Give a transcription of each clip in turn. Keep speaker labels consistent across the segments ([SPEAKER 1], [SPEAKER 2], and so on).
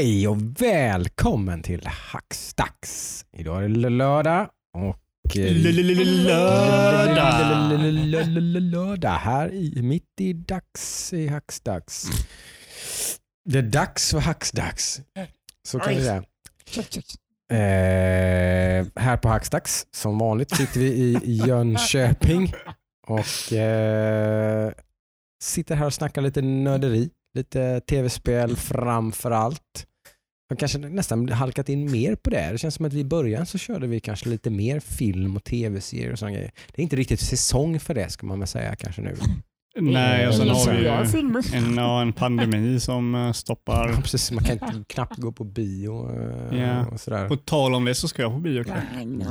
[SPEAKER 1] Hej och välkommen till Hackstacks. Idag är det lördag och eh, lördag här i, mitt i dags i Hackstacks. Det är dags för Hackstacks. Så kan vi säga. Eh, här på Hackstacks, som vanligt, sitter vi i Jönköping och eh, sitter här och snackar lite nörderi, lite tv-spel framför allt. Jag kanske nästan halkat in mer på det. Det känns som att vi i början så körde vi kanske lite mer film och tv-serier och sådana grejer. Det är inte riktigt säsong för det ska man väl säga kanske nu.
[SPEAKER 2] Nej, och sen har vi
[SPEAKER 3] Ja,
[SPEAKER 2] ju en, ja, en pandemi som eh,
[SPEAKER 1] Ja,
[SPEAKER 2] stoppar.
[SPEAKER 1] precis, man kan inte, knappt gå på bio
[SPEAKER 2] Ja.
[SPEAKER 1] och sådär.
[SPEAKER 2] På tal om det så ska jag på bio ikväll.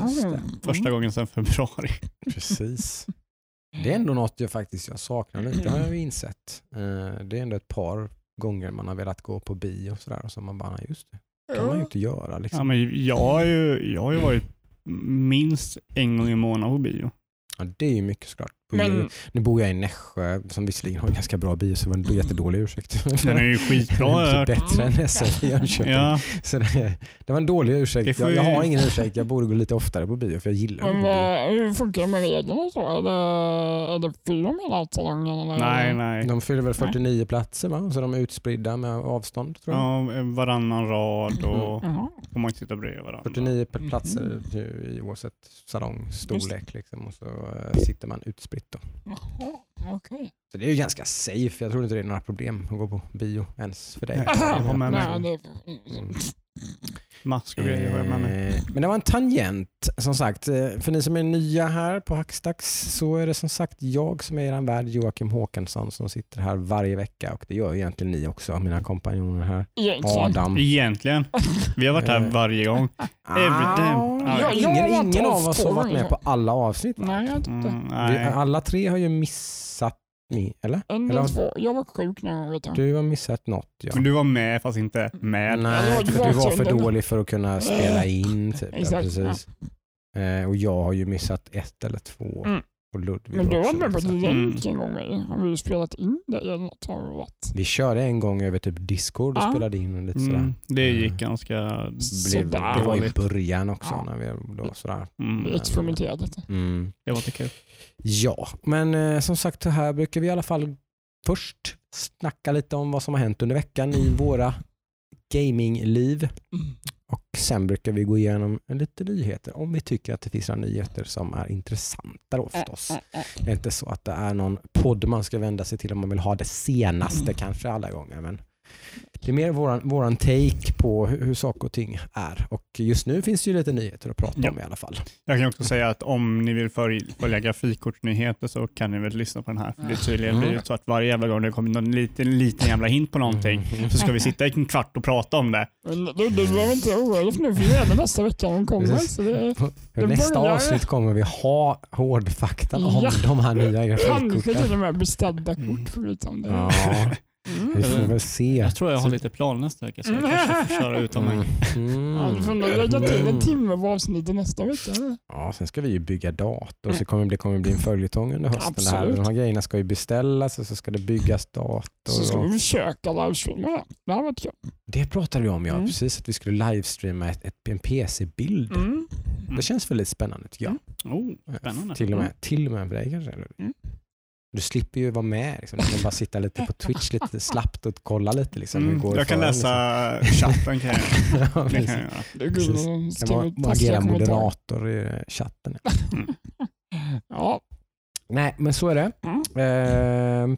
[SPEAKER 2] Första gången sedan februari.
[SPEAKER 1] Precis. Det är ändå något jag faktiskt jag saknar lite, det har jag ju insett. Eh, Det är ändå ett par gånger man har velat gå på bio och sådär och så man bara, "Nej, just det, kan man ju inte göra
[SPEAKER 2] Ja,
[SPEAKER 1] liksom.
[SPEAKER 2] men jag, har ju, jag har ju varit minst en gång i månaden på bio.
[SPEAKER 1] Ja, det är ju mycket såklart.
[SPEAKER 3] Men
[SPEAKER 1] Nu bor jag i Nässjö som visserligen har en ganska bra bio så det var en jättedålig ursäkt.
[SPEAKER 2] Den är ju skitbra
[SPEAKER 1] Mycket
[SPEAKER 2] hört.
[SPEAKER 1] bättre än SF i Jönköping.
[SPEAKER 2] Ja,
[SPEAKER 1] Så det, det var en dålig
[SPEAKER 2] Det
[SPEAKER 1] ursäkt. Jag, jag har ingen ursäkt. Jag borde gå lite oftare på bio för jag gillar
[SPEAKER 3] Men
[SPEAKER 1] bio.
[SPEAKER 3] vad- hur funkar det med reglerna? Är det, är det film hela salongen?
[SPEAKER 2] Nej, nej.
[SPEAKER 1] De fyller väl 49 platser va? Så de är utspridda med avstånd tror jag.
[SPEAKER 2] Ja, varannan rad och
[SPEAKER 3] Jaha.
[SPEAKER 2] får man sitta bredvid varandra.
[SPEAKER 1] 49 p- platser i oavsett salongstorlek liksom, och så eh, sitter man utspritt. Då.
[SPEAKER 3] Jaha, okej.
[SPEAKER 1] Så det är ju ganska safe. Jag tror inte det är några problem att gå på bio ens för dig.
[SPEAKER 2] Nej, jag med mig. Mask och grejer. har jag med mig.
[SPEAKER 1] Eh, Men det var en tangent som sagt. Eh, För ni som är nya här på Hackstacks så är det som sagt jag som är er värd Joakim Håkansson som sitter här varje vecka och det gör egentligen ni också, mina kompanjoner här.
[SPEAKER 3] egentligen.
[SPEAKER 1] Adam.
[SPEAKER 2] Egentligen. Vi har varit här
[SPEAKER 1] Eh.
[SPEAKER 2] varje gång. Every damn-
[SPEAKER 1] Ah,
[SPEAKER 3] Ja,
[SPEAKER 1] ingen, ingen av oss har varit med på alla avsnitt va?
[SPEAKER 3] Nej, jag inte.
[SPEAKER 2] Mm,
[SPEAKER 1] Vi, alla tre har ju missat ni, eller?
[SPEAKER 3] En
[SPEAKER 1] Eller-
[SPEAKER 3] två. Jag var sjuk gång vet jag.
[SPEAKER 1] Du har missat något ja.
[SPEAKER 2] Men du var med fast inte med.
[SPEAKER 1] Nej,
[SPEAKER 3] Ja, du
[SPEAKER 1] för
[SPEAKER 3] var
[SPEAKER 1] du var för dålig för att kunna spela in. Typ. Ja,
[SPEAKER 3] Exakt,
[SPEAKER 1] precis. Eh, och jag har ju missat ett eller två.
[SPEAKER 3] Mm.
[SPEAKER 1] Och Ludvig
[SPEAKER 3] Men du
[SPEAKER 1] har
[SPEAKER 3] var
[SPEAKER 1] också
[SPEAKER 3] med på
[SPEAKER 1] missat.
[SPEAKER 3] ett
[SPEAKER 2] Mm.
[SPEAKER 3] länk en gång. eller? Har vi spelat in det eller något? Har det varit?
[SPEAKER 1] Vi körde en gång över typ Discord och
[SPEAKER 3] Ja.
[SPEAKER 1] spelade in och lite sådär.
[SPEAKER 2] Mm, det gick ganska...
[SPEAKER 1] Blev,
[SPEAKER 3] Sådär.
[SPEAKER 1] det var i början också
[SPEAKER 3] Ja.
[SPEAKER 1] när vi då sådär.
[SPEAKER 2] Mm,
[SPEAKER 3] Vi experimenterade lite.
[SPEAKER 1] Mm.
[SPEAKER 2] det var inte kul.
[SPEAKER 1] Ja, men eh, som sagt så här brukar vi i alla fall först snacka lite om vad som har hänt under veckan i våra gamingliv. Och sen brukar vi gå igenom lite nyheter om vi tycker att det finns några nyheter som är intressanta då förstås. Det är inte så att det är någon podd man ska vända sig till om man vill ha det senaste kanske alla gånger. Men det är mer våran, våran take på hur, hur saker och ting är. Och just nu finns det ju lite nyheter att prata
[SPEAKER 2] Ja.
[SPEAKER 1] om i alla fall.
[SPEAKER 2] Jag kan också säga att om ni vill följ- följa grafikkortsnyheter så kan ni väl lyssna på den här. För det tydligen
[SPEAKER 1] Mm.
[SPEAKER 2] blir det så att varje jävla gång det kommer någon liten, liten jävla hint på någonting
[SPEAKER 1] Mm.
[SPEAKER 2] så ska vi sitta i en kvart och prata om det.
[SPEAKER 3] Men du, du behöver inte orolig för nu för redan nästa vecka hon kommer. Så det, Det
[SPEAKER 1] nästa
[SPEAKER 3] börjar-
[SPEAKER 1] avsnitt kommer vi ha hårdfakta om
[SPEAKER 3] Ja.
[SPEAKER 1] de här nya
[SPEAKER 3] kanske
[SPEAKER 1] grafikkorten.
[SPEAKER 3] till och med beställda kort förutom det.
[SPEAKER 1] Ja,
[SPEAKER 3] Mm.
[SPEAKER 1] vi får väl se.
[SPEAKER 2] Jag tror jag har lite planer nästa vecka så jag kanske får köra ut om mig.
[SPEAKER 1] Mm.
[SPEAKER 3] Ja, du får nog lägga till en timme på avsnittet nästa vecka.
[SPEAKER 1] Ja, sen ska vi ju bygga dator så kommer det bli, kommer det bli en följetong under hösten. Det här. De här grejerna ska ju beställas och så ska det byggas dator.
[SPEAKER 3] Så ska vi försöka livestreama det. Det kul.
[SPEAKER 1] Pratade vi om ja,
[SPEAKER 3] Mm.
[SPEAKER 1] precis att vi skulle livestreama ett, ett, en PC-bild.
[SPEAKER 3] Mm.
[SPEAKER 1] Det känns väldigt spännande tycker jag.
[SPEAKER 2] Oh, spännande.
[SPEAKER 1] Till och med, till och med för dig kanske.
[SPEAKER 3] Mm.
[SPEAKER 1] Du slipper ju vara med. Liksom. Du kan bara sitta lite på Twitch lite slappt och kolla lite. Liksom, hur
[SPEAKER 2] Mm,
[SPEAKER 1] går
[SPEAKER 2] jag kan
[SPEAKER 1] för
[SPEAKER 2] läsa chatten kan jag
[SPEAKER 1] liksom. ja,
[SPEAKER 2] Det kan jag göra.
[SPEAKER 3] Det går
[SPEAKER 1] Precis. Kan
[SPEAKER 3] taskiga
[SPEAKER 1] agera moderator i eh, chatten.
[SPEAKER 3] Ja.
[SPEAKER 1] Nej, men så är det.
[SPEAKER 3] Mm.
[SPEAKER 1] Eh,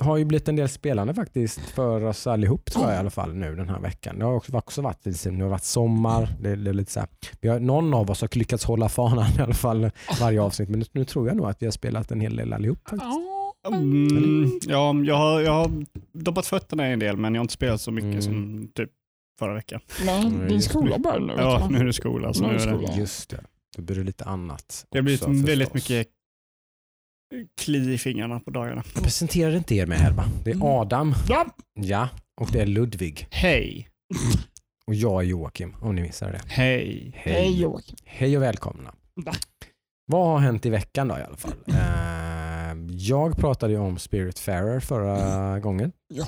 [SPEAKER 1] har ju blivit en del spelande faktiskt för oss allihop tror jag i alla fall nu den här veckan. Det har också, också varit, liksom, det har varit sommar. Det, det är lite så här, vi har, någon av oss har lyckats hålla fanan i alla fall varje avsnitt. Men nu, nu tror jag nog att vi har spelat en hel del allihop faktiskt.
[SPEAKER 3] Ja.
[SPEAKER 2] Mm, ja, jag har, jag har doppat fötterna i en del men jag har inte spelat så mycket
[SPEAKER 1] Mm.
[SPEAKER 2] som typ förra veckan.
[SPEAKER 3] Nej,
[SPEAKER 1] Mm,
[SPEAKER 3] din
[SPEAKER 1] just
[SPEAKER 3] skola börjar nu.
[SPEAKER 2] Ja, nu är det skola. Så
[SPEAKER 3] Nu är det
[SPEAKER 2] är det,
[SPEAKER 3] skola.
[SPEAKER 1] Just det. Då blir det lite annat.
[SPEAKER 2] det har blivit väldigt
[SPEAKER 1] förstås.
[SPEAKER 2] mycket kli i fingrarna på dagarna.
[SPEAKER 1] Jag presenterar inte er med här va? Det
[SPEAKER 3] Mm.
[SPEAKER 1] är Adam,
[SPEAKER 3] Ja.
[SPEAKER 1] ja, och det är Ludvig.
[SPEAKER 2] Hej!
[SPEAKER 1] Och jag är Joakim, om ni missade det.
[SPEAKER 2] Hej!
[SPEAKER 3] Hej Joakim.
[SPEAKER 1] Hej och välkomna.
[SPEAKER 3] Va?
[SPEAKER 1] Vad har hänt i veckan då i alla fall? Eh, jag pratade ju om Spiritfarer förra gången.
[SPEAKER 3] Ja.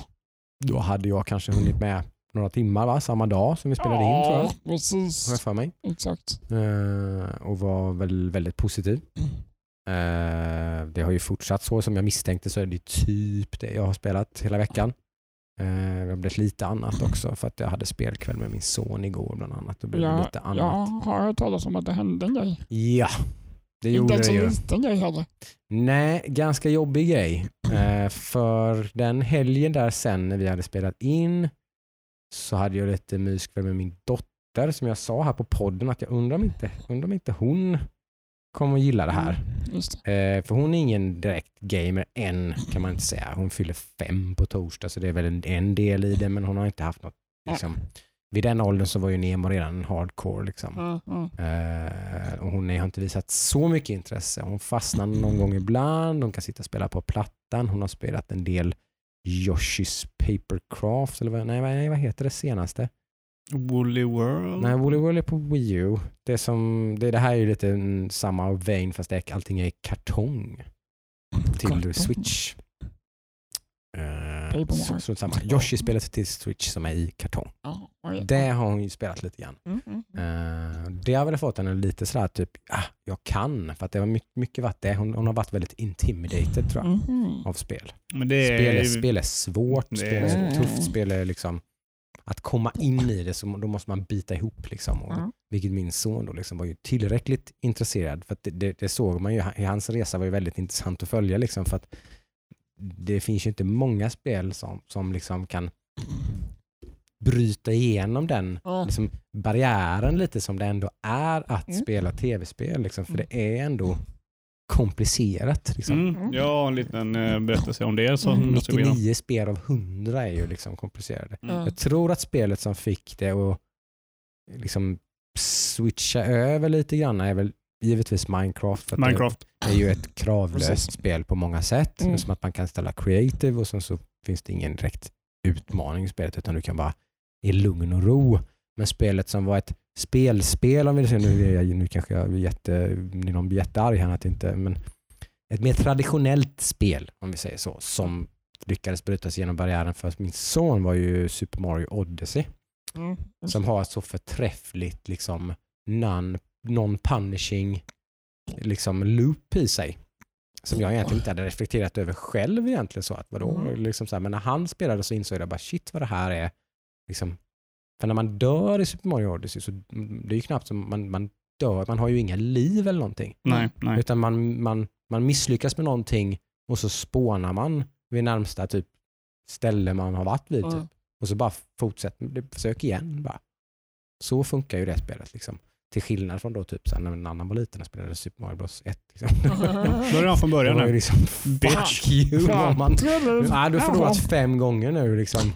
[SPEAKER 1] Då hade jag kanske hunnit med några timmar va? samma dag som vi spelade in tror jag.
[SPEAKER 3] Ja, precis.
[SPEAKER 1] Har jag för mig.
[SPEAKER 3] Exakt.
[SPEAKER 1] Eh, och var väl väldigt positiv. Eh, det har ju fortsatt så som jag misstänkte så är det typ det jag har spelat hela veckan. Eh, det har blivit lite annat också för att jag hade spelkväll med min son igår bland annat. Då blev det
[SPEAKER 3] Ja,
[SPEAKER 1] lite
[SPEAKER 3] jag
[SPEAKER 1] annat.
[SPEAKER 3] har hört talas om att det hände en grej.
[SPEAKER 1] Ja, det
[SPEAKER 3] Inte
[SPEAKER 1] gjorde
[SPEAKER 3] en
[SPEAKER 1] det
[SPEAKER 3] så
[SPEAKER 1] ju.
[SPEAKER 3] liten grej heller.
[SPEAKER 1] Nej, ganska jobbig grej. Eh, för den helgen där sen när vi hade spelat in så hade jag lite myskväll med min dotter som jag sa här på podden att jag undrar om inte, undrar om inte hon kommer gilla det här.
[SPEAKER 3] Mm.
[SPEAKER 1] Eh, för hon är ingen direkt gamer än kan man inte säga. Hon fyller fem på torsdag så det är väl en, en del i det men hon har inte haft något liksom. Vid den åldern så var ju Nemo redan en hardcore liksom.
[SPEAKER 3] Mm, mm.
[SPEAKER 1] Eh, och hon har inte visat så mycket intresse. Hon fastnar någon gång ibland. Hon kan sitta och spela på plattan. Hon har spelat en del Yoshi's Papercraft. Eller vad- nej, vad heter det senaste?
[SPEAKER 2] Woolly World.
[SPEAKER 1] Nej, Woolly World är på Wii U. Det, som, det, det här är ju lite mm, samma vein fast det, är- allting är i kartong till
[SPEAKER 3] Kartong.
[SPEAKER 1] Switch.
[SPEAKER 3] Paper
[SPEAKER 1] så, så samma. Yoshi-spelet till Switch som är i kartong.
[SPEAKER 3] Är det?
[SPEAKER 1] Har hon ju spelat lite grann.
[SPEAKER 3] Mm, mm.
[SPEAKER 1] Eh, det har väl fått henne lite sådär typ, ah, jag kan. För att det har mycket, mycket varit det. Hon, hon har varit väldigt intimidated tror jag,
[SPEAKER 3] Mhm.
[SPEAKER 1] av spel.
[SPEAKER 2] Men det är,
[SPEAKER 1] Spel är,
[SPEAKER 2] ju-
[SPEAKER 1] spel är svårt,
[SPEAKER 2] Det
[SPEAKER 1] spel är
[SPEAKER 3] är-
[SPEAKER 1] tufft, spel är liksom att komma in i det så då måste man bita ihop liksom. Och,
[SPEAKER 3] Ja.
[SPEAKER 1] Vilket min son då liksom var ju tillräckligt intresserad för att det, det, det såg man ju, i hans resa var ju väldigt intressant att följa liksom för att det finns ju inte många spel som, som liksom kan bryta igenom den
[SPEAKER 3] Ja.
[SPEAKER 1] liksom, barriären lite som det ändå är att
[SPEAKER 3] Mm.
[SPEAKER 1] spela tv-spel. Liksom, för det är ändå komplicerat. Liksom.
[SPEAKER 2] Mm, jag har en liten eh, berättelse om det. Som
[SPEAKER 3] Mm.
[SPEAKER 2] jag ska be om.
[SPEAKER 1] 99 spel av 100 är ju liksom komplicerade.
[SPEAKER 2] Mm.
[SPEAKER 3] Ja.
[SPEAKER 1] Jag tror att spelet som fick det att liksom switcha över lite grann är väl givetvis Minecraft.
[SPEAKER 2] Minecraft.
[SPEAKER 1] Det är ju ett kravlöst
[SPEAKER 3] Precis.
[SPEAKER 1] spel på många sätt.
[SPEAKER 3] Mm.
[SPEAKER 1] Som att man kan ställa creative och sen så finns det ingen direkt utmaning i spelet utan du kan bara i lugn och ro. Men spelet som var ett spelspel, om vi säger, nu, jag, nu kanske jag är jätte, någon blir jättearg här att inte, men ett mer traditionellt spel om vi säger så, som lyckades bryta sig genom barriären för min son var ju Super Mario Odyssey
[SPEAKER 3] Mm.
[SPEAKER 1] som har ett så förträffligt liksom non, non-punishing liksom loop i sig. Som jag egentligen inte hade reflekterat över själv egentligen. så att vadå?
[SPEAKER 3] Mm.
[SPEAKER 1] Liksom så här, men när han spelade så insåg jag bara shit vad det här är. Liksom, för när man dör i Super Mario Odyssey så mm, det är ju knappt som man, man dör, man har ju inga liv eller någonting.
[SPEAKER 2] Nej, nej.
[SPEAKER 1] Utan man, man, man misslyckas med någonting och så spånar man vid närmsta typ ställe man har varit vid. Typ.
[SPEAKER 3] Ja.
[SPEAKER 1] Och så bara fortsätter man, försök igen bara. Så funkar ju det spelet liksom. Till skillnad från då typ så här, när en annan var liten och spelade Super Mario Bros 1. Liksom.
[SPEAKER 2] Börja från
[SPEAKER 1] Det
[SPEAKER 2] början
[SPEAKER 1] var ju
[SPEAKER 2] nu.
[SPEAKER 1] liksom
[SPEAKER 2] Bitch.
[SPEAKER 1] fuck you. Man,
[SPEAKER 3] Trevligt.
[SPEAKER 1] nej, du har förlorat fem gånger nu liksom.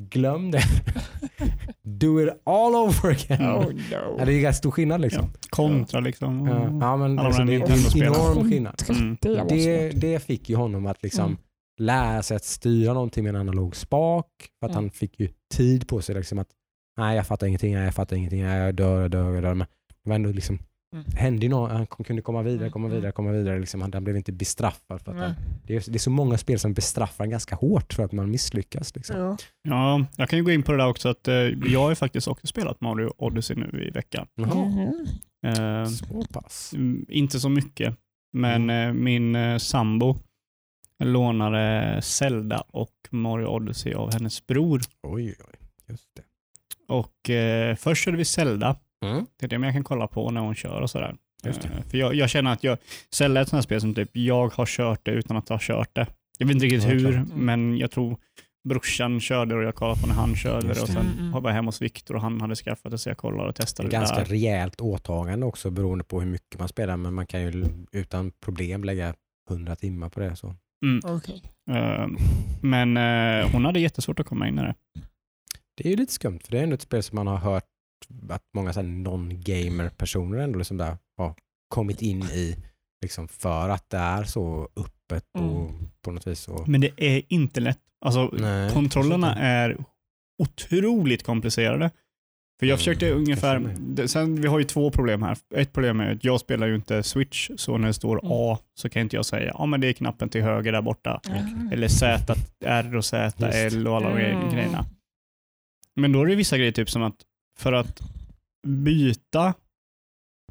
[SPEAKER 1] Glöm det. Do it all over again.
[SPEAKER 3] Oh
[SPEAKER 1] Ja,
[SPEAKER 3] no.
[SPEAKER 1] det är ganska stor skillnad liksom.
[SPEAKER 2] Ja, kontra liksom.
[SPEAKER 1] Ja, ja men
[SPEAKER 2] Alla
[SPEAKER 1] alltså,
[SPEAKER 2] de
[SPEAKER 1] det är en enorm skillnad.
[SPEAKER 2] Mm.
[SPEAKER 3] Det
[SPEAKER 1] Det, fick ju honom att liksom
[SPEAKER 3] Mm.
[SPEAKER 1] lära sig att styra någonting med en analog spak. För att
[SPEAKER 3] Mm.
[SPEAKER 1] han fick ju tid på sig. Liksom att, nej, jag fattar ingenting, nej, jag fattar ingenting, nej, jag dör, jag dör, jag dör. Men det var ändå liksom,
[SPEAKER 3] Mm.
[SPEAKER 1] hände ju något, han kunde komma vidare, komma
[SPEAKER 3] Mm.
[SPEAKER 1] vidare, komma vidare. Liksom, han, han blev inte bestraffad. För att han, det, är, det är så många spel som bestraffar en ganska hårt för att man misslyckas. Liksom.
[SPEAKER 3] Ja.
[SPEAKER 2] Ja, jag kan ju gå in på det där också att eh, jag har ju faktiskt också spelat Mario Odyssey nu i veckan.
[SPEAKER 3] Mhm.
[SPEAKER 2] Eh,
[SPEAKER 1] så pass.
[SPEAKER 2] mm, inte så mycket, men eh, min eh, sambo lånade Zelda och Mario Odyssey av hennes bror.
[SPEAKER 1] Oj, oj, just det.
[SPEAKER 2] Och eh, först körde vi Zelda.
[SPEAKER 1] Mm.
[SPEAKER 2] Det är det jag kan kolla på när hon kör och sådär. Eh, För jag, jag känner att jag, är ett sånt här spel som typ jag har kört det utan att ha kört det. Jag vet inte riktigt
[SPEAKER 1] Ja,
[SPEAKER 2] hur,
[SPEAKER 1] klart.
[SPEAKER 2] men jag tror brorsan körde och jag kollade på när han körde det och sen
[SPEAKER 3] Mm, mm.
[SPEAKER 2] var jag hemma hos Viktor och han hade skaffat det så jag kollade och
[SPEAKER 1] Det
[SPEAKER 2] testade
[SPEAKER 1] är
[SPEAKER 2] det
[SPEAKER 1] ganska
[SPEAKER 2] där.
[SPEAKER 1] rejält åtagande också beroende på hur mycket man spelar. Men man kan ju utan problem lägga 100 timmar på det. Så.
[SPEAKER 3] Okej.
[SPEAKER 2] Eh, Men eh, hon hade jättesvårt att komma in i det.
[SPEAKER 1] Det är ju lite skumt för det är ändå ett spel som man har hört att många non-gamer-personer ändå liksom där har kommit in i liksom för att det är så öppet och
[SPEAKER 3] Mm.
[SPEAKER 1] på något vis så.
[SPEAKER 2] Men det är inte lätt. Alltså,
[SPEAKER 1] Nej,
[SPEAKER 2] kontrollerna är otroligt komplicerade. För jag
[SPEAKER 1] Mm,
[SPEAKER 2] försökte
[SPEAKER 1] jag
[SPEAKER 2] ungefär, sen, vi har ju två problem här. Ett problem är att jag spelar ju inte Switch, så när det står
[SPEAKER 3] Mm.
[SPEAKER 2] A så kan inte jag säga ja men det är knappen till höger där borta.
[SPEAKER 3] Mm.
[SPEAKER 2] Eller Z, R och Z,
[SPEAKER 1] Just.
[SPEAKER 2] L och alla de
[SPEAKER 3] Mm.
[SPEAKER 2] grejerna. Men då är det vissa grejer, typ som att för att byta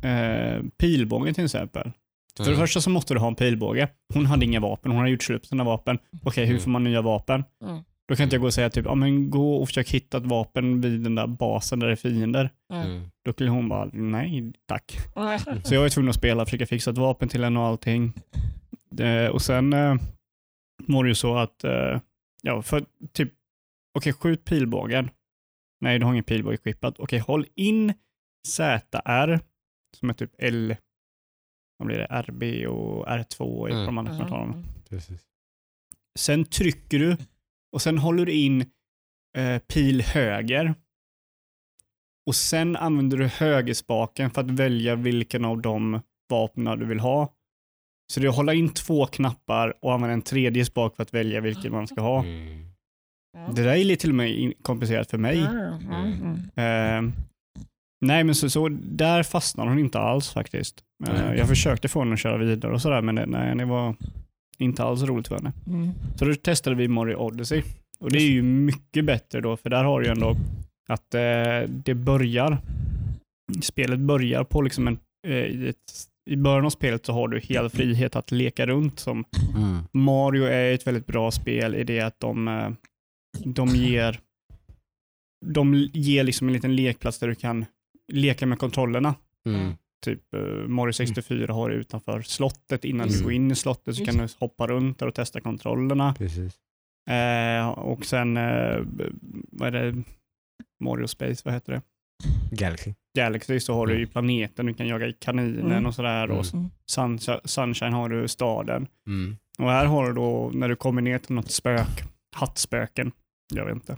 [SPEAKER 2] eh, pilbåge till exempel. För det
[SPEAKER 1] Mm.
[SPEAKER 2] första så måste du ha en pilbåge. Hon hade inga vapen, hon hade gjort slut på sina vapen. Okej, hur
[SPEAKER 1] Mm.
[SPEAKER 2] får man nya vapen?
[SPEAKER 3] Mm.
[SPEAKER 2] Då kan inte jag gå och säga typ, ja men gå och försök hitta ett vapen vid den där basen där det är fiender.
[SPEAKER 1] Mm.
[SPEAKER 2] Då skulle hon bara, nej tack.
[SPEAKER 3] Nej.
[SPEAKER 2] Så jag var tvungen att spela, försöka fixa ett vapen till henne och allting. Eh, och sen eh, var det ju så att, eh, ja för typ, okej skjut pilbågen. Nej, du har ingen pilbåge equippad. Okej, håll in ZR, som är typ L, vad blir det, RB och R2 i
[SPEAKER 1] Mm.
[SPEAKER 2] de andra kommentatorerna.
[SPEAKER 1] Precis.
[SPEAKER 2] Sen trycker du och sen håller du in eh, pil höger. Och sen använder du högerspaken för att välja vilken av de vapnen du vill ha. Så det är att hålla in två knappar och använda en tredje spak för att välja vilken man ska ha.
[SPEAKER 1] Mm.
[SPEAKER 2] Det där är lite till och med komplicerat för mig.
[SPEAKER 3] Mm, mm, mm.
[SPEAKER 2] Eh, nej, men så, så där fastnar hon inte alls faktiskt.
[SPEAKER 1] Nej.
[SPEAKER 2] jag försökte få henne att köra vidare och sådär, men det, nej, det var inte alls roligt för henne.
[SPEAKER 3] Mm.
[SPEAKER 2] Så då testade vi Mario Odyssey. Och det är ju mycket bättre då, för där har du ju ändå att eh, det börjar, spelet börjar på liksom en, eh, i ett, i början av spelet så har du hel frihet att leka runt som
[SPEAKER 1] Mm.
[SPEAKER 2] Mario är ett väldigt bra spel i det att de, eh, de ger de ger liksom en liten lekplats där du kan leka med kontrollerna.
[SPEAKER 1] Mm.
[SPEAKER 2] Typ eh, Mario 64 har du utanför slottet. Innan du
[SPEAKER 1] Mm.
[SPEAKER 2] går in i slottet så kan du hoppa runt där och testa kontrollerna.
[SPEAKER 1] Precis.
[SPEAKER 2] Eh, och sen, eh, vad är det, Mario Space, vad heter det?
[SPEAKER 1] Galaxy.
[SPEAKER 2] Galaxy så har du ju planeten, du kan jaga i kaninen
[SPEAKER 3] Mm.
[SPEAKER 2] och sådär.
[SPEAKER 1] Mm.
[SPEAKER 2] Och Sunshine, Sunshine har du staden.
[SPEAKER 1] Mm.
[SPEAKER 2] Och här har du då, när du kommer ner till något spök, hattspöken, jag vet inte.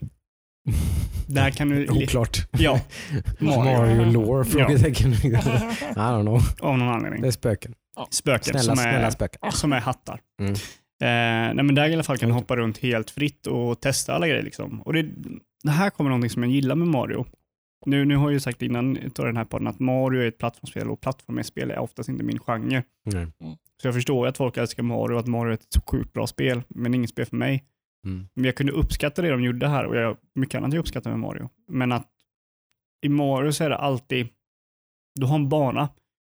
[SPEAKER 2] Där kan du,
[SPEAKER 1] Oklart.
[SPEAKER 2] ja,
[SPEAKER 1] Mario,
[SPEAKER 2] Mario.
[SPEAKER 1] Lore? Frågetecken. I don't know.
[SPEAKER 2] av någon anledning.
[SPEAKER 1] Det är spöken.
[SPEAKER 2] Spöken
[SPEAKER 1] Snälla,
[SPEAKER 2] som, är,
[SPEAKER 1] snälla spöken.
[SPEAKER 2] som är hattar.
[SPEAKER 1] Mm.
[SPEAKER 2] Eh, nej men där i alla fall kan du hoppa runt helt fritt och testa alla grejer. Liksom. Och det, det här kommer någonting som jag gillar med Mario. Nu, nu har jag ju sagt innan av den här podden att Mario är ett plattformsspel och plattformsspel är oftast inte min genre.
[SPEAKER 1] Nej.
[SPEAKER 2] Så jag förstår ju att folk älskar Mario och att Mario är ett sjukt bra spel, men inget spel för mig.
[SPEAKER 1] Mm.
[SPEAKER 2] Men jag kunde uppskatta det de gjorde här och jag, mycket annat jag uppskattar med Mario. Men att i Mario så är det alltid, du har en bana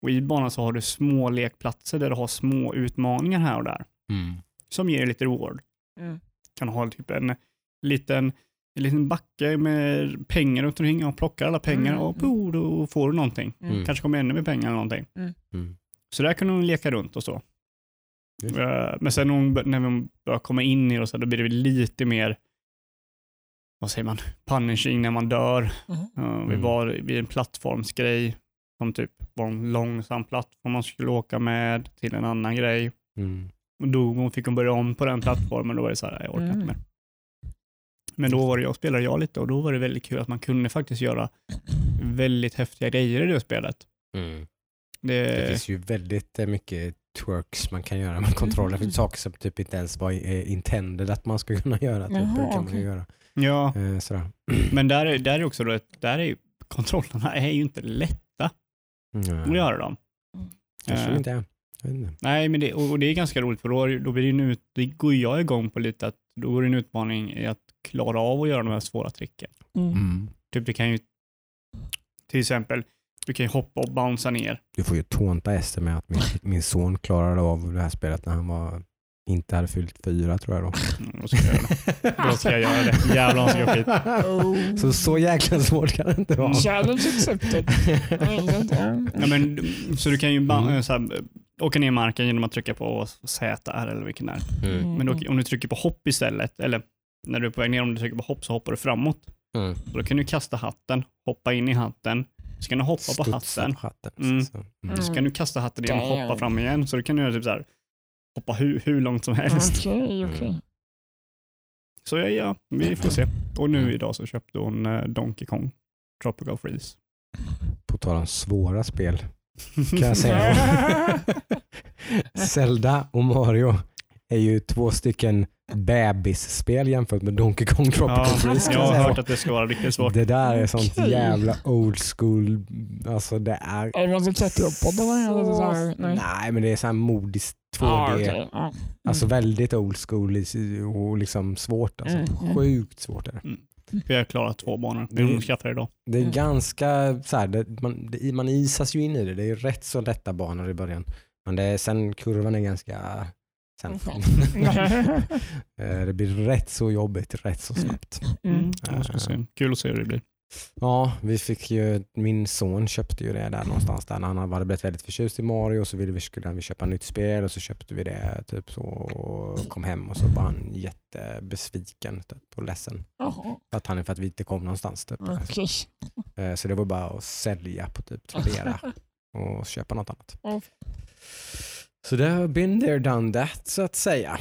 [SPEAKER 2] och i banan så har du små lekplatser där du har små utmaningar här och där
[SPEAKER 1] Mm.
[SPEAKER 2] som ger dig lite reward.
[SPEAKER 3] Mm.
[SPEAKER 2] Kan ha typ en liten, en liten backe med pengar runt omkring och plockar alla pengar
[SPEAKER 3] Mm.
[SPEAKER 2] och po, då får du någonting.
[SPEAKER 1] Mm.
[SPEAKER 2] Kanske kommer ännu mer pengar eller någonting.
[SPEAKER 1] Mm.
[SPEAKER 2] Så där kunde hon leka runt och så. Eh, Men sen när hon, när hon börjar komma in i det, och så, då blir det lite mer, vad säger man, punishing när man dör.
[SPEAKER 3] Mhm.
[SPEAKER 2] Eh, Vi
[SPEAKER 1] Mm.
[SPEAKER 2] var vid en plattformsgrej som typ var en långsam plattform man skulle åka med till en annan grej.
[SPEAKER 1] Mm.
[SPEAKER 2] Och dog hon, fick hon börja om på den plattformen, då var det så här, jag orkar inte
[SPEAKER 3] Mm.
[SPEAKER 2] mer. Men då var det jag spelade jag lite och då var det väldigt kul att man kunde faktiskt göra väldigt häftiga grejer i det spelet.
[SPEAKER 1] Mm.
[SPEAKER 2] Det,
[SPEAKER 1] Det finns ju väldigt eh, mycket twerks man kan göra med kontroller. Finns saker som typ inte ens var eh, intended att man ska kunna göra. Typ.
[SPEAKER 3] Jaha,
[SPEAKER 1] det kan man ju
[SPEAKER 3] okej.
[SPEAKER 1] göra.
[SPEAKER 2] ja,
[SPEAKER 1] Eh, sådär.
[SPEAKER 2] men där är, där är också då, där är ju, kontrollerna är ju inte lätta
[SPEAKER 1] Mm.
[SPEAKER 2] att göra dem.
[SPEAKER 1] Kanske
[SPEAKER 2] Eh,
[SPEAKER 1] inte är. Jag vet inte.
[SPEAKER 2] Nej, men det, och och det är ganska roligt för då, då blir det en ut, det går jag igång på lite att då går det en utmaning i att klara av att göra de här svåra tricken.
[SPEAKER 3] Mm.
[SPEAKER 1] Mm.
[SPEAKER 2] Typ det kan ju, till exempel, du kan ju hoppa och bouncea ner.
[SPEAKER 1] Du får ju tånta Ester med att min, min son klarade av det här spelet när han var, inte hade fyllt fyra tror jag då.
[SPEAKER 2] Mm, då ska jag göra det. Då ska jag göra det. Jävlar vad ska jag skit.
[SPEAKER 3] Oh.
[SPEAKER 1] Så så jäkla svårt kan det inte vara.
[SPEAKER 3] Challenge accepted.
[SPEAKER 2] Ja, men, så du kan ju
[SPEAKER 1] Mm.
[SPEAKER 2] så här, åka ner i marken genom att trycka på Z här eller vilken det är.
[SPEAKER 1] Mm.
[SPEAKER 2] Men då, om du trycker på hopp istället, eller när du är på väg ner, om du trycker på hopp så hoppar du framåt.
[SPEAKER 1] Mm.
[SPEAKER 2] Och då kan du kasta hatten, hoppa in i hatten, så kan du hoppa på hatten,
[SPEAKER 1] hatten.
[SPEAKER 2] Mm.
[SPEAKER 1] Så. Mm.
[SPEAKER 2] så kan du kasta hatten igen och hoppa fram igen. Så du kan göra typ så här, hoppa hur, hur långt som helst.
[SPEAKER 3] Okej, okej.
[SPEAKER 2] Så ja, ja, vi får se. Och
[SPEAKER 1] Mm.
[SPEAKER 2] nu idag så köpte hon eh, Donkey Kong Tropical Freeze.
[SPEAKER 1] På tal om svåra spel kan jag säga. Zelda och Mario är ju två stycken bebisspel jämfört med Donkey Kong Tropical
[SPEAKER 2] Ja,
[SPEAKER 1] Freeze.
[SPEAKER 2] jag har hört att det ska vara riktigt svårt.
[SPEAKER 1] Det där är sånt
[SPEAKER 3] Okej.
[SPEAKER 1] jävla old school. Alltså det är...
[SPEAKER 3] Är det någon som? Eller så här? Nej.
[SPEAKER 1] Nej men det är så här modiskt 2D.
[SPEAKER 3] Ah, okej. Ja. Mm.
[SPEAKER 1] Alltså väldigt old school och liksom svårt. Alltså.
[SPEAKER 3] Mm, mm.
[SPEAKER 1] Sjukt svårt är det.
[SPEAKER 2] Mm. Vi har klarat två banor. Vi
[SPEAKER 1] Mm.
[SPEAKER 2] skaffade idag.
[SPEAKER 1] Det är
[SPEAKER 3] Mm.
[SPEAKER 1] ganska så här, det, man, det, man isas ju in i det. Det är rätt så lätta banor i början. Men det är, sen kurvan är ganska... Sen, Eh, det blir rätt så jobbigt rätt så snabbt.
[SPEAKER 3] Mm.
[SPEAKER 2] Ja, ska se. Kul att se hur det blir.
[SPEAKER 1] Ja, vi fick ju, min son köpte ju det där någonstans där han hade blivit väldigt förtjust i Mario och så ville vi, skulle vi köpa nytt spel och så köpte vi det typ så och kom hem och så var han jättebesviken typ, och ledsen. För att han för att vi inte kom någonstans. Typ.
[SPEAKER 3] okej.
[SPEAKER 1] Eh, Så det var bara att sälja på typ Tradera och köpa något annat. Så det har been there done that så att säga.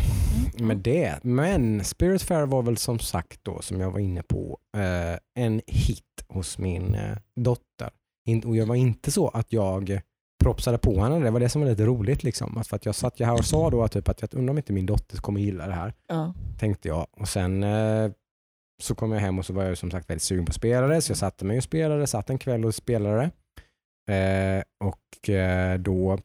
[SPEAKER 1] Med det. Men Spiritfarer var väl som sagt då som jag var inne på eh, en hit hos min eh, dotter. In, och jag var inte så att jag propsade på henne. Det var det som var lite roligt. Liksom. Att För att jag satt ju här och sa då att, typ, att jag undrar om inte min dotter kommer gilla det här.
[SPEAKER 3] Ja.
[SPEAKER 1] Tänkte jag. Och sen eh, så kom jag hem och så var jag som sagt väldigt sugen på att spela det. Så jag satte mig och spelade. Satt en kväll och spelade. Eh, och eh, då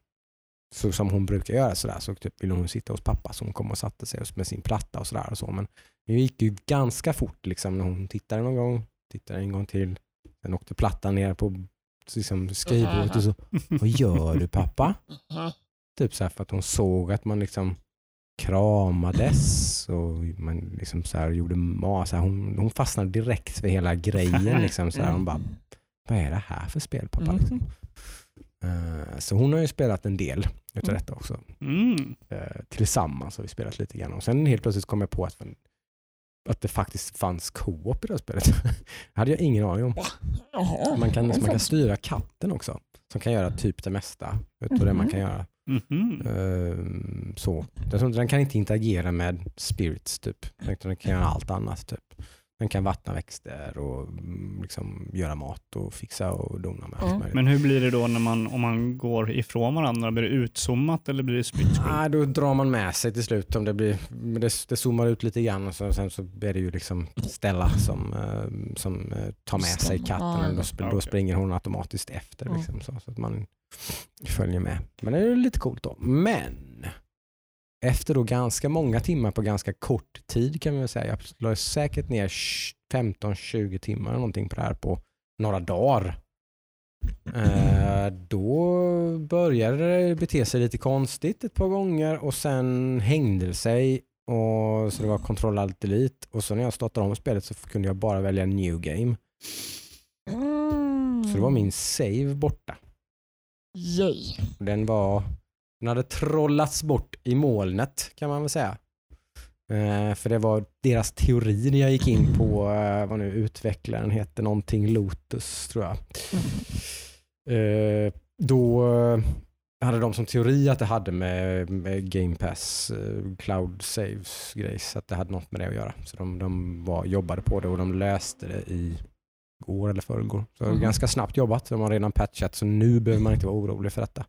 [SPEAKER 1] så som hon brukar göra sådär så typ ville hon sitta hos pappa så hon kom och satte sig med sin platta och sådär och så. Men det gick ju ganska fort liksom när hon tittade någon gång, tittade en gång till. Sen åkte plattan ner på liksom, skrivbordet och så, vad gör du pappa? Typ så här för att hon såg att man liksom kramades och man liksom så här gjorde här, hon, hon fastnade direkt för hela grejen. Liksom, så här, hon bara, vad är det här för spel pappa?
[SPEAKER 3] Mm.
[SPEAKER 1] Liksom. Eh, så hon har ju spelat en del utav
[SPEAKER 3] Mm.
[SPEAKER 1] detta också.
[SPEAKER 2] Mm.
[SPEAKER 1] Eh, tillsammans har vi spelat lite grann. Och sen helt plötsligt kom jag på att, att det faktiskt fanns co-op i det här spelet. det hade jag ingen aning om. Man kan, man kan styra katten också. Som kan göra typ det mesta utav det man
[SPEAKER 3] Mhm.
[SPEAKER 1] kan göra. Ehm, så. Den, kan inte interagera med spirits typ. Den kan göra allt annat typ. Den kan vattna växter och mm, liksom göra mat och fixa och dona med allt möjligt.
[SPEAKER 2] Men hur blir det då när man, om man går ifrån varandra? Blir det utzoomat eller blir det split screen?
[SPEAKER 1] Ah, då drar man med sig till slut om det blir, men det, det zoomar ut lite grann och så, sen så är det ju liksom Stella som, eh, som eh, tar med sig katten och då, då
[SPEAKER 2] okej.
[SPEAKER 1] springer hon automatiskt efter
[SPEAKER 3] Ja.
[SPEAKER 1] liksom, så, så att man följer med. Men det är ju lite coolt då. Men efter då ganska många timmar på ganska kort tid kan man väl säga, jag la säkert ner 15-20 timmar någonting på det här på några dagar. Eh, då började det bete sig lite konstigt ett par gånger och sen hängde det sig. Och, så det var kontroll alt delete och så när jag startade om spelet så kunde jag bara välja new game.
[SPEAKER 3] Mm.
[SPEAKER 1] Så det var min save borta.
[SPEAKER 3] Yay.
[SPEAKER 1] Den var den hade trollats bort i molnet kan man väl säga. Eh, för det var deras teori när jag gick in på eh, vad nu utvecklaren heter, någonting Lotus tror jag. Eh, då eh, hade de som teori att det hade med, med Game Pass eh, Cloud Saves grejs, att det hade något med det att göra. Så de, de var, jobbade på det och de löste det i går eller förrgår. Så
[SPEAKER 3] Mhm.
[SPEAKER 1] ganska snabbt jobbat. De har redan patchat så nu behöver man inte vara orolig för detta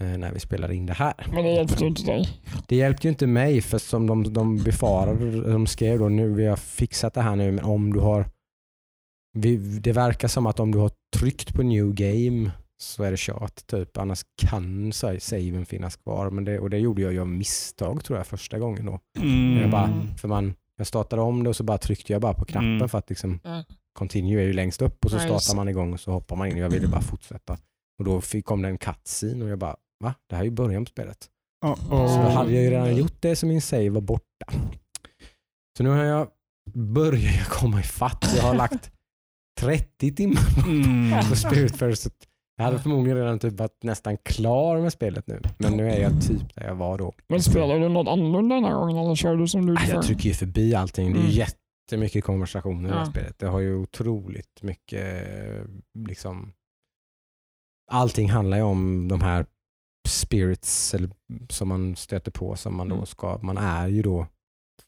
[SPEAKER 1] när vi spelar in det här.
[SPEAKER 3] Men det hjälpte ju inte dig.
[SPEAKER 1] Det hjälpte ju inte mig för som de, de befarade, de skrev då nu, vi har fixat det här nu, men om du har vi, det verkar som att om du har tryckt på new game så är det kört typ. Annars kan saven finnas kvar. Men det, och det gjorde jag ju av misstag tror jag första gången då.
[SPEAKER 2] Mm.
[SPEAKER 1] Jag, bara, för man, jag startade om det och så bara tryckte jag bara på knappen
[SPEAKER 2] Mm.
[SPEAKER 1] för att liksom
[SPEAKER 3] Ja.
[SPEAKER 1] continue är ju längst upp och så startar man igång och så hoppar man in. Jag ville bara fortsätta. Och då fick, kom det en cutscene och jag bara, va? Det här är ju början på spelet.
[SPEAKER 2] Uh-oh.
[SPEAKER 1] Så då hade jag ju redan gjort det så min save var borta. Så nu har jag börjat jag komma ifatt. Jag har lagt 30 timmar
[SPEAKER 2] Mm.
[SPEAKER 1] på Spiritfarer. Så jag hade förmodligen redan typ varit nästan klar med spelet nu. Men nu är jag typ där jag var då.
[SPEAKER 3] Men spelar du något annorlunda den här gången eller kör du som du gjorde
[SPEAKER 1] Jag trycker ju förbi allting. Det är ju
[SPEAKER 3] Mm.
[SPEAKER 1] jättemycket konversationer i det här
[SPEAKER 3] Ja.
[SPEAKER 1] spelet. Det har ju otroligt mycket liksom Allting handlar ju om de här spirits eller, som man stöter på som man då
[SPEAKER 3] Mm.
[SPEAKER 1] ska, man är ju då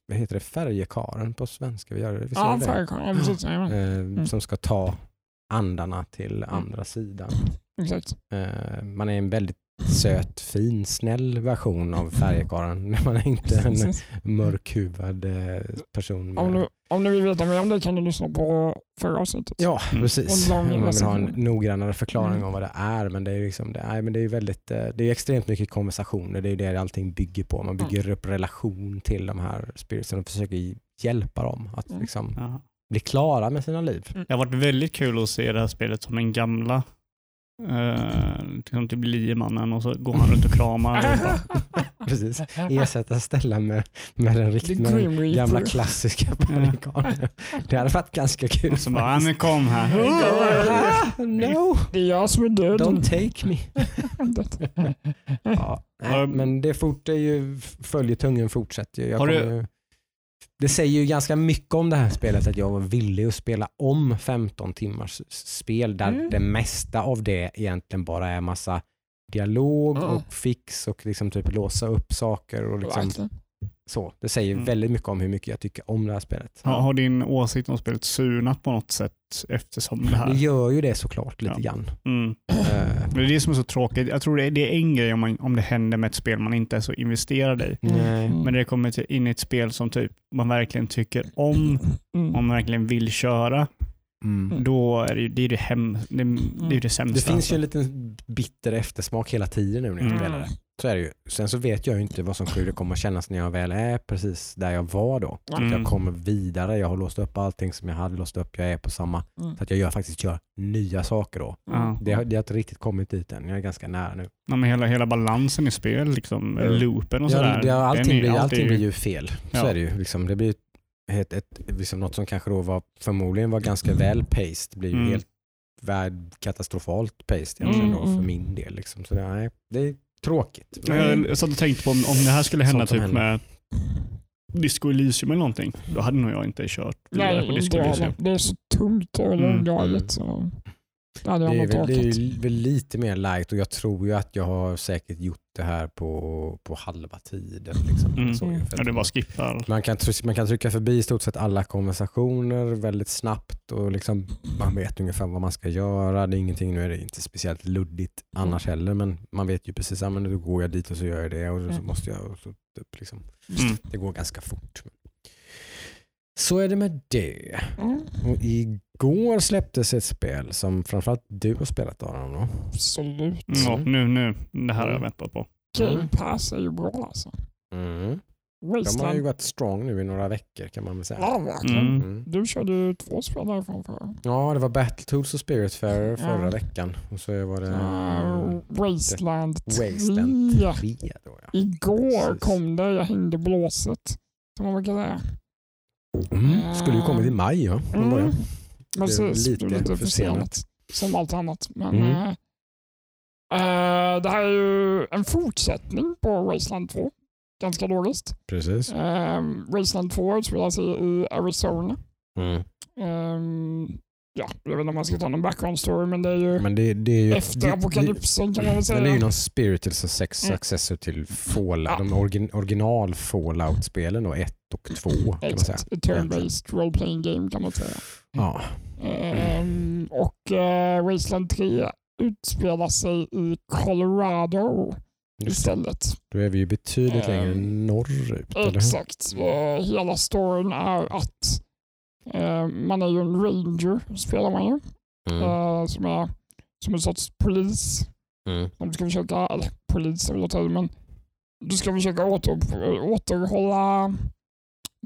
[SPEAKER 1] vad heter det, färjekaren på svenska? Vi gör det, visst
[SPEAKER 3] Ja,
[SPEAKER 1] det?
[SPEAKER 3] Ja, precis. Ja,
[SPEAKER 1] Eh, Som ska ta andarna till andra sidan.
[SPEAKER 3] exakt.
[SPEAKER 1] Eh, man är en väldigt söt, fin, snäll version av färjekaren. Man är inte en mörkhuvad eh, person.
[SPEAKER 3] Om du, om du vill veta mer om det kan du lyssna på förra avsnittet.
[SPEAKER 1] Ja,
[SPEAKER 2] Mm.
[SPEAKER 1] precis. Om man vill ha en noggrannare förklaring
[SPEAKER 3] Mm.
[SPEAKER 1] om vad det är. Men det är liksom, det är, men det är väldigt, eh, det är extremt mycket konversationer. Det är det allting bygger på. Man bygger upp relation till de här spiritsen och försöker hjälpa dem att
[SPEAKER 3] Mm.
[SPEAKER 1] liksom bli klara med sina liv.
[SPEAKER 2] Det har varit väldigt kul att se det här spelet som en gamla Uh, liksom typ liemannen och så går han runt och kramar. Och bara,
[SPEAKER 1] Precis. Ersätta Stellan med, med den riktigt med
[SPEAKER 3] Grim
[SPEAKER 1] den
[SPEAKER 3] Reaper.
[SPEAKER 1] gamla klassiska amerikanen. Det hade varit ganska kul.
[SPEAKER 2] och så bara, "Ja, men kom här.
[SPEAKER 1] No,
[SPEAKER 3] Det är jag som är döden.
[SPEAKER 1] don't take me. Ja, nej, men det fort är ju, följetungen fortsätter ju. Jag
[SPEAKER 2] Har du-
[SPEAKER 1] ju- Det säger ju ganska mycket om det här spelet att jag var villig att spela om 15 timmars spel där
[SPEAKER 3] Mm.
[SPEAKER 1] det mesta av det egentligen bara är massa dialog
[SPEAKER 3] Ja.
[SPEAKER 1] och fix och liksom typ låsa upp saker och liksom
[SPEAKER 3] Verkligen.
[SPEAKER 1] Så. Det säger
[SPEAKER 2] Mm.
[SPEAKER 1] väldigt mycket om hur mycket jag tycker om det här spelet.
[SPEAKER 2] Har, har din åsikt om spelet surnat på något sätt eftersom det här?
[SPEAKER 1] Det gör ju det såklart lite
[SPEAKER 2] Ja.
[SPEAKER 1] grann.
[SPEAKER 2] Mm.
[SPEAKER 1] Eh,
[SPEAKER 2] Men Det är det som är så tråkigt. Jag tror det är, det är en grej om, man, om det händer med ett spel man inte är så investerad i.
[SPEAKER 1] nej.
[SPEAKER 3] Mm.
[SPEAKER 2] Men när det kommer till, in i ett spel som typ man verkligen tycker om,
[SPEAKER 3] Mm.
[SPEAKER 2] om man verkligen vill köra,
[SPEAKER 1] Mm.
[SPEAKER 2] då är det ju det, är det, hem, det, det, är ju det sämsta.
[SPEAKER 1] Det finns ju en liten bitter eftersmak hela tiden nu när jag
[SPEAKER 2] Mm.
[SPEAKER 1] spelar det. Så är det ju. Sen så vet jag ju inte vad som kommer att kännas när jag väl är precis där jag var då. Att
[SPEAKER 2] Mm.
[SPEAKER 1] jag kommer vidare, jag har låst upp allting som jag hade låst upp, jag är på samma.
[SPEAKER 3] Mm.
[SPEAKER 1] Så att jag gör, faktiskt gör nya saker då.
[SPEAKER 2] Ja.
[SPEAKER 1] Det har, det har inte riktigt kommit dit än, jag är ganska nära nu.
[SPEAKER 2] Ja, men hela, hela balansen i spel, liksom,
[SPEAKER 1] Mm.
[SPEAKER 2] loopen och
[SPEAKER 1] Ja,
[SPEAKER 2] sådär.
[SPEAKER 1] det,
[SPEAKER 2] den
[SPEAKER 1] allting, blir,
[SPEAKER 2] alltid-
[SPEAKER 1] allting blir ju fel. Så
[SPEAKER 2] Ja.
[SPEAKER 1] är det ju. Liksom, det blir ett, ett, liksom något som kanske då var förmodligen var ganska väl paced blir ju
[SPEAKER 2] Mm.
[SPEAKER 1] helt värd, katastrofalt paced egentligen då,
[SPEAKER 3] Mm, mm.
[SPEAKER 1] för min del. Liksom. Så det, nej, det är tråkigt.
[SPEAKER 2] Ja, Jag, jag satt och tänkte på om, om det här skulle hända typ
[SPEAKER 1] händer.
[SPEAKER 2] med Disco Elysium eller någonting, då hade nog jag inte kört vidare
[SPEAKER 3] Nej,
[SPEAKER 2] på Disco Elysium.
[SPEAKER 3] Det är så tungt och
[SPEAKER 2] Mm.
[SPEAKER 1] Mm.
[SPEAKER 3] Så det
[SPEAKER 1] Det är, väl, det är väl lite mer light och jag tror ju att jag har säkert gjort det här på, på halva tiden. Liksom.
[SPEAKER 2] Mm.
[SPEAKER 1] Så,
[SPEAKER 2] Ja, det bara skippar.
[SPEAKER 1] man, kan, man kan trycka förbi i stort sett alla konversationer väldigt snabbt och liksom, man vet ungefär vad man ska göra. Det är ingenting, nu är det inte speciellt luddigt annars heller men man vet ju precis att nu går jag dit och så gör jag det och så
[SPEAKER 3] Mm.
[SPEAKER 1] måste jag. Och så, typ, liksom,
[SPEAKER 2] Mm.
[SPEAKER 1] det går ganska fort. Så är det med det.
[SPEAKER 3] Mm,
[SPEAKER 1] Och igår släpptes ett spel som framförallt du har spelat Aron. då.
[SPEAKER 3] absolut.
[SPEAKER 2] Ja, nu, nu. Det här har jag
[SPEAKER 1] Mm.
[SPEAKER 2] väntat på.
[SPEAKER 3] Game Pass är ju bra alltså.
[SPEAKER 1] Mm. De har ju
[SPEAKER 3] Wasteland.
[SPEAKER 1] varit strong nu i några veckor kan man väl säga.
[SPEAKER 3] Ja, verkligen.
[SPEAKER 2] Mm.
[SPEAKER 1] Mm.
[SPEAKER 3] Du körde ju två spel därifrån förra.
[SPEAKER 1] Ja, det var Battletoads och Spiritfarer förra
[SPEAKER 3] Ja.
[SPEAKER 1] veckan. Och så var det
[SPEAKER 3] Uh, Wasteland 3.
[SPEAKER 1] Wasteland 3. Då, ja.
[SPEAKER 3] Igår
[SPEAKER 1] Precis.
[SPEAKER 3] kom det, jag hängde blåset. Som man brukar säga.
[SPEAKER 1] Mm. Skulle ju kommit i maj ja.
[SPEAKER 3] Mm. Precis,
[SPEAKER 1] lite
[SPEAKER 3] lite,
[SPEAKER 1] försenat.
[SPEAKER 3] Som allt annat. Men,
[SPEAKER 1] Mm.
[SPEAKER 3] eh, det här är ju en fortsättning på Wasteland 2. Ganska logiskt.
[SPEAKER 1] Precis.
[SPEAKER 3] Eh, Wasteland 2 utspelar sig i Arizona.
[SPEAKER 1] Mm.
[SPEAKER 3] Ja, jag vet inte om man ska ta någon background story, men det är ju
[SPEAKER 1] Men det, det är ju...
[SPEAKER 3] efter
[SPEAKER 1] det-
[SPEAKER 3] apokalypsen kan man väl säga.
[SPEAKER 1] det är ju någon spiritual success-
[SPEAKER 3] Mm.
[SPEAKER 1] successor till Fallout,
[SPEAKER 3] Ja.
[SPEAKER 1] de origin, original Fallout-spelen då, ett och två kan man säga.
[SPEAKER 3] Turn-based role-playing game kan man säga.
[SPEAKER 1] Ja.
[SPEAKER 3] Ehm, och eh, Wasteland 3 utspelar sig i Colorado istället.
[SPEAKER 1] Då är vi ju betydligt
[SPEAKER 3] Ehm,
[SPEAKER 1] längre norrut.
[SPEAKER 3] Exakt. Eh, hela storyn är att man är ju en ranger, spelar man ju,
[SPEAKER 1] Mm.
[SPEAKER 3] eh, som är som en sorts polis.
[SPEAKER 1] Mm.
[SPEAKER 3] De ska försöka, eller polis är väl att ta i, men du ska försöka åter, återhålla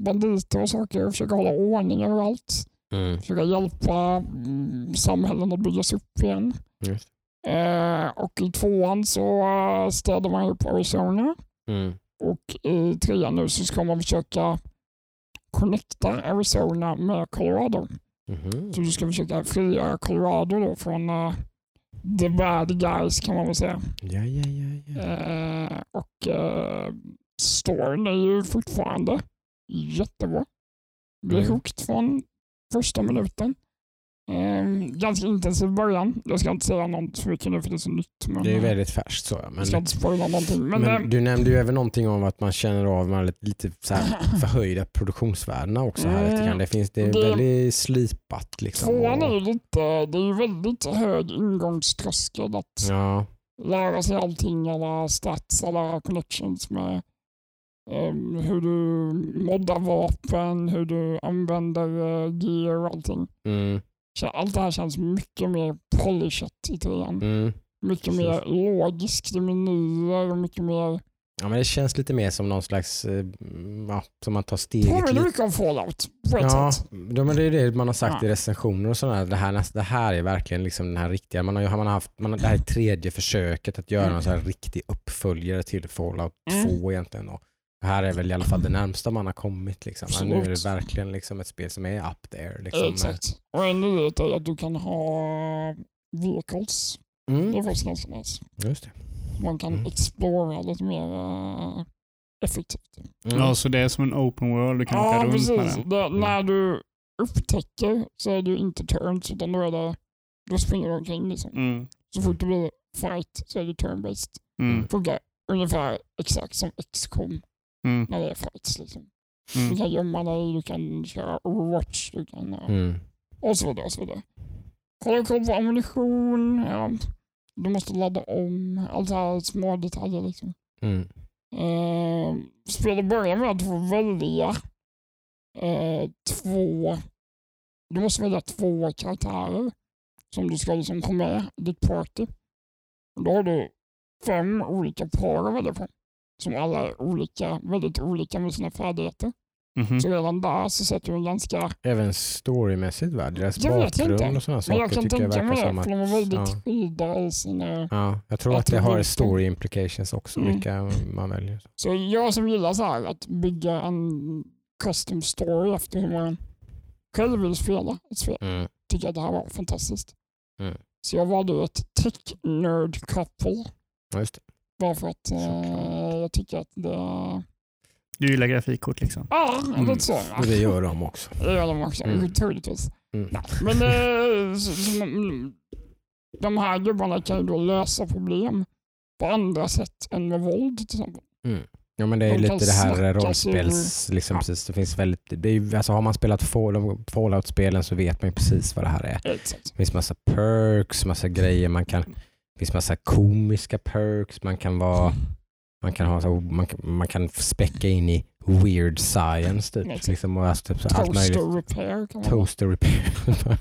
[SPEAKER 3] banditer och saker och försöka hålla ordning överallt.
[SPEAKER 1] Mm.
[SPEAKER 3] Försöka hjälpa mm, samhällen att byggas upp igen.
[SPEAKER 1] Just.
[SPEAKER 3] Eh, och i tvåan så uh, städar man upp Arizona
[SPEAKER 1] Mm.
[SPEAKER 3] och i trean nu så ska man försöka connecta Arizona med Colorado.
[SPEAKER 1] Mhm.
[SPEAKER 3] Så du ska försöka frigöra Colorado då från uh, the bad guys kan man väl säga.
[SPEAKER 1] Ja, ja, ja. ja.
[SPEAKER 3] Eh, och uh, storyn är ju fortfarande jättebra. Blir
[SPEAKER 1] Mm.
[SPEAKER 3] hooked från första minuten. Eh, ganska intensiv början. Jag ska inte säga något för mycket nu för det är så nytt. Men,
[SPEAKER 1] Det är
[SPEAKER 3] eh,
[SPEAKER 1] väldigt färskt så. ja.
[SPEAKER 3] jag ska
[SPEAKER 1] Men,
[SPEAKER 3] inte spoila någonting. Men,
[SPEAKER 1] men
[SPEAKER 3] eh,
[SPEAKER 1] du nämnde ju även någonting om att man känner av med lite, så här förhöjda produktionsvärdena också. Här lite grann. Det, finns, det är
[SPEAKER 3] Det-
[SPEAKER 1] väldigt slipat. Liksom.
[SPEAKER 3] Tvåan är lite, det är ju väldigt hög ingångströskel att
[SPEAKER 1] Ja,
[SPEAKER 3] lära sig allting, alla stats, alla connections med ehm, hur du moddar vapen, hur du använder uh, gear och allting.
[SPEAKER 1] mm,
[SPEAKER 3] Så allt det här känns mycket mer polishat i trean.
[SPEAKER 1] mm,
[SPEAKER 3] Mycket
[SPEAKER 1] Precis.
[SPEAKER 3] mer logiskt i menyer och mycket mer
[SPEAKER 1] Ja, men det känns lite mer som någon slags, eh, ja, som man tar steget
[SPEAKER 3] Påminner
[SPEAKER 1] lite.
[SPEAKER 3] mycket om Fallout på ett
[SPEAKER 1] Ja,
[SPEAKER 3] sätt.
[SPEAKER 1] ja, men det är det man har sagt
[SPEAKER 3] Ja.
[SPEAKER 1] i recensioner och sådär. Det här, det här är verkligen liksom den här riktiga, man har, man har haft, man har, det här är tredje försöket att göra
[SPEAKER 3] Mm.
[SPEAKER 1] någon så här riktig uppföljare till Fallout
[SPEAKER 3] Mm.
[SPEAKER 1] 2 egentligen. Då. Det här är väl i alla fall det närmsta man har kommit. Liksom. Nu är det verkligen liksom ett spel som är up there. Liksom.
[SPEAKER 3] Exakt. Och en nyhet är att du kan ha vehicles. Det är
[SPEAKER 1] Mm,
[SPEAKER 3] faktiskt ganska nice.
[SPEAKER 1] just det.
[SPEAKER 3] Man kan
[SPEAKER 1] Mm.
[SPEAKER 3] explora lite mer eh, effektivt.
[SPEAKER 1] Mm.
[SPEAKER 2] Ja, så det är som en open world. Du kan åka
[SPEAKER 3] Ja,
[SPEAKER 2] runt med
[SPEAKER 3] precis.
[SPEAKER 2] den.
[SPEAKER 3] Det, när du upptäcker så är det ju inte turns utan då, är det, då springer du omkring. Liksom.
[SPEAKER 2] Mm.
[SPEAKER 3] Så fort det blir fight så är det turn-based.
[SPEAKER 2] Mm.
[SPEAKER 3] Funkar ungefär exakt som XCOM
[SPEAKER 2] Mm.
[SPEAKER 3] när det är fights. Liksom. Du
[SPEAKER 2] Mm.
[SPEAKER 3] kan gömma dig, du kan köra Overwatch, du kan, ja,
[SPEAKER 1] Mm.
[SPEAKER 3] och så vidare. Och så vidare. Hålla koll på ammunition, ja. du måste ladda om, allt här små detaljer. Liksom.
[SPEAKER 1] Mm.
[SPEAKER 3] Eh, spelet börjar med att du får välja eh, två, du måste välja två karaktärer som du ska liksom få med i ditt party. Då har du fem olika par att välja på. Som alla är olika, väldigt olika med sina färdigheter.
[SPEAKER 2] Mhm.
[SPEAKER 3] Så redan där så sätter du ganska,
[SPEAKER 1] Även storymässigt va? Deras
[SPEAKER 3] Jag
[SPEAKER 1] bakgrund och sådana saker
[SPEAKER 3] jag kan
[SPEAKER 1] tycker jag verkar som att
[SPEAKER 3] för de är väldigt
[SPEAKER 1] ja.
[SPEAKER 3] skilda i sina...
[SPEAKER 1] Ja, jag tror
[SPEAKER 3] Jag
[SPEAKER 1] att det har story implications också,
[SPEAKER 3] Mm.
[SPEAKER 1] vilka man väljer.
[SPEAKER 3] Så jag som gillar så här att bygga en custom story efter hur man själv vill spela ett spel.
[SPEAKER 1] Mm.
[SPEAKER 3] tycker att det här var fantastiskt.
[SPEAKER 1] Mm.
[SPEAKER 3] Så jag valde ett tech nerd couple.
[SPEAKER 1] Ja, just det.
[SPEAKER 3] Bara för att eh, jag tycker att det...
[SPEAKER 2] Du gillar grafikkort liksom.
[SPEAKER 3] Ja,
[SPEAKER 1] Mm.
[SPEAKER 3] lite så. Ja.
[SPEAKER 1] Det gör de också.
[SPEAKER 3] Det gör de också,
[SPEAKER 1] Mm.
[SPEAKER 3] troligtvis.
[SPEAKER 1] Mm.
[SPEAKER 3] Men eh, så, så, mm, de här gubbarna kan ju då lösa problem på andra sätt än med våld till exempel.
[SPEAKER 1] Ja men det är
[SPEAKER 3] De
[SPEAKER 1] lite det här rollspels, liksom
[SPEAKER 3] Ja.
[SPEAKER 1] precis, det finns väldigt, det är, alltså har man spelat Fall- Fallout-spelen så vet man ju precis vad det här är.
[SPEAKER 3] Exakt.
[SPEAKER 1] Det finns massa perks, massa grejer, man kan, det finns massa komiska perks, man kan vara, man kan ha så, man kan, man kan späcka in i weird science typ.
[SPEAKER 3] Exakt.
[SPEAKER 1] Liksom, och alltså, typ, så allt möjligt.
[SPEAKER 3] Toaster repair kan man
[SPEAKER 1] Toaster repair.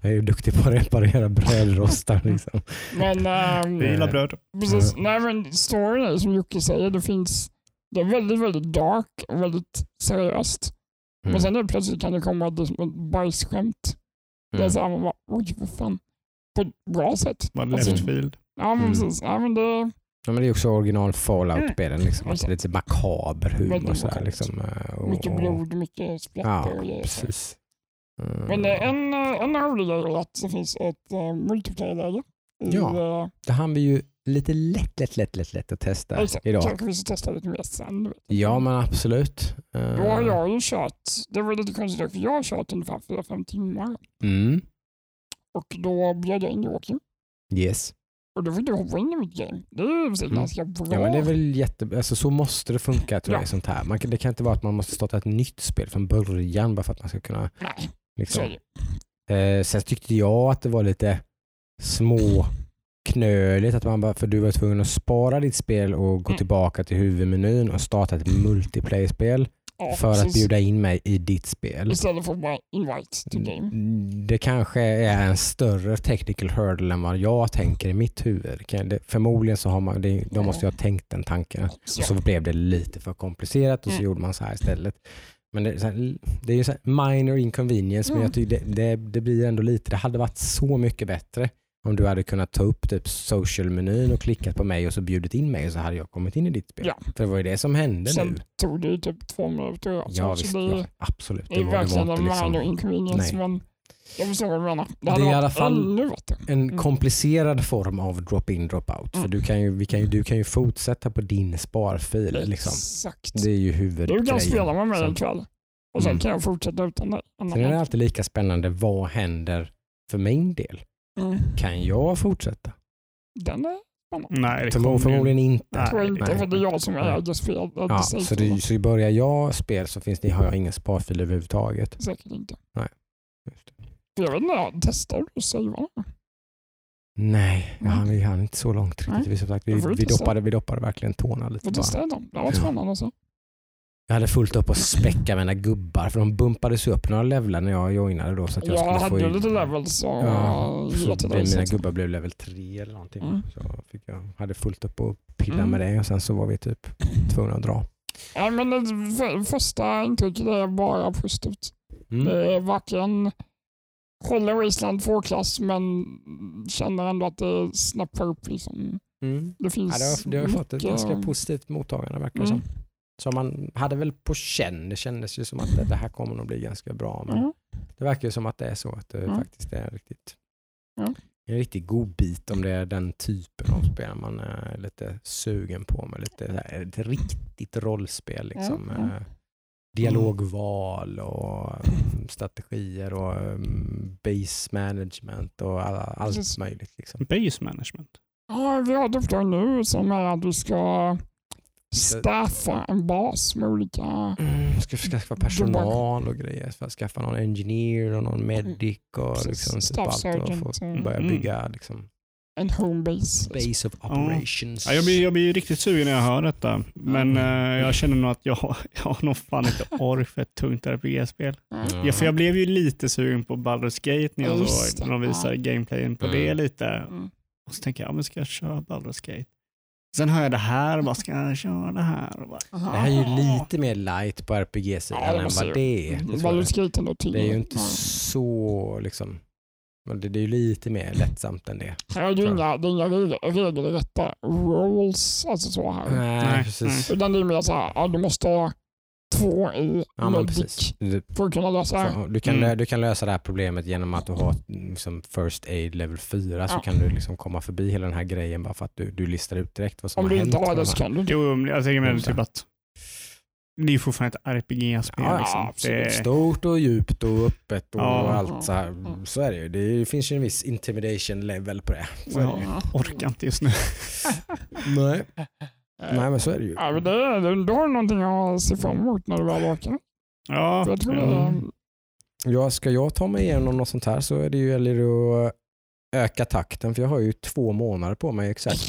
[SPEAKER 1] jag är ju duktig på att reparera brödrostar liksom.
[SPEAKER 3] Men, ehm,
[SPEAKER 2] Du gillar bröd.
[SPEAKER 3] Precis. Nej, men storyn är som Jocke säger, det finns det är väldigt, väldigt dark och väldigt seriöst.
[SPEAKER 1] Mm.
[SPEAKER 3] Men sen är det plötsligt kan det komma ett, bajsskämt. Det är
[SPEAKER 1] Mm.
[SPEAKER 3] så här, man bara, oj vad fan. På ett bra sätt.
[SPEAKER 2] Var
[SPEAKER 3] Alltså,
[SPEAKER 2] left field.
[SPEAKER 3] Ja men
[SPEAKER 1] Mm.
[SPEAKER 3] precis. Ja, men det,
[SPEAKER 1] Ja, men det är också original Fallout-spelen. Liksom.
[SPEAKER 3] Mm.
[SPEAKER 1] Alltså, lite makaber humor. Så här, liksom, eh, och,
[SPEAKER 3] mycket blod, mycket splatter
[SPEAKER 1] Ja,
[SPEAKER 3] och grejer.
[SPEAKER 1] precis. Mm.
[SPEAKER 3] Men det är en, eh, en rolig grej är att det finns ett uh, multiplayer-läge.
[SPEAKER 1] Ja.
[SPEAKER 3] eh,
[SPEAKER 1] Det hann vi ju lite lätt, lätt, lätt, lätt, lätt att testa
[SPEAKER 3] exakt.
[SPEAKER 1] idag.
[SPEAKER 3] Kanske vi ska testa lite mer sen.
[SPEAKER 1] Ja, men absolut. Eh,
[SPEAKER 3] Då har jag ju kört, det var lite konstigt för jag har kört ungefär 4-5 timmar.
[SPEAKER 1] Mm.
[SPEAKER 3] Och då bjöd jag in Joakim.
[SPEAKER 1] Yes.
[SPEAKER 3] Och då fick du hoppa in i mitt game. Det är ju
[SPEAKER 1] Mm.
[SPEAKER 3] ganska bra.
[SPEAKER 1] Ja, men det är väl jätte... Alltså, så måste det funka tror jag,
[SPEAKER 3] Ja.
[SPEAKER 1] sånt här. Man, det kan inte vara att man måste starta ett nytt spel från början bara för att man ska kunna...
[SPEAKER 3] Nej, så
[SPEAKER 1] Liksom. Eh, sen tyckte jag att det var lite små knöligt att man bara, för du var tvungen att spara ditt spel och gå
[SPEAKER 3] Mm.
[SPEAKER 1] tillbaka till huvudmenyn och starta ett multiplayer-spel
[SPEAKER 3] Ja,
[SPEAKER 1] för att
[SPEAKER 3] precis.
[SPEAKER 1] bjuda in mig i ditt spel.
[SPEAKER 3] Istället för bara invite to game.
[SPEAKER 1] Mm, Det kanske är en större technical hurdle än vad jag tänker i mitt huvud. Förmodligen så har man, det, de måste ju ha tänkt den tanken. Och så blev det lite för komplicerat och så
[SPEAKER 3] Mm.
[SPEAKER 1] gjorde man så här istället. Men det är, här, det är ju minor inconvenience men
[SPEAKER 3] Mm.
[SPEAKER 1] jag tycker det, det, det blir ändå lite, det hade varit så mycket bättre om du hade kunnat ta upp typ social-menyn och klickat på mig och så bjudit in mig så hade jag kommit in i ditt spel.
[SPEAKER 3] Ja.
[SPEAKER 1] För det var ju det som hände nu.
[SPEAKER 3] Sen tog det ju typ två minuter. Ja,
[SPEAKER 1] visst,
[SPEAKER 3] det,
[SPEAKER 1] ja, absolut.
[SPEAKER 3] det
[SPEAKER 1] var, det var inte
[SPEAKER 3] en
[SPEAKER 1] liksom
[SPEAKER 3] inconvenience.
[SPEAKER 1] Nej.
[SPEAKER 3] Men jag förstår vad du menar. Det
[SPEAKER 1] Det är i alla fall
[SPEAKER 3] bättre.
[SPEAKER 1] en
[SPEAKER 3] Mm.
[SPEAKER 1] komplicerad form av drop-in drop-out. För
[SPEAKER 3] Mm.
[SPEAKER 1] du kan, ju, vi kan ju, du kan ju fortsätta på din sparfil. Liksom.
[SPEAKER 3] Exakt.
[SPEAKER 1] Det är ju
[SPEAKER 3] Du
[SPEAKER 1] huvudgrejen.
[SPEAKER 3] kan spela med mig
[SPEAKER 1] Sen-
[SPEAKER 3] ikväll. Och sen
[SPEAKER 1] Mm.
[SPEAKER 3] kan jag fortsätta utan dig.
[SPEAKER 1] Sen är det alltid lika spännande, vad händer för min del?
[SPEAKER 3] Mm.
[SPEAKER 1] Kan jag fortsätta?
[SPEAKER 3] Den är
[SPEAKER 2] Nej, det kommer
[SPEAKER 1] förmodligen inte.
[SPEAKER 2] Nej,
[SPEAKER 3] tror jag inte,
[SPEAKER 1] nej.
[SPEAKER 3] för det är jag som
[SPEAKER 1] Nej.
[SPEAKER 3] äger spel.
[SPEAKER 1] Ja, så, det, så börjar jag spel så finns det, har jag ingen sparfil överhuvudtaget.
[SPEAKER 3] Säkert inte.
[SPEAKER 1] Just det.
[SPEAKER 3] För jag vet inte, testar du att savea?
[SPEAKER 1] Nej, jag hann, vi hann inte så långt
[SPEAKER 3] Nej.
[SPEAKER 1] riktigt. Vi, sagt, vi, vi, doppade, vi doppade verkligen tårna lite
[SPEAKER 3] Får testa dem. Det var
[SPEAKER 1] Ja.
[SPEAKER 3] spännande. Så.
[SPEAKER 1] Jag hade fullt upp att späcka mina gubbar för de bumpades upp några levlar när jag joinade då. Så att jag,
[SPEAKER 3] Jag
[SPEAKER 1] skulle
[SPEAKER 3] hade
[SPEAKER 1] få
[SPEAKER 3] lite levels så
[SPEAKER 1] Ja, så blev mina gubbar blev level 3 eller någonting.
[SPEAKER 3] Mm.
[SPEAKER 1] Så fick jag hade fullt upp att pilla
[SPEAKER 3] Mm.
[SPEAKER 1] med det och sen så var vi typ tvungna att dra.
[SPEAKER 3] Ja, men det för, första intrycket är bara positivt.
[SPEAKER 1] Mm.
[SPEAKER 3] Det är varken håller Wasteland 2-klass men känner ändå att det snappar upp. Liksom.
[SPEAKER 1] Mm.
[SPEAKER 3] Det
[SPEAKER 1] Ja,
[SPEAKER 3] finns
[SPEAKER 1] det, har, det har fått ett ganska positivt mottagande verkar det
[SPEAKER 3] Mm.
[SPEAKER 1] som. Så man hade väl på känn, det kändes ju som att det, det här kommer nog bli ganska bra. Men
[SPEAKER 3] Mm.
[SPEAKER 1] det verkar ju som att det är så att det
[SPEAKER 3] Mm.
[SPEAKER 1] faktiskt är riktigt
[SPEAKER 3] Mm.
[SPEAKER 1] en riktig god bit om det är den typen av spel man är lite sugen på med lite ett riktigt rollspel. Liksom,
[SPEAKER 3] Mm.
[SPEAKER 1] eh, dialogval och mm, strategier och mm, base management och alla, allt möjligt. Liksom.
[SPEAKER 2] Base management.
[SPEAKER 3] Ja, vi har ett uppdrag nu som är att du ska staffa en bas med olika...
[SPEAKER 1] Mm, ska skaffa personal och grejer. Att skaffa någon engineer och någon medic och
[SPEAKER 3] Precis.
[SPEAKER 1] liksom typ
[SPEAKER 3] Staff
[SPEAKER 1] allt och få
[SPEAKER 3] mm.
[SPEAKER 1] börja
[SPEAKER 2] Mm.
[SPEAKER 1] bygga liksom,
[SPEAKER 3] En home base.
[SPEAKER 1] of operations.
[SPEAKER 2] Ja, jag, blir, jag blir riktigt sugen när jag hör detta. Men eh, jag känner nog att jag, har- jag har nog fan inte ork för ett tungt RPG-spel.
[SPEAKER 3] Mm.
[SPEAKER 2] Ja, för jag blev ju lite sugen på Baldur's Gate när, jag såg, när de visade gameplayen på
[SPEAKER 1] Mm.
[SPEAKER 2] det lite.
[SPEAKER 3] Mm.
[SPEAKER 2] Och så tänker jag, ja, men ska jag köra Baldur's Gate? Sen hör jag det här och bara, ska jag köra det här? Och bara,
[SPEAKER 1] Det här är ju lite mer light på RPG-sidan
[SPEAKER 3] Ja,
[SPEAKER 1] än vad det är. Det, det är ju inte
[SPEAKER 3] Ja.
[SPEAKER 1] så liksom, men det, det är ju lite mer lättsamt än det.
[SPEAKER 3] Här är ju inga, det är inga regel- regelrätta rules, alltså så här.
[SPEAKER 1] Nej, precis.
[SPEAKER 3] Utan det är mer så här, ja, du måste två i
[SPEAKER 1] Ja, men
[SPEAKER 3] medic
[SPEAKER 1] precis. Du,
[SPEAKER 3] för att kunna lösa det.
[SPEAKER 1] Så du, kan,
[SPEAKER 2] Mm.
[SPEAKER 1] du kan lösa det här problemet genom att du har liksom first aid level 4 så
[SPEAKER 3] Ja.
[SPEAKER 1] kan du liksom komma förbi hela den här grejen bara för att du, du listar ut direkt vad som
[SPEAKER 3] Om
[SPEAKER 1] har
[SPEAKER 3] du
[SPEAKER 1] hänt.
[SPEAKER 3] inte har det
[SPEAKER 1] de
[SPEAKER 3] så kan du.
[SPEAKER 2] Jo, men jag tänker mer
[SPEAKER 1] Mm.
[SPEAKER 2] typ att det är fortfarande ett RPG-spel.
[SPEAKER 1] Ja,
[SPEAKER 2] liksom.
[SPEAKER 3] absolut.
[SPEAKER 2] det,
[SPEAKER 1] Stort och djupt och öppet och
[SPEAKER 2] Ja.
[SPEAKER 1] allt så här.
[SPEAKER 3] Mm.
[SPEAKER 1] Så är det ju. Det finns ju en viss intimidation level på det. Så är det
[SPEAKER 2] ja, orkar inte just nu.
[SPEAKER 1] Nej. Nej men så är det ju.
[SPEAKER 3] Ja, men det, är- då har du någonting att se fram emot när du väl åker.
[SPEAKER 2] Ja,
[SPEAKER 3] jag tror det
[SPEAKER 2] ja.
[SPEAKER 3] är,
[SPEAKER 1] Ja, ska jag ta mig igenom något sånt här så är det ju eller att öka takten för jag har ju två månader på mig exakt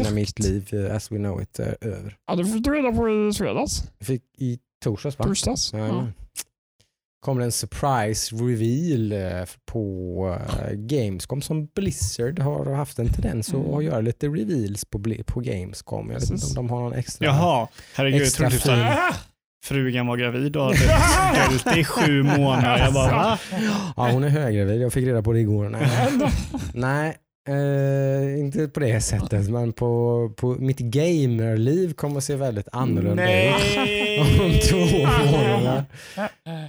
[SPEAKER 1] innan mitt liv eh, as we know it är över.
[SPEAKER 3] Ja, det fick du reda på i fredags,
[SPEAKER 1] Jag fick i torsdags va?
[SPEAKER 3] torsdags. Ja.
[SPEAKER 1] Jajamän. Kom det en surprise reveal eh, på eh, Gamescom som Blizzard har haft en tendens
[SPEAKER 3] Mm.
[SPEAKER 1] att göra lite reveals på, på Gamescom. Jag vet inte om de har någon extra.
[SPEAKER 2] Jaha, herregud. Jag
[SPEAKER 1] Extra
[SPEAKER 2] trodde typ såhär, frugan var gravid och hade ställt i sju månader. Jag bara, va?
[SPEAKER 1] Ja, hon är höggravid. Jag fick reda på det igår. Nej, Nej eh, inte på det sättet. Men på, på mitt gamerliv kommer att se väldigt annorlunda ut. Om två månader.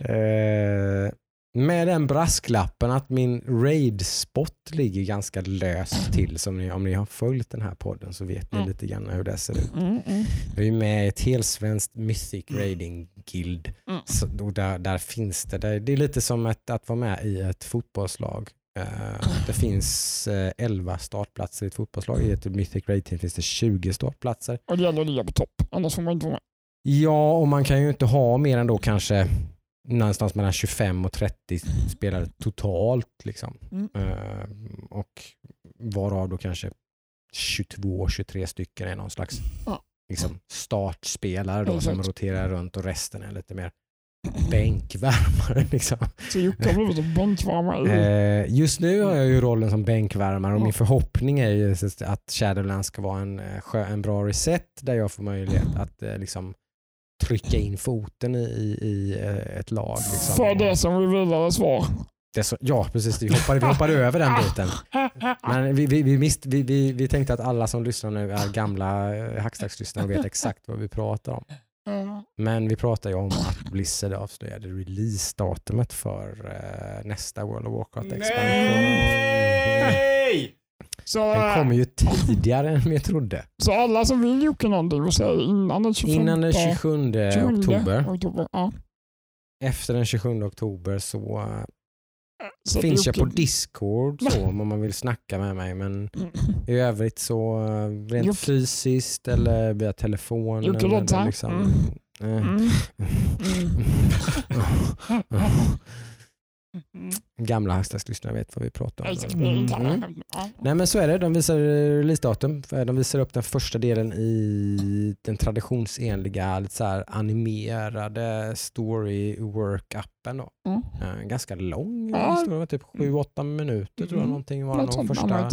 [SPEAKER 1] Eh, med den brasklappen att min raid-spot ligger ganska löst till. Som ni, om ni har följt den här podden så vet ni
[SPEAKER 3] Mm.
[SPEAKER 1] lite grann hur det ser ut.
[SPEAKER 3] Mm, mm.
[SPEAKER 1] Jag är med i ett helsvenskt Mythic Raiding Guild.
[SPEAKER 3] Mm.
[SPEAKER 1] Så, där, där finns det, det, det är lite som ett, att vara med i ett fotbollslag. Eh, det finns eh, 11 startplatser i ett fotbollslag. I ett Mythic Raid Team finns det 20 startplatser.
[SPEAKER 3] Och det gäller att ligga på topp, annars får man inte vara med.
[SPEAKER 1] Ja, och man kan ju inte ha mer än då kanske någonstans mellan 25 och 30 spelare totalt. Liksom.
[SPEAKER 3] Mm.
[SPEAKER 1] Eh, och varav då kanske 22-23 stycken är någon slags
[SPEAKER 3] Ja.
[SPEAKER 1] liksom, startspelare då, som
[SPEAKER 3] Exakt.
[SPEAKER 1] roterar runt och resten är lite mer bänkvärmare. Liksom.
[SPEAKER 3] Så Jocke har blivit en bänkvärmare.
[SPEAKER 1] Eh, just nu har jag ju rollen som bänkvärmare och min förhoppning är ju att Shadowlands ska vara en, eh, en bra reset där jag får möjlighet att eh, liksom, trycka in foten i, i, ett lag. Liksom.
[SPEAKER 3] För det som vi ville svar.
[SPEAKER 1] Så, ja, precis. Vi hoppade, vi hoppade över den biten. Men vi, vi, vi, mist, vi, vi, vi tänkte att alla som lyssnar nu är gamla hackstackslyssnare och vet exakt vad vi pratar om. Men vi pratar ju om att Blizzard avslöjade releasedatumet för eh, nästa World of Warcraft-expansion.
[SPEAKER 2] Nej!
[SPEAKER 3] Så,
[SPEAKER 1] Den kommer ju tidigare än vi trodde.
[SPEAKER 3] så alla som vill Jocke någonting vill säga innan den 25
[SPEAKER 1] Innan den 27 oktober.
[SPEAKER 3] oktober. Ja.
[SPEAKER 1] Efter den 27 oktober så eh,
[SPEAKER 3] Så
[SPEAKER 1] finns jag på Discord så, om man vill snacka med mig. Men
[SPEAKER 3] Mm.
[SPEAKER 1] i övrigt så eh, rent
[SPEAKER 3] Jocke-
[SPEAKER 1] fysiskt eller via telefon.
[SPEAKER 3] Jocke
[SPEAKER 1] eller liksom,
[SPEAKER 3] Mm.
[SPEAKER 1] eh,
[SPEAKER 3] Mm. Mm. Mm.
[SPEAKER 1] Gamla hashtaglyssnare vet vad vi pratar om. Mm. Mm. Nej
[SPEAKER 3] Mm.
[SPEAKER 1] men så är det. De visar, mm.
[SPEAKER 3] Ja.
[SPEAKER 1] Nej men så är det. De visar releasedatum. De visar upp den första delen i den traditionsenliga lite så här animerade story work-appen. Då.
[SPEAKER 3] Mm.
[SPEAKER 1] Eh, Ganska lång historia, typ 7-8 minuter tror jag
[SPEAKER 3] Mm.
[SPEAKER 1] någonting var
[SPEAKER 3] Något
[SPEAKER 1] de
[SPEAKER 3] sånt
[SPEAKER 1] första,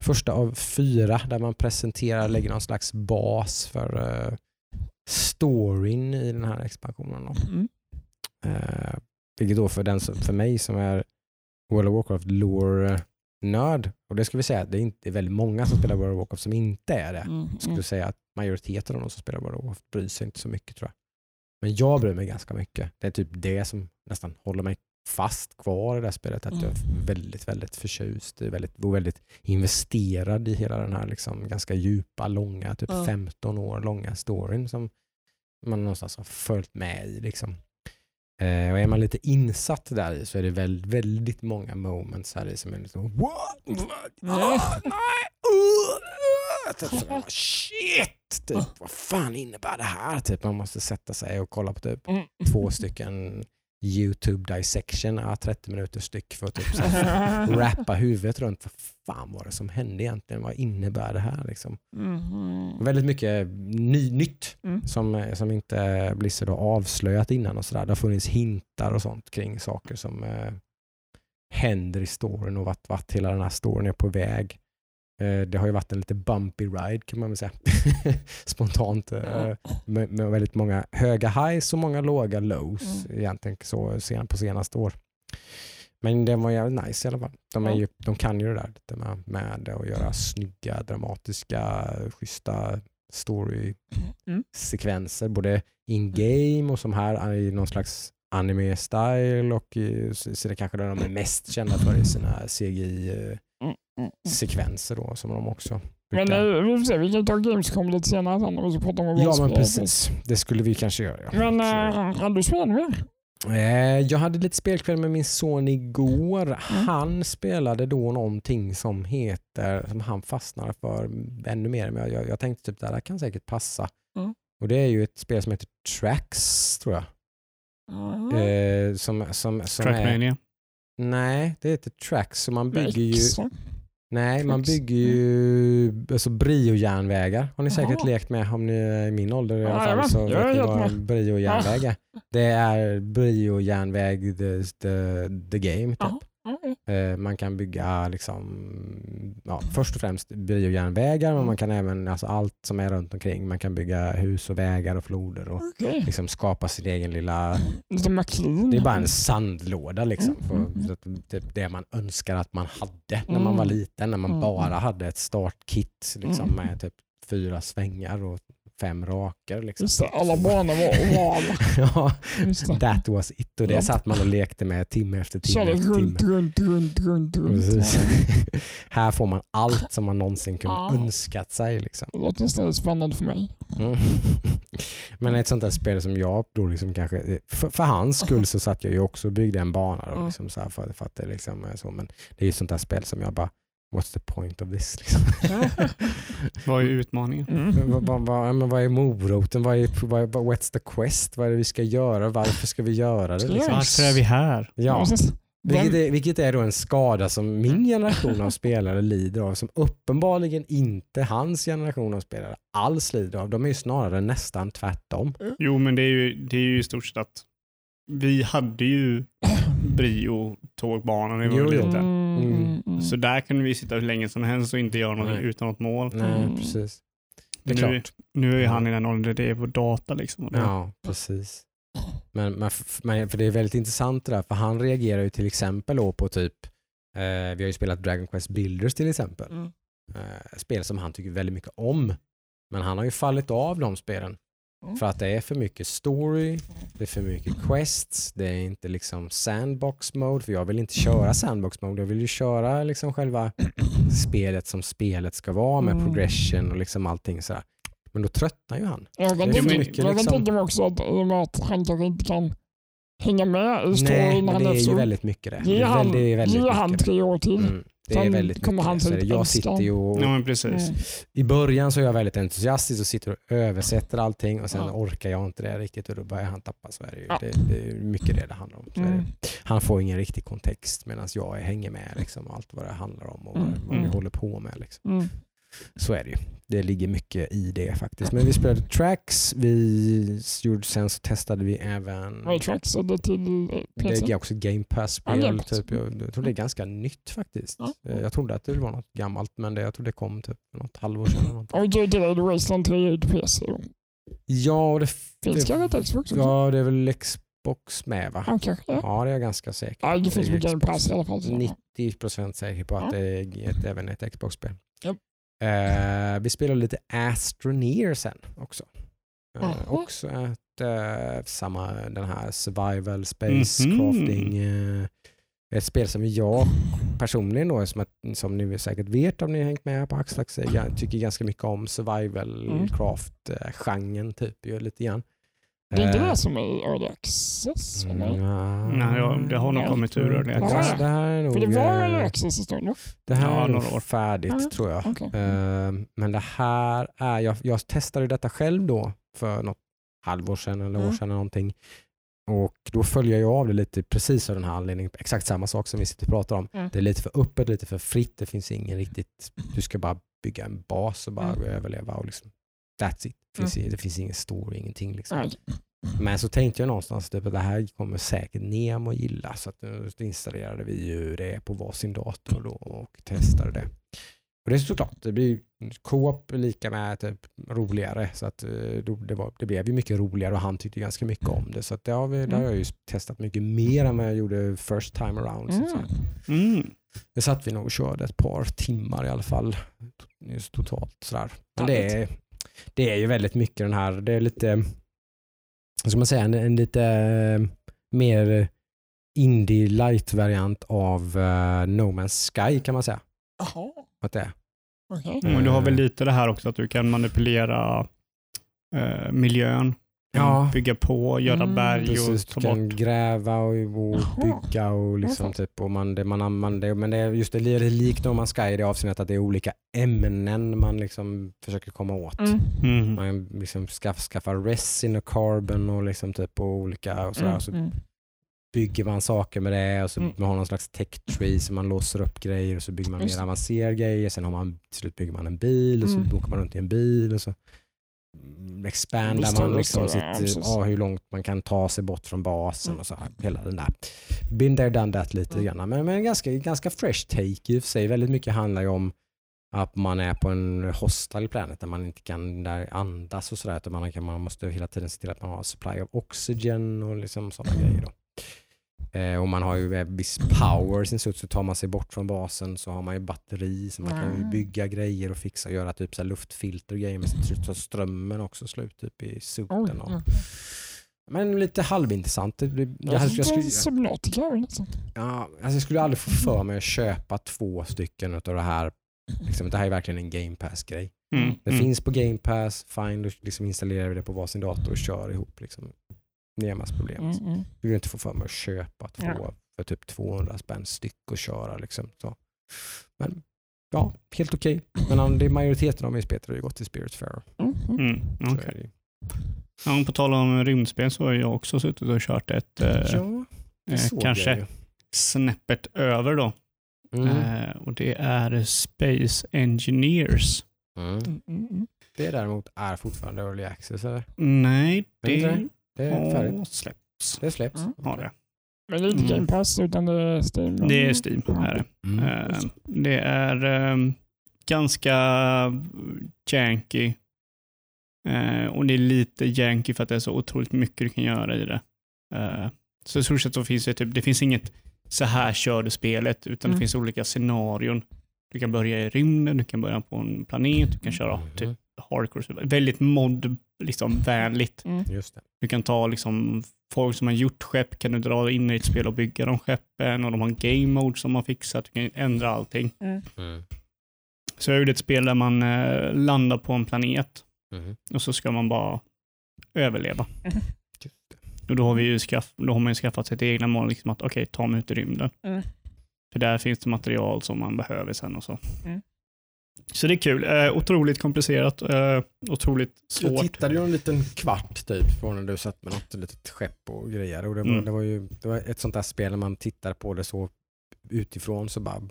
[SPEAKER 1] första av fyra där man presenterar, lägger någon slags bas för uh, storyn i den här expansionen. Då.
[SPEAKER 3] Mm.
[SPEAKER 1] Vilket då för, den, för mig som är World of Warcraft lore-nörd, och det ska vi säga, det är, inte, väldigt många som spelar World of Warcraft som inte är det.
[SPEAKER 3] Mm.
[SPEAKER 1] Jag skulle säga att majoriteten av de som spelar World of Warcraft bryr sig inte så mycket tror jag. Men jag bryr mig ganska mycket. Det är typ det som nästan håller mig fast kvar i det här spelet. Att jag är väldigt, väldigt förtjust, är väldigt, och väldigt investerad i hela den här liksom ganska djupa, långa, typ
[SPEAKER 3] Ja.
[SPEAKER 1] 15 år långa storyn som man någonstans har följt med i. Liksom. Eh, och är man lite insatt där i så är det väldigt, väldigt många moments här i som är liksom What? What? Ah, nej, uh, uh. Typ Shit! Typ, vad fan innebär det här? Typ, man måste sätta sig och kolla på typ
[SPEAKER 3] Mm.
[SPEAKER 1] två stycken YouTube dissection, ja, 30 minuter styck för att typ så rappa huvudet runt vad fan var det som hände egentligen? Vad innebär det här? Liksom?
[SPEAKER 3] Mhm.
[SPEAKER 1] Väldigt mycket ny, nytt
[SPEAKER 3] Mm.
[SPEAKER 1] som, som inte Blizzard har avslöjat innan. och så där. Det har funnits hintar och sånt kring saker som eh, händer i storyn och vart, vart hela den här storyn är på väg. Eh, det har ju varit en lite bumpy ride kan man väl säga. Spontant. Eh, med, med väldigt många höga highs och många låga lows
[SPEAKER 3] Mm.
[SPEAKER 1] egentligen så sen, på senaste år. Men den var jävligt nice i alla fall. De, är
[SPEAKER 3] Ja.
[SPEAKER 1] ju, de kan ju det där lite med, med och göra snygga, dramatiska, schyssta story-sekvenser.
[SPEAKER 3] Mm.
[SPEAKER 1] Både in-game och som här i någon slags anime-style och i, så så det kanske det de är mest kända för i sina CGI-sekvenser
[SPEAKER 3] Mm.
[SPEAKER 1] då som de också
[SPEAKER 3] Men
[SPEAKER 1] brukar-
[SPEAKER 3] eh, vi får se, vi kan ta Gamescom lite senare sen och så pratar om vad
[SPEAKER 1] Ja men precis, det skulle vi kanske göra. Ja.
[SPEAKER 3] Men äh, har du spelat mer?
[SPEAKER 1] Eh, Jag hade lite spelkväll med min son igår.
[SPEAKER 3] Mm.
[SPEAKER 1] Han spelade då någonting som heter, som han fastnade för ännu mer. Men jag, jag tänkte typ det här kan säkert passa.
[SPEAKER 3] Mm.
[SPEAKER 1] Och det är ju ett spel som heter Tracks tror jag.
[SPEAKER 3] Mm.
[SPEAKER 1] Eh, som, som, som är,
[SPEAKER 2] Trackmania.
[SPEAKER 1] Nej, det heter Tracks. Så man bygger ju,
[SPEAKER 3] Exo.
[SPEAKER 1] nej, man bygger ju alltså briojärnvägar. Har ni säkert
[SPEAKER 3] Jaha.
[SPEAKER 1] lekt med om ni är i min ålder i alla fall så
[SPEAKER 3] Jag
[SPEAKER 1] vet ni vad en briojärnväg är. Det är briojärnväg the, the, the game. Typ.
[SPEAKER 3] Ja,
[SPEAKER 1] Eh, Man kan bygga liksom, ja, först och främst biojärnvägar men man kan även alltså allt som är runt omkring. Man kan bygga hus och vägar och floder och
[SPEAKER 3] Okej.
[SPEAKER 1] liksom skapa sin egen lilla... Det är bara en sandlåda liksom.
[SPEAKER 3] Mm, mm,
[SPEAKER 1] För, att typ det man önskar att man hade när man var
[SPEAKER 3] Mm.
[SPEAKER 1] liten. När man
[SPEAKER 3] Mm,
[SPEAKER 1] bara
[SPEAKER 3] mm.
[SPEAKER 1] hade ett startkit liksom,
[SPEAKER 3] Mm.
[SPEAKER 1] med typ fyra svängar och fem raker. Liksom.
[SPEAKER 3] Just det, alla banor var ovala.
[SPEAKER 1] ja, that was it. Och det
[SPEAKER 3] Ja.
[SPEAKER 1] satt man och lekte med timme efter timme.
[SPEAKER 3] Körde
[SPEAKER 1] efter timme.
[SPEAKER 3] runt, runt, runt, runt, runt.
[SPEAKER 1] Här får man allt som man någonsin kunde
[SPEAKER 3] Ja.
[SPEAKER 1] önskat sig. Liksom.
[SPEAKER 3] Det låter nästan spännande för mig.
[SPEAKER 1] Mm. Men ett sånt där spel som jag då liksom kanske, för, för hans skull så satt jag ju också och byggde en bana. Då, liksom så här för, för att det liksom är så. Men det är ju ett sånt där spel som jag bara, what's the point of this? Liksom.
[SPEAKER 2] Vad är utmaningen?
[SPEAKER 3] Mm.
[SPEAKER 1] vad, vad, vad, men vad är moroten? Vad är, vad är, vad, what's the quest? Vad är det vi ska göra? Varför ska vi göra det? Liksom?
[SPEAKER 2] Varför är vi här?
[SPEAKER 1] Ja. Vilket är, vilket är då en skada som min generation av spelare lider av, som uppenbarligen inte hans generation av spelare alls lider av. De är ju snarare nästan tvärtom.
[SPEAKER 2] Jo, men det är ju, det är ju i stort sett att vi hade ju Brio-tågbanan
[SPEAKER 1] Jo,
[SPEAKER 2] var
[SPEAKER 1] jo.
[SPEAKER 2] liten.
[SPEAKER 3] Mm,
[SPEAKER 1] Mm.
[SPEAKER 3] mm, mm.
[SPEAKER 2] Så där kunde vi sitta hur länge som helst och inte göra något
[SPEAKER 1] Nej.
[SPEAKER 2] utan något mål.
[SPEAKER 1] Nej,
[SPEAKER 3] Mm.
[SPEAKER 1] precis. Det är
[SPEAKER 2] Nu-
[SPEAKER 1] klart.
[SPEAKER 2] Nu är ju han i den åldern det är på data. Liksom.
[SPEAKER 1] Ja, precis. Men, men, för det är väldigt intressant det där, för han reagerar ju till exempel på typ, eh, vi har ju spelat Dragon Quest Builders till exempel.
[SPEAKER 3] Mm.
[SPEAKER 1] Eh, spel som han tycker väldigt mycket om. Men han har ju fallit av de spelen.
[SPEAKER 3] Mm.
[SPEAKER 1] För att det är för mycket story, det är för mycket quests, det är inte liksom sandbox mode. För jag vill inte köra sandbox mode, jag vill ju köra liksom själva spelet som spelet ska vara med
[SPEAKER 3] Mm.
[SPEAKER 1] progression och liksom allting sådär. Men då tröttnar ju han.
[SPEAKER 3] Jag
[SPEAKER 1] Det är för mycket
[SPEAKER 3] jag
[SPEAKER 1] liksom-
[SPEAKER 3] tänka mig också att i och med att han kanske inte kan hänga med i
[SPEAKER 1] Nej,
[SPEAKER 3] storyn när
[SPEAKER 1] men det
[SPEAKER 3] är
[SPEAKER 1] är ju
[SPEAKER 3] så
[SPEAKER 1] väldigt mycket det. det
[SPEAKER 3] Ge
[SPEAKER 1] är
[SPEAKER 3] han,
[SPEAKER 1] väldigt, väldigt
[SPEAKER 3] ge han tre år till.
[SPEAKER 1] Mm. Det är väldigt
[SPEAKER 3] kommer
[SPEAKER 1] mycket.
[SPEAKER 3] han till
[SPEAKER 1] jag sitter ju och,
[SPEAKER 2] Ja, men precis.
[SPEAKER 3] Mm.
[SPEAKER 1] I början så är jag väldigt entusiastisk och sitter och översätter allting och sen
[SPEAKER 3] Ja.
[SPEAKER 1] orkar jag inte det riktigt och då börjar han tappa. Ju.
[SPEAKER 3] Ja.
[SPEAKER 1] det, det är mycket det det handlar om.
[SPEAKER 3] Mm.
[SPEAKER 1] Han får ingen riktig kontext medan jag hänger med liksom, allt vad det handlar om och
[SPEAKER 3] Mm.
[SPEAKER 1] vad, vad vi
[SPEAKER 2] Mm.
[SPEAKER 1] håller på med. Liksom.
[SPEAKER 3] Mm.
[SPEAKER 1] Så är det ju. Det ligger mycket i det faktiskt. Men vi spelade tracks, vi gjorde, sen så testade vi även
[SPEAKER 3] Vad är tracksade till eh,
[SPEAKER 1] det är också Game
[SPEAKER 3] Ja,
[SPEAKER 1] Pass-spel.
[SPEAKER 3] Pass.
[SPEAKER 1] typ. jag, jag tror det är ganska nytt faktiskt.
[SPEAKER 3] Ja.
[SPEAKER 1] Eh, Jag trodde att det var något gammalt men det, jag tror det kom typ något halvår sedan.
[SPEAKER 3] Och du delade Wasteland 3 till PC.
[SPEAKER 1] Ja, och det,
[SPEAKER 3] Finns
[SPEAKER 1] det,
[SPEAKER 3] det Xbox också?
[SPEAKER 1] ja, det är väl Xbox med va?
[SPEAKER 3] Ja, kanske. Ja.
[SPEAKER 1] Ja, det är jag ganska säker
[SPEAKER 3] Ja, det finns
[SPEAKER 1] är
[SPEAKER 3] på Game. Pass i alla fall. så-
[SPEAKER 1] 90% säker på att
[SPEAKER 3] Ja.
[SPEAKER 1] det är ett, även ett Xbox-spel.
[SPEAKER 3] Japp.
[SPEAKER 1] Eh, vi spelar lite Astroneer sen också. Eh, också ett, eh, samma den här survival space
[SPEAKER 2] Mhm.
[SPEAKER 1] crafting. Eh, ett spel som jag personligen då, som, att, som ni säkert vet om ni har hängt med på Axlax, ga- tycker ganska mycket om survival
[SPEAKER 3] Mm.
[SPEAKER 1] craft-genren typ ju lite grann.
[SPEAKER 3] Det är inte
[SPEAKER 1] Eh,
[SPEAKER 3] det som är Early Access? eller?
[SPEAKER 1] Mm,
[SPEAKER 2] Nej, ja, det har nog
[SPEAKER 3] Ja.
[SPEAKER 2] kommit ur Early
[SPEAKER 1] Det
[SPEAKER 3] Access.
[SPEAKER 1] Det här är nog...
[SPEAKER 3] För det var
[SPEAKER 1] eh,
[SPEAKER 3] Early Access ett tag nu.
[SPEAKER 1] det här
[SPEAKER 2] Ja,
[SPEAKER 1] är nog
[SPEAKER 2] några år.
[SPEAKER 1] färdigt
[SPEAKER 3] Ja.
[SPEAKER 1] tror jag.
[SPEAKER 3] Okej.
[SPEAKER 1] Eh, Men det här är, jag, jag testade detta själv då för något halvår sedan eller år
[SPEAKER 3] Mm.
[SPEAKER 1] sedan eller någonting. Och då följer jag av det lite precis av den här anledningen. Exakt samma sak som vi sitter och pratar om.
[SPEAKER 3] Mm.
[SPEAKER 1] Det är lite för öppet, lite för fritt. Det finns ingen riktigt, du ska bara bygga en bas och bara
[SPEAKER 3] Mm.
[SPEAKER 1] överleva och liksom that's it. Det finns, det finns ingen story, ingenting liksom.
[SPEAKER 3] Nej.
[SPEAKER 1] Men så tänkte jag någonstans typ att det här kommer säkert Nemo gilla så att nu installerade vi ju det på varsin dator då och testade det. Och det är såklart, det blir co-op lika med typ roligare så att eh, det, var, det blev ju mycket roligare och han tyckte ganska mycket om det så att det har, vi, det har jag ju testat mycket mer än vad jag gjorde first time around. Så att.
[SPEAKER 3] Mm.
[SPEAKER 2] Mm.
[SPEAKER 1] Det satt vi nog och körde ett par timmar i alla fall just totalt. Sådär. Men det är, det är ju väldigt mycket den här, det är lite, vad ska man säga, en, en lite eh, mer indie light-variant av uh, No Man's Sky kan man säga.
[SPEAKER 3] Jaha,
[SPEAKER 1] Att det är.
[SPEAKER 3] okej.
[SPEAKER 1] Mm.
[SPEAKER 2] Men du har väl lite det här också att du kan manipulera eh, miljön,
[SPEAKER 1] Ja.
[SPEAKER 2] bygga på, göra
[SPEAKER 3] Mm.
[SPEAKER 2] berg
[SPEAKER 1] Precis,
[SPEAKER 2] och ta
[SPEAKER 1] du kan
[SPEAKER 2] bort.
[SPEAKER 1] gräva och, och bygga och liksom
[SPEAKER 3] Jaha.
[SPEAKER 1] typ och man, det, man, man, det, men det är just det är likt No Man's Sky i det avseendet att det är olika ämnen man liksom försöker komma åt.
[SPEAKER 3] Mm.
[SPEAKER 2] Mm.
[SPEAKER 1] Man liksom skaff, skaffar resin och carbon och liksom typ och olika och sådär.
[SPEAKER 3] Mm.
[SPEAKER 1] Så
[SPEAKER 3] Mm.
[SPEAKER 1] bygger man saker med det och så
[SPEAKER 3] Mm.
[SPEAKER 1] man har någon slags tech tree så man låser upp grejer och så bygger man mer
[SPEAKER 3] det.
[SPEAKER 1] avancerade grejer. Sen har man till slut bygger man en bil och så
[SPEAKER 3] Mm.
[SPEAKER 1] åker man runt i en bil och så mm, expandar
[SPEAKER 3] Visst,
[SPEAKER 1] man liksom
[SPEAKER 3] ja,
[SPEAKER 1] sitt,
[SPEAKER 3] precis.
[SPEAKER 1] ja, hur långt man kan ta sig bort från basen
[SPEAKER 3] Mm.
[SPEAKER 1] och så här. Hela den där. Been there, done that lite
[SPEAKER 3] Mm.
[SPEAKER 1] grann. Men, men ganska, ganska fresh take i och för sig. Väldigt mycket handlar ju om att man är på en hostile planet där man inte kan där andas och sådär. Man, man måste hela tiden se till att man har supply of oxygen och liksom sådana grejer. Då. Eh, och man har ju viss power i sin suit så tar man sig bort från basen så har man ju batteri så man kan ju
[SPEAKER 3] Mm.
[SPEAKER 1] bygga grejer och fixa och göra typ så här luftfilter och grejer men så tar strömmen också slut typ i
[SPEAKER 3] Oj,
[SPEAKER 1] suiten. Och,
[SPEAKER 3] ja.
[SPEAKER 1] men lite halvintressant. Det, jag,
[SPEAKER 3] Jag
[SPEAKER 1] jag, skulle,
[SPEAKER 3] nästan.
[SPEAKER 1] ja, alltså jag skulle aldrig få för mig att köpa två stycken av det här. Liksom, det här är verkligen en game pass-grej.
[SPEAKER 2] Mm.
[SPEAKER 1] Det
[SPEAKER 2] Mm.
[SPEAKER 1] finns på game pass, fine, då liksom installerar vi det på varsin dator och kör ihop. Liksom. Nemas problem.
[SPEAKER 3] Mm, mm.
[SPEAKER 1] Jag vill inte få för mig att köpa två
[SPEAKER 3] Ja.
[SPEAKER 1] för typ 200 spänn styck och köra. Liksom. Så. Men ja, helt okej. Men det är majoriteten av min spel har ju gått till Spirits Fair.
[SPEAKER 3] Mm, mm.
[SPEAKER 2] Mm.
[SPEAKER 1] Ju.
[SPEAKER 2] Ja, på tal om rymdspel så har jag också suttit och kört ett eh,
[SPEAKER 1] Ja,
[SPEAKER 2] eh,
[SPEAKER 1] såg
[SPEAKER 2] kanske snäppet över då.
[SPEAKER 1] Mm.
[SPEAKER 2] Eh, och det är Space Engineers.
[SPEAKER 1] Mm.
[SPEAKER 3] Mm, mm, mm.
[SPEAKER 1] Det däremot är fortfarande early access eller?
[SPEAKER 2] Nej,
[SPEAKER 1] Är det inte
[SPEAKER 2] det
[SPEAKER 1] Det är färdigt.
[SPEAKER 2] har släppts.
[SPEAKER 1] Det släpps.
[SPEAKER 3] Mm.
[SPEAKER 2] Har det.
[SPEAKER 3] Men det är inte
[SPEAKER 2] Mm.
[SPEAKER 3] Game Pass utan det är Steam.
[SPEAKER 2] det är Steam. Är det.
[SPEAKER 1] Mm.
[SPEAKER 2] Eh, det är ehm, ganska janky. Eh, och det är lite janky för att det är så otroligt mycket du kan göra i det. Eh, så i stort sett så finns det typ, det finns inget så här kör du spelet, utan
[SPEAKER 3] Mm.
[SPEAKER 2] det finns olika scenarion. Du kan börja i rymden, du kan börja på en planet, du kan köra
[SPEAKER 1] Mhm.
[SPEAKER 2] typ hardcore. Väldigt mod, liksom vänligt.
[SPEAKER 3] Mm.
[SPEAKER 1] Just det.
[SPEAKER 2] Du kan ta liksom folk som har gjort skepp, kan du dra in i ett spel och bygga de skeppen och de har en game mode som har fixat, du kan ändra allting.
[SPEAKER 1] Mm.
[SPEAKER 2] Så jag gjorde ett spel där man eh, landar på en planet
[SPEAKER 1] Mhm.
[SPEAKER 2] och så ska man bara överleva.
[SPEAKER 1] Just det.
[SPEAKER 2] Och då har, vi ju skaff, då har man ju skaffat sitt egna mål, liksom att okej, ta mig ut i rymden.
[SPEAKER 3] Mm.
[SPEAKER 2] För där finns det material som man behöver sen och så. Så det är kul. Eh, otroligt komplicerat. Eh, otroligt
[SPEAKER 1] Jag
[SPEAKER 2] svårt.
[SPEAKER 1] tittade ju en liten kvart typ på när du satt med något litet skepp och grejer. Och det, var,
[SPEAKER 2] Mm.
[SPEAKER 1] det, var ju, det var ett sånt där spel när man tittar på det så utifrån så bara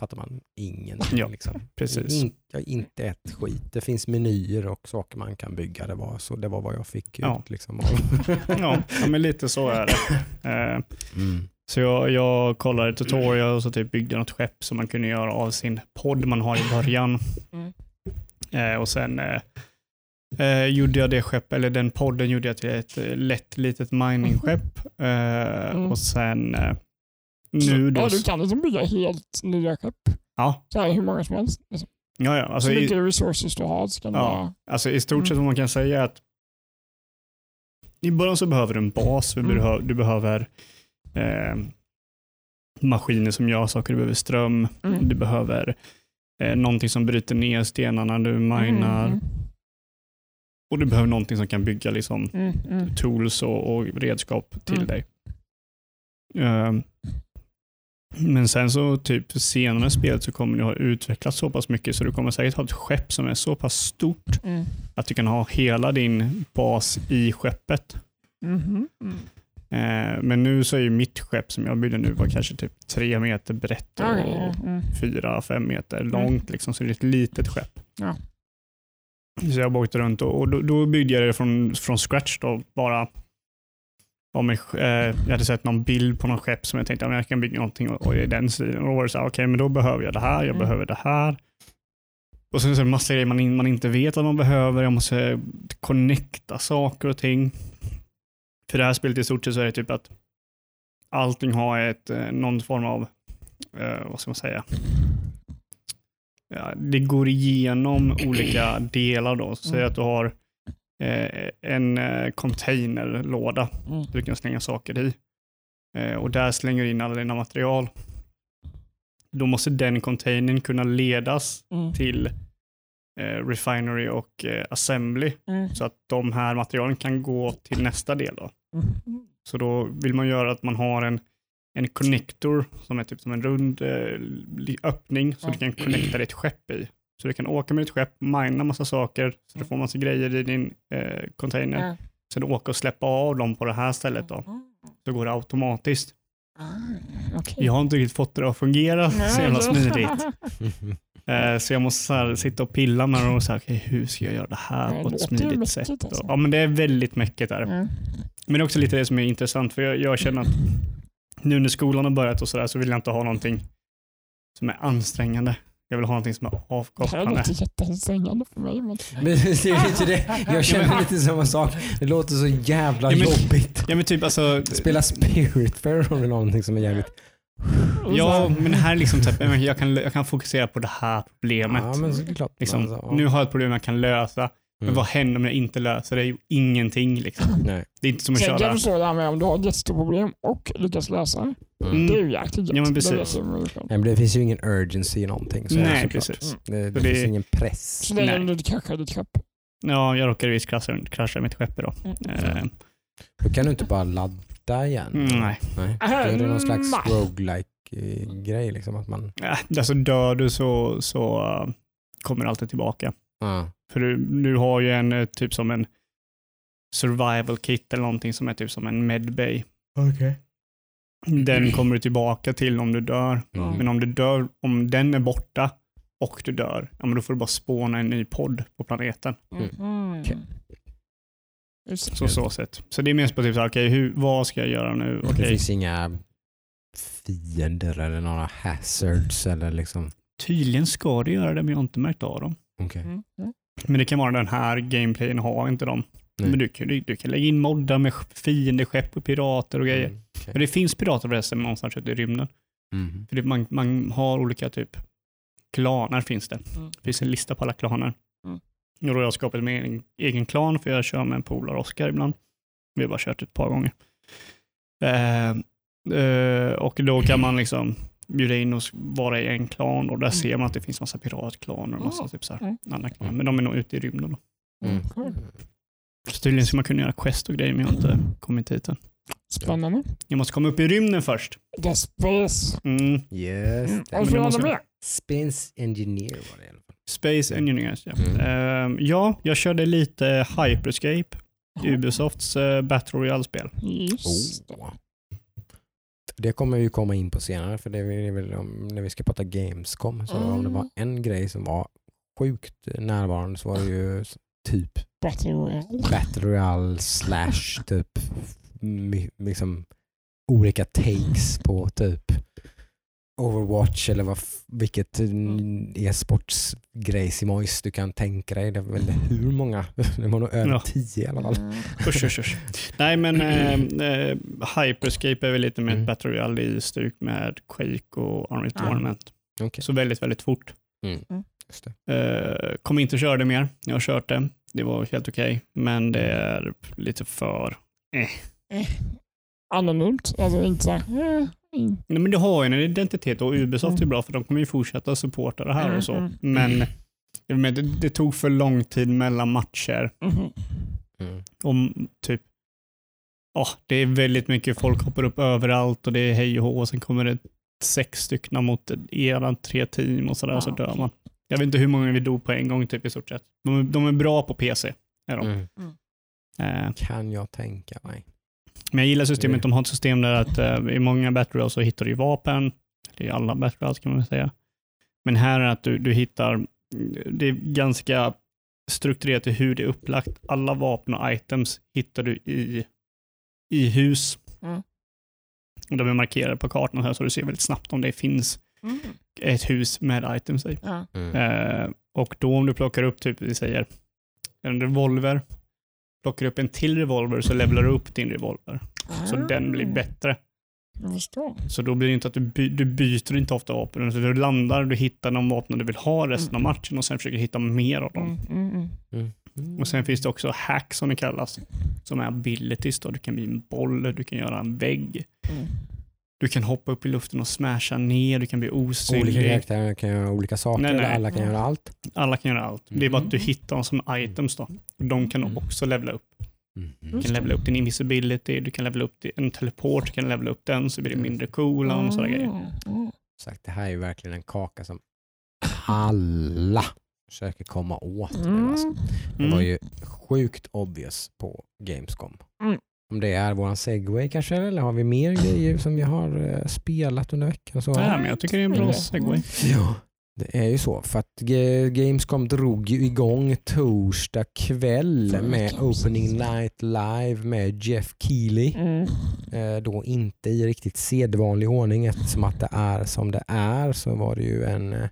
[SPEAKER 1] fattar man ingenting.
[SPEAKER 2] Ja,
[SPEAKER 1] liksom.
[SPEAKER 2] precis.
[SPEAKER 1] In, ja, inte ett skit. Det finns menyer och saker man kan bygga. Det var, så, det var vad jag fick
[SPEAKER 2] Ja.
[SPEAKER 1] ut. Liksom,
[SPEAKER 2] ja, men lite så är det. Eh,
[SPEAKER 1] mm.
[SPEAKER 2] Så jag, jag kollade tutorial och så typ byggde något skepp som man kunde göra av sin podd man har i början.
[SPEAKER 3] Mm.
[SPEAKER 2] Eh, och sen eh, eh, gjorde jag det skepp, eller den podden gjorde jag till ett eh, lätt litet miningskepp. Eh,
[SPEAKER 3] Mm.
[SPEAKER 2] Och sen eh, nu då...
[SPEAKER 3] Ja, du kan liksom bygga helt nya skepp.
[SPEAKER 2] Ja,
[SPEAKER 3] Så här, hur många som helst. Liksom.
[SPEAKER 2] ja, ja. Alltså,
[SPEAKER 3] så
[SPEAKER 2] i,
[SPEAKER 3] mycket resources du har så kan
[SPEAKER 2] Ja. alltså i stort sett
[SPEAKER 3] Mm.
[SPEAKER 2] vad man kan säga är att i början så behöver du en bas, du,
[SPEAKER 3] Mm.
[SPEAKER 2] behöver, du behöver eh, maskiner som gör saker, du behöver ström,
[SPEAKER 3] Mm.
[SPEAKER 2] Du behöver eh, någonting som bryter ner stenarna du minar
[SPEAKER 3] Mm,
[SPEAKER 2] och du behöver någonting som kan bygga liksom,
[SPEAKER 3] mm, mm,
[SPEAKER 2] tools och, och redskap till
[SPEAKER 3] Mm.
[SPEAKER 2] dig. Ehm, men sen så typ senare i spelet så kommer du ha utvecklat så pass mycket så du kommer säkert ha ett skepp som är så pass stort
[SPEAKER 3] mm,
[SPEAKER 2] att du kan ha hela din bas i skeppet.
[SPEAKER 3] mhm, mm.
[SPEAKER 2] Eh, men nu så är ju mitt skepp som jag byggde nu var kanske typ tre meter brett och
[SPEAKER 3] mm.
[SPEAKER 2] fyra, fem meter långt. Liksom, så det är ett litet skepp.
[SPEAKER 3] Ja.
[SPEAKER 2] Så jag åkte runt och, och då, då byggde jag det från, från scratch. Då, bara om jag, eh, jag hade sett någon bild på någon skepp som jag tänkte att jag kan bygga någonting och, och i den stilen. Och då var det så här, okej, men då behöver jag det här, jag
[SPEAKER 3] Mm.
[SPEAKER 2] behöver det här. Och sen så är det massa grejer man, in, man inte vet att man behöver. Jag måste connecta saker och ting. För det här spelet i stort sett så är det typ att allting har ett, eh, någon form av, eh, vad ska man säga, ja, det går igenom olika delar då. Så säg
[SPEAKER 3] Mm.
[SPEAKER 2] att du har eh, en eh, containerlåda
[SPEAKER 3] Mm.
[SPEAKER 2] du kan slänga saker i. Eh, och där slänger du in alla dina material. Då måste den containern kunna ledas
[SPEAKER 3] Mm.
[SPEAKER 2] till eh, refinery och assembly
[SPEAKER 3] Mm.
[SPEAKER 2] så att de här materialen kan gå till nästa del. Då.
[SPEAKER 3] Mm.
[SPEAKER 2] Så då vill man göra att man har en, en connector som är typ som en rund eh, öppning så du kan connecta ditt skepp i. Så du kan åka med ditt skepp, mina massa saker, så du får massa grejer i din eh, container.
[SPEAKER 3] Ja.
[SPEAKER 2] Sen åka och släppa av dem på det här stället då. Så går det automatiskt.
[SPEAKER 3] Ah, okej.
[SPEAKER 2] Jag har inte riktigt fått det att fungera så
[SPEAKER 3] Nej,
[SPEAKER 2] jävla smidigt. Eh, så jag måste så sitta och pilla med det och säga, okay, hur ska jag göra det här
[SPEAKER 3] Ja,
[SPEAKER 2] på ett smidigt sätt?
[SPEAKER 3] alltså.
[SPEAKER 2] Ja, men det är väldigt mäckigt där.
[SPEAKER 3] Mm.
[SPEAKER 2] Men det är också lite det som är intressant, för jag, jag känner att nu när skolan har börjat och sådär så vill jag inte ha någonting som är ansträngande. Jag vill ha någonting som är
[SPEAKER 3] Det
[SPEAKER 2] avkopplande.
[SPEAKER 3] låter jätteansträngande för mig. Men...
[SPEAKER 1] Men det är inte det. Jag känner lite samma sak. Det låter så jävla
[SPEAKER 2] Ja, men-
[SPEAKER 1] jobbigt.
[SPEAKER 2] Ja men typ alltså,
[SPEAKER 1] Spela Spiritfarer eller någonting som är jävligt...
[SPEAKER 2] ja men det här är liksom typ, jag kan, jag kan fokusera på det här problemet.
[SPEAKER 1] Ja, men så är det klart.
[SPEAKER 2] liksom,
[SPEAKER 1] Alltså, ja.
[SPEAKER 2] Nu har jag ett problem jag kan lösa, men
[SPEAKER 1] Mm.
[SPEAKER 2] vad händer om jag inte löser det? ju ingenting. Liksom.
[SPEAKER 1] Nej.
[SPEAKER 2] Det är inte som att
[SPEAKER 3] Sen kan
[SPEAKER 2] köra...
[SPEAKER 3] du stå där med om du har ett jättestort problem och lyckas lösa det.
[SPEAKER 1] Mm.
[SPEAKER 3] Det är ju jäkligt
[SPEAKER 2] Ja, men.
[SPEAKER 3] Det
[SPEAKER 2] precis.
[SPEAKER 3] jag.
[SPEAKER 1] Nej, men det finns ju ingen urgency i någonting. Så det
[SPEAKER 2] Nej, precis.
[SPEAKER 1] Det, det,
[SPEAKER 2] det-
[SPEAKER 1] finns ingen press.
[SPEAKER 3] Så länge du inte kraschar ditt skepp.
[SPEAKER 2] Ja, jag råkade visst krascha, krascha mitt skepp idag.
[SPEAKER 3] Mm.
[SPEAKER 2] Eh,
[SPEAKER 1] Då kan du inte bara ladda igen.
[SPEAKER 2] mm, nej.
[SPEAKER 1] Nej. Då är det någon slags
[SPEAKER 3] Nej.
[SPEAKER 1] roguelike grej liksom att man...
[SPEAKER 2] Äh, alltså dör du så, så uh, kommer det alltid tillbaka.
[SPEAKER 1] Ja.
[SPEAKER 2] För du, du har ju en eh, typ som en survival kit eller någonting som är typ som en medbay. Den kommer du tillbaka till om du dör.
[SPEAKER 1] Mm.
[SPEAKER 2] Men om du dör, om den är borta och du dör, ja, men då får du bara spåna en ny podd på planeten.
[SPEAKER 3] Mm. Just det.
[SPEAKER 2] Så så sätt. Så det är mest på typ såhär, okej, hur, vad ska jag göra nu?
[SPEAKER 1] Det
[SPEAKER 2] Okej,
[SPEAKER 1] finns inga fiender eller några hazards eller liksom...
[SPEAKER 2] tydligen ska det göra det, men jag har inte märkt av dem.
[SPEAKER 1] Okej.
[SPEAKER 3] Mm. Mm.
[SPEAKER 2] Men det kan vara den här gameplayen har inte dem.
[SPEAKER 1] Nej.
[SPEAKER 2] Men du, kan- du, du kan lägga in moddar med fiendeskepp och pirater och grejer.
[SPEAKER 1] Mm. okej.
[SPEAKER 2] Men det finns pirater förresten någonstans ute i rymden.
[SPEAKER 1] Mm.
[SPEAKER 2] För det, man, man har olika typ klaner finns det.
[SPEAKER 3] Mm.
[SPEAKER 2] Det finns en lista på alla klaner.
[SPEAKER 3] Mm.
[SPEAKER 2] Och då har jag skapat min egen, egen klan för jag kör med en polare, Oskar, ibland. Vi har bara kört ett par gånger. Eh, eh, och då kan man liksom bjuda in och vara i en klan och där ser man att det finns massa piratklaner och massa
[SPEAKER 3] Mm.
[SPEAKER 2] typ så här,
[SPEAKER 3] Mm.
[SPEAKER 2] andra klaner. Men de är nog ute i rymden då.
[SPEAKER 1] Mm.
[SPEAKER 3] Cool.
[SPEAKER 2] Så tydligen ska man kunna göra quest och grejer men jag har inte kommit hit än.
[SPEAKER 3] Spännande.
[SPEAKER 2] Jag måste komma upp i rymden först.
[SPEAKER 3] The Space.
[SPEAKER 2] Mm.
[SPEAKER 1] Yes.
[SPEAKER 3] Mm.
[SPEAKER 1] det.
[SPEAKER 3] Och
[SPEAKER 2] det
[SPEAKER 3] så
[SPEAKER 2] måste-
[SPEAKER 3] måste... med.
[SPEAKER 1] Spins Engineer var det i alla fall.
[SPEAKER 2] Space Engineers, ja.
[SPEAKER 1] Mm.
[SPEAKER 2] Ehm, ja, jag körde lite Hyperscape. Ubisofts uh, Battle Royale-spel.
[SPEAKER 3] Just.
[SPEAKER 1] Oh. Det kommer vi komma in på senare för det är väl om, när vi ska prata Gamescom. Så om det var en grej som var sjukt närvarande så var det ju typ
[SPEAKER 3] Battle Royale.
[SPEAKER 1] Battle Royale slash typ liksom olika takes på typ Overwatch eller vad, vilket mm, e-sportsgrejsimojs du kan tänka dig. Det är väl hur många? Det var nog över
[SPEAKER 2] Ja.
[SPEAKER 1] tio i alla fall.
[SPEAKER 3] Mm.
[SPEAKER 2] Usch, usch, usch. Nej, men eh, eh, Hyperscape är väl lite mer
[SPEAKER 1] Mm.
[SPEAKER 2] ett Battle Royale i stuk med Quake och Unreal
[SPEAKER 3] Ja.
[SPEAKER 2] Tournament.
[SPEAKER 1] Okej.
[SPEAKER 2] Så väldigt, väldigt fort.
[SPEAKER 1] Just det.
[SPEAKER 2] Eh, kommer inte köra det mer. Jag har kört det. Det var helt okej, men det är lite för...
[SPEAKER 3] Anonymt. Alltså inte såhär... Eh, in.
[SPEAKER 2] Nej, men det har ju en identitet och Ubisoft är
[SPEAKER 3] Mm.
[SPEAKER 2] bra för de kommer ju fortsätta supporta det här och så.
[SPEAKER 3] Mm,
[SPEAKER 2] Men, det, det tog för lång tid mellan matcher.
[SPEAKER 3] Mhm.
[SPEAKER 1] Mm.
[SPEAKER 2] om typ ja, det är väldigt mycket folk hoppar upp överallt och det är hej och hå och sen kommer det sex stycken mot era tre team och sådär och så dör man. Jag vet inte hur många vi dog på en gång typ i stort sett. De, är- de är bra på PC. Är de.
[SPEAKER 1] Mm.
[SPEAKER 2] Eh,
[SPEAKER 1] Kan jag tänka mig.
[SPEAKER 2] Men jag gillar systemet. De har ett system där att eh, i många Battle så hittar du vapen. Det är alla Battle kan man väl säga. Men här är att du, du hittar, det är ganska strukturerat i hur det är upplagt. Alla vapen och items hittar du i, i hus.
[SPEAKER 3] Mm.
[SPEAKER 2] Och de är markerade på kartan här så du ser väldigt snabbt om det finns
[SPEAKER 3] Mm.
[SPEAKER 2] ett hus med items i.
[SPEAKER 1] Mm.
[SPEAKER 2] Eh, och då om du plockar upp, typ vi säger, en revolver, plockar upp en till revolver så levlar du upp din revolver. Så den blir bättre.
[SPEAKER 3] Jag förstår.
[SPEAKER 2] Så då blir det inte att du, by, du byter inte ofta vapen. Så du landar, du hittar de vapen du vill ha resten av
[SPEAKER 3] Mm.
[SPEAKER 2] matchen och sen försöker hitta mer av dem.
[SPEAKER 3] Mm, mm, mm.
[SPEAKER 1] Mm.
[SPEAKER 2] Och sen finns det också hack som det kallas. Som är abilities då. Du kan bli en boll, du kan göra en vägg.
[SPEAKER 3] Mm.
[SPEAKER 2] Du kan hoppa upp i luften och smasha ner, du kan bli
[SPEAKER 1] Olika
[SPEAKER 2] osynlig.
[SPEAKER 1] karaktärer kan göra olika saker
[SPEAKER 2] Nej, nej.
[SPEAKER 1] alla kan göra allt.
[SPEAKER 2] Alla kan göra allt. Det är bara att du
[SPEAKER 3] Mm.
[SPEAKER 2] hittar dem som items då. De kan
[SPEAKER 1] Mm.
[SPEAKER 2] också levla upp.
[SPEAKER 1] Mm.
[SPEAKER 2] Du kan levla upp din invisibility, du kan levla upp din- en teleport, du kan levla upp den så blir det mindre cooldown och sådana grejer.
[SPEAKER 3] Mm, mm.
[SPEAKER 1] Sagt, det här är ju verkligen en kaka som alla försöker komma åt. nu, Alltså. Det var
[SPEAKER 2] Mm.
[SPEAKER 1] ju sjukt obvious på Gamescom.
[SPEAKER 3] Mm.
[SPEAKER 1] Om det är våran segway kanske eller har vi mer grejer som vi har eh, spelat under veckan? Så,
[SPEAKER 2] Nej, men jag tycker det är en bra segway.
[SPEAKER 1] Ja, det är ju så. För att Gamescom drog ju igång torsdag kväll med Opening. Night Live med Jeff Keely.
[SPEAKER 3] Mm.
[SPEAKER 1] Eh, Då inte i riktigt sedvanlig ordning eftersom att det är som det är så var det ju en, eh,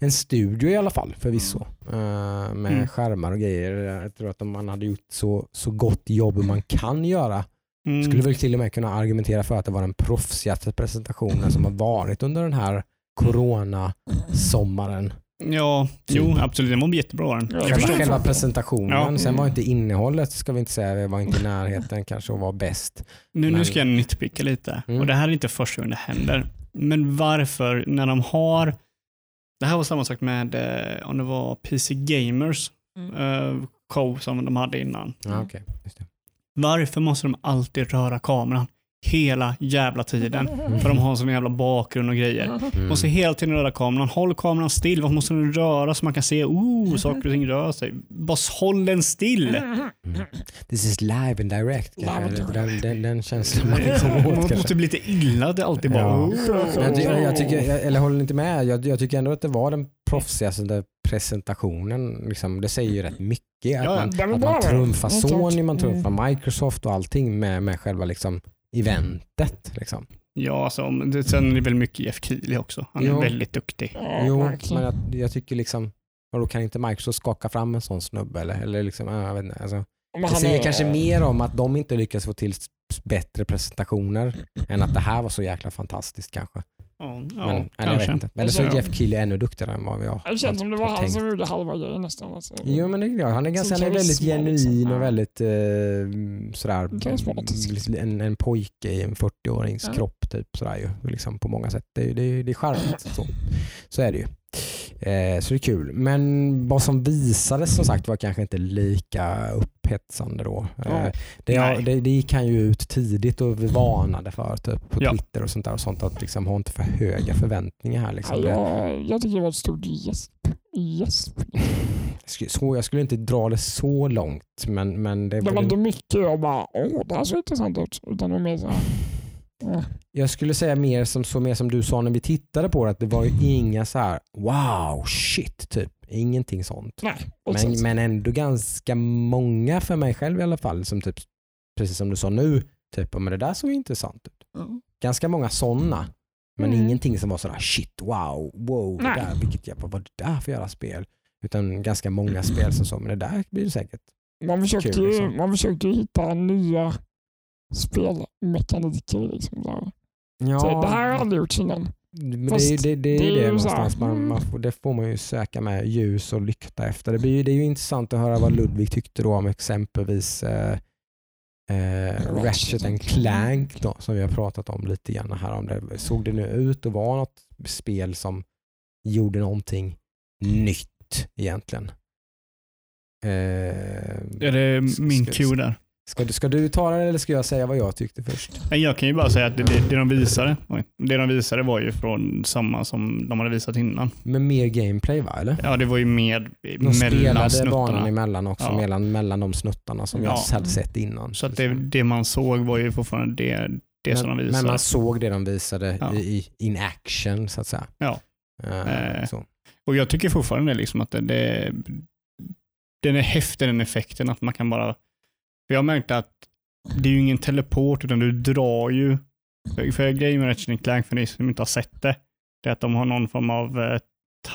[SPEAKER 1] en studio i alla fall förvisso. Eh, Med
[SPEAKER 2] Mm.
[SPEAKER 1] skärmar och grejer. Jag tror att om man hade gjort så, så gott jobb man kan göra
[SPEAKER 2] Mm.
[SPEAKER 1] skulle väl till och med kunna argumentera för att det var den proffsigaste presentationen som har varit under den här corona-sommaren.
[SPEAKER 2] Ja,
[SPEAKER 1] Typ.
[SPEAKER 2] jo absolut. Den var jättebra den.
[SPEAKER 3] Ja,
[SPEAKER 2] Jag
[SPEAKER 1] Själva, själva presentationen.
[SPEAKER 2] Ja.
[SPEAKER 1] Sen var inte innehållet, ska vi inte säga, det var inte i närheten kanske att vara bäst.
[SPEAKER 2] Nu,
[SPEAKER 1] Men-
[SPEAKER 2] nu ska jag nitpicka lite.
[SPEAKER 1] Mm.
[SPEAKER 2] Och det här är inte första gången det händer. Men varför, när de har... Det här var samma sak med eh, om det var PC Gamers
[SPEAKER 3] Mm.
[SPEAKER 2] eh, show som de hade innan.
[SPEAKER 1] Ja, det.
[SPEAKER 2] Varför måste de alltid röra kameran? Hela jävla tiden. För de har en sån jävla bakgrund och grejer.
[SPEAKER 1] Mm.
[SPEAKER 2] Måste hela tiden röra kameran. Håll kameran still. Varför måste den röra så man kan se oh, saker och ting rör sig? Bara håll den still.
[SPEAKER 1] Mm. This is live and direct.
[SPEAKER 3] Live direct.
[SPEAKER 1] Den, den, den känslan man kommer
[SPEAKER 2] Man
[SPEAKER 1] åt
[SPEAKER 2] måste
[SPEAKER 1] kanske.
[SPEAKER 2] bli lite illa. Det är alltid bara...
[SPEAKER 1] Ja.
[SPEAKER 2] oh.
[SPEAKER 1] Men Jag, jag, tycker, jag, eller håller inte med. Jag, jag tycker ändå att det var den proffsigaste presentationen. Liksom, det säger ju rätt mycket. Att
[SPEAKER 2] Ja, ja.
[SPEAKER 1] man,
[SPEAKER 3] var
[SPEAKER 1] att man trumfar. Sony, man trumfar
[SPEAKER 3] Mm.
[SPEAKER 1] Microsoft och allting med, med själva liksom, eventet. Liksom.
[SPEAKER 2] Ja, alltså, sen är det väl mycket Jeff Keely också. Han är
[SPEAKER 1] Jo.
[SPEAKER 2] väldigt duktig.
[SPEAKER 3] Ja,
[SPEAKER 1] Jo, men jag, jag tycker liksom, och då kan inte Microsoft skaka fram en sån snubbe? Eller, eller liksom, ja, jag vet inte, alltså. Det säger
[SPEAKER 3] är-
[SPEAKER 1] kanske mer om att de inte lyckas få till bättre presentationer än att det här var så jäkla fantastiskt kanske.
[SPEAKER 2] Ja,
[SPEAKER 1] Men,
[SPEAKER 2] ja
[SPEAKER 1] vet
[SPEAKER 2] kanske.
[SPEAKER 1] inte. Eller så är
[SPEAKER 2] Ja.
[SPEAKER 1] Jeff Keely ännu duktigare än vad vi har
[SPEAKER 3] Det känns som det var han
[SPEAKER 1] tänkt.
[SPEAKER 3] som gjorde halva grejen nästan. Alltså.
[SPEAKER 1] Jo men det är klart, han är, ganska, han är väldigt genuin
[SPEAKER 3] liksom.
[SPEAKER 1] och
[SPEAKER 3] Ja.
[SPEAKER 1] väldigt eh, sådär,
[SPEAKER 3] Karismatisk.
[SPEAKER 1] lite en, en pojke i en 40-årings
[SPEAKER 3] Ja.
[SPEAKER 1] kropp typ sådär ju, liksom på många sätt. Det, är- det, är- det är charmigt. Så. så är det ju. Eh, så det är kul. Men vad som visades som sagt var kanske inte lika upphetsande då.
[SPEAKER 3] Ja.
[SPEAKER 1] Eh, Det,
[SPEAKER 2] Nej.
[SPEAKER 1] det, det gick han ju ut tidigt och varnade för typ, på
[SPEAKER 2] Ja.
[SPEAKER 1] Twitter och sånt där. Och sånt att liksom, ha inte för höga förväntningar här. Liksom.
[SPEAKER 3] Ja,
[SPEAKER 1] Det,
[SPEAKER 3] jag, jag tycker det var ett stort gäsp. gäsp.
[SPEAKER 1] så, jag skulle inte dra det så långt men, men det,
[SPEAKER 3] Det var inte mycket jag bara, åh det här såg intressant ut. Utan det var mer så här, ja.
[SPEAKER 1] Jag skulle säga mer som, så mer som du sa när vi tittade på det, att det var ju inga så här wow, shit, typ. Ingenting sånt.
[SPEAKER 3] Nej,
[SPEAKER 1] Men, men ändå ganska många för mig själv i alla fall, som typ, precis som du sa nu, typ, men det där såg intressant ut.
[SPEAKER 3] Mm.
[SPEAKER 1] Ganska många sådana. Men
[SPEAKER 3] Mm.
[SPEAKER 1] ingenting som var sådär shit, wow, wow, det
[SPEAKER 3] Nej.
[SPEAKER 1] där, vilket jävla, vad det där för jävla spel. Utan ganska många spel som så, men det där blir det säkert.
[SPEAKER 3] Man försökte,
[SPEAKER 1] Kul, liksom.
[SPEAKER 3] man försökte hitta nya spelmekaniker. Liksom.
[SPEAKER 1] Ja,
[SPEAKER 3] Så det här har aldrig gjorts innan.
[SPEAKER 1] Men
[SPEAKER 3] Fast
[SPEAKER 1] det, är- det, det, är
[SPEAKER 3] det
[SPEAKER 1] ju det någonstans. Man, man
[SPEAKER 3] mm.
[SPEAKER 1] får, det får man ju söka med ljus och lykta efter. Det, blir, det är ju intressant att höra vad Ludvig tyckte då om exempelvis eh, eh, Ratchet and Clank då, som vi har pratat om lite grann här. Om det, såg det nu ut att vara något spel som gjorde någonting nytt egentligen? Eh,
[SPEAKER 2] Är det min cue där?
[SPEAKER 1] Ska, du, ska du ta det eller ska jag säga vad jag tyckte först?
[SPEAKER 2] Jag kan ju bara säga att det, det, det, de visade, oj, det de visade var ju från samma som de hade visat innan.
[SPEAKER 1] Med mer gameplay va? Eller?
[SPEAKER 2] Ja, det var ju med
[SPEAKER 1] De
[SPEAKER 2] mellan
[SPEAKER 1] spelade banan
[SPEAKER 2] snuttarna.
[SPEAKER 1] emellan också,
[SPEAKER 2] Ja.
[SPEAKER 1] mellan, mellan de snuttarna som jag
[SPEAKER 2] Ja.
[SPEAKER 1] hade sett innan.
[SPEAKER 2] Så det, det man såg var ju fortfarande det, det som de
[SPEAKER 1] men, men
[SPEAKER 2] visade.
[SPEAKER 1] man såg det de visade
[SPEAKER 2] Ja.
[SPEAKER 1] i, in action så att säga.
[SPEAKER 2] Ja.
[SPEAKER 1] Eh,
[SPEAKER 2] Eh.
[SPEAKER 1] så.
[SPEAKER 2] Och jag tycker fortfarande liksom att det, det, den är häftig den effekten att man kan bara... För jag märkte att det är ju ingen teleport utan du drar ju... För, för grejen med Ratchet Clank för ni som inte har sett det, det är att de har någon form av eh,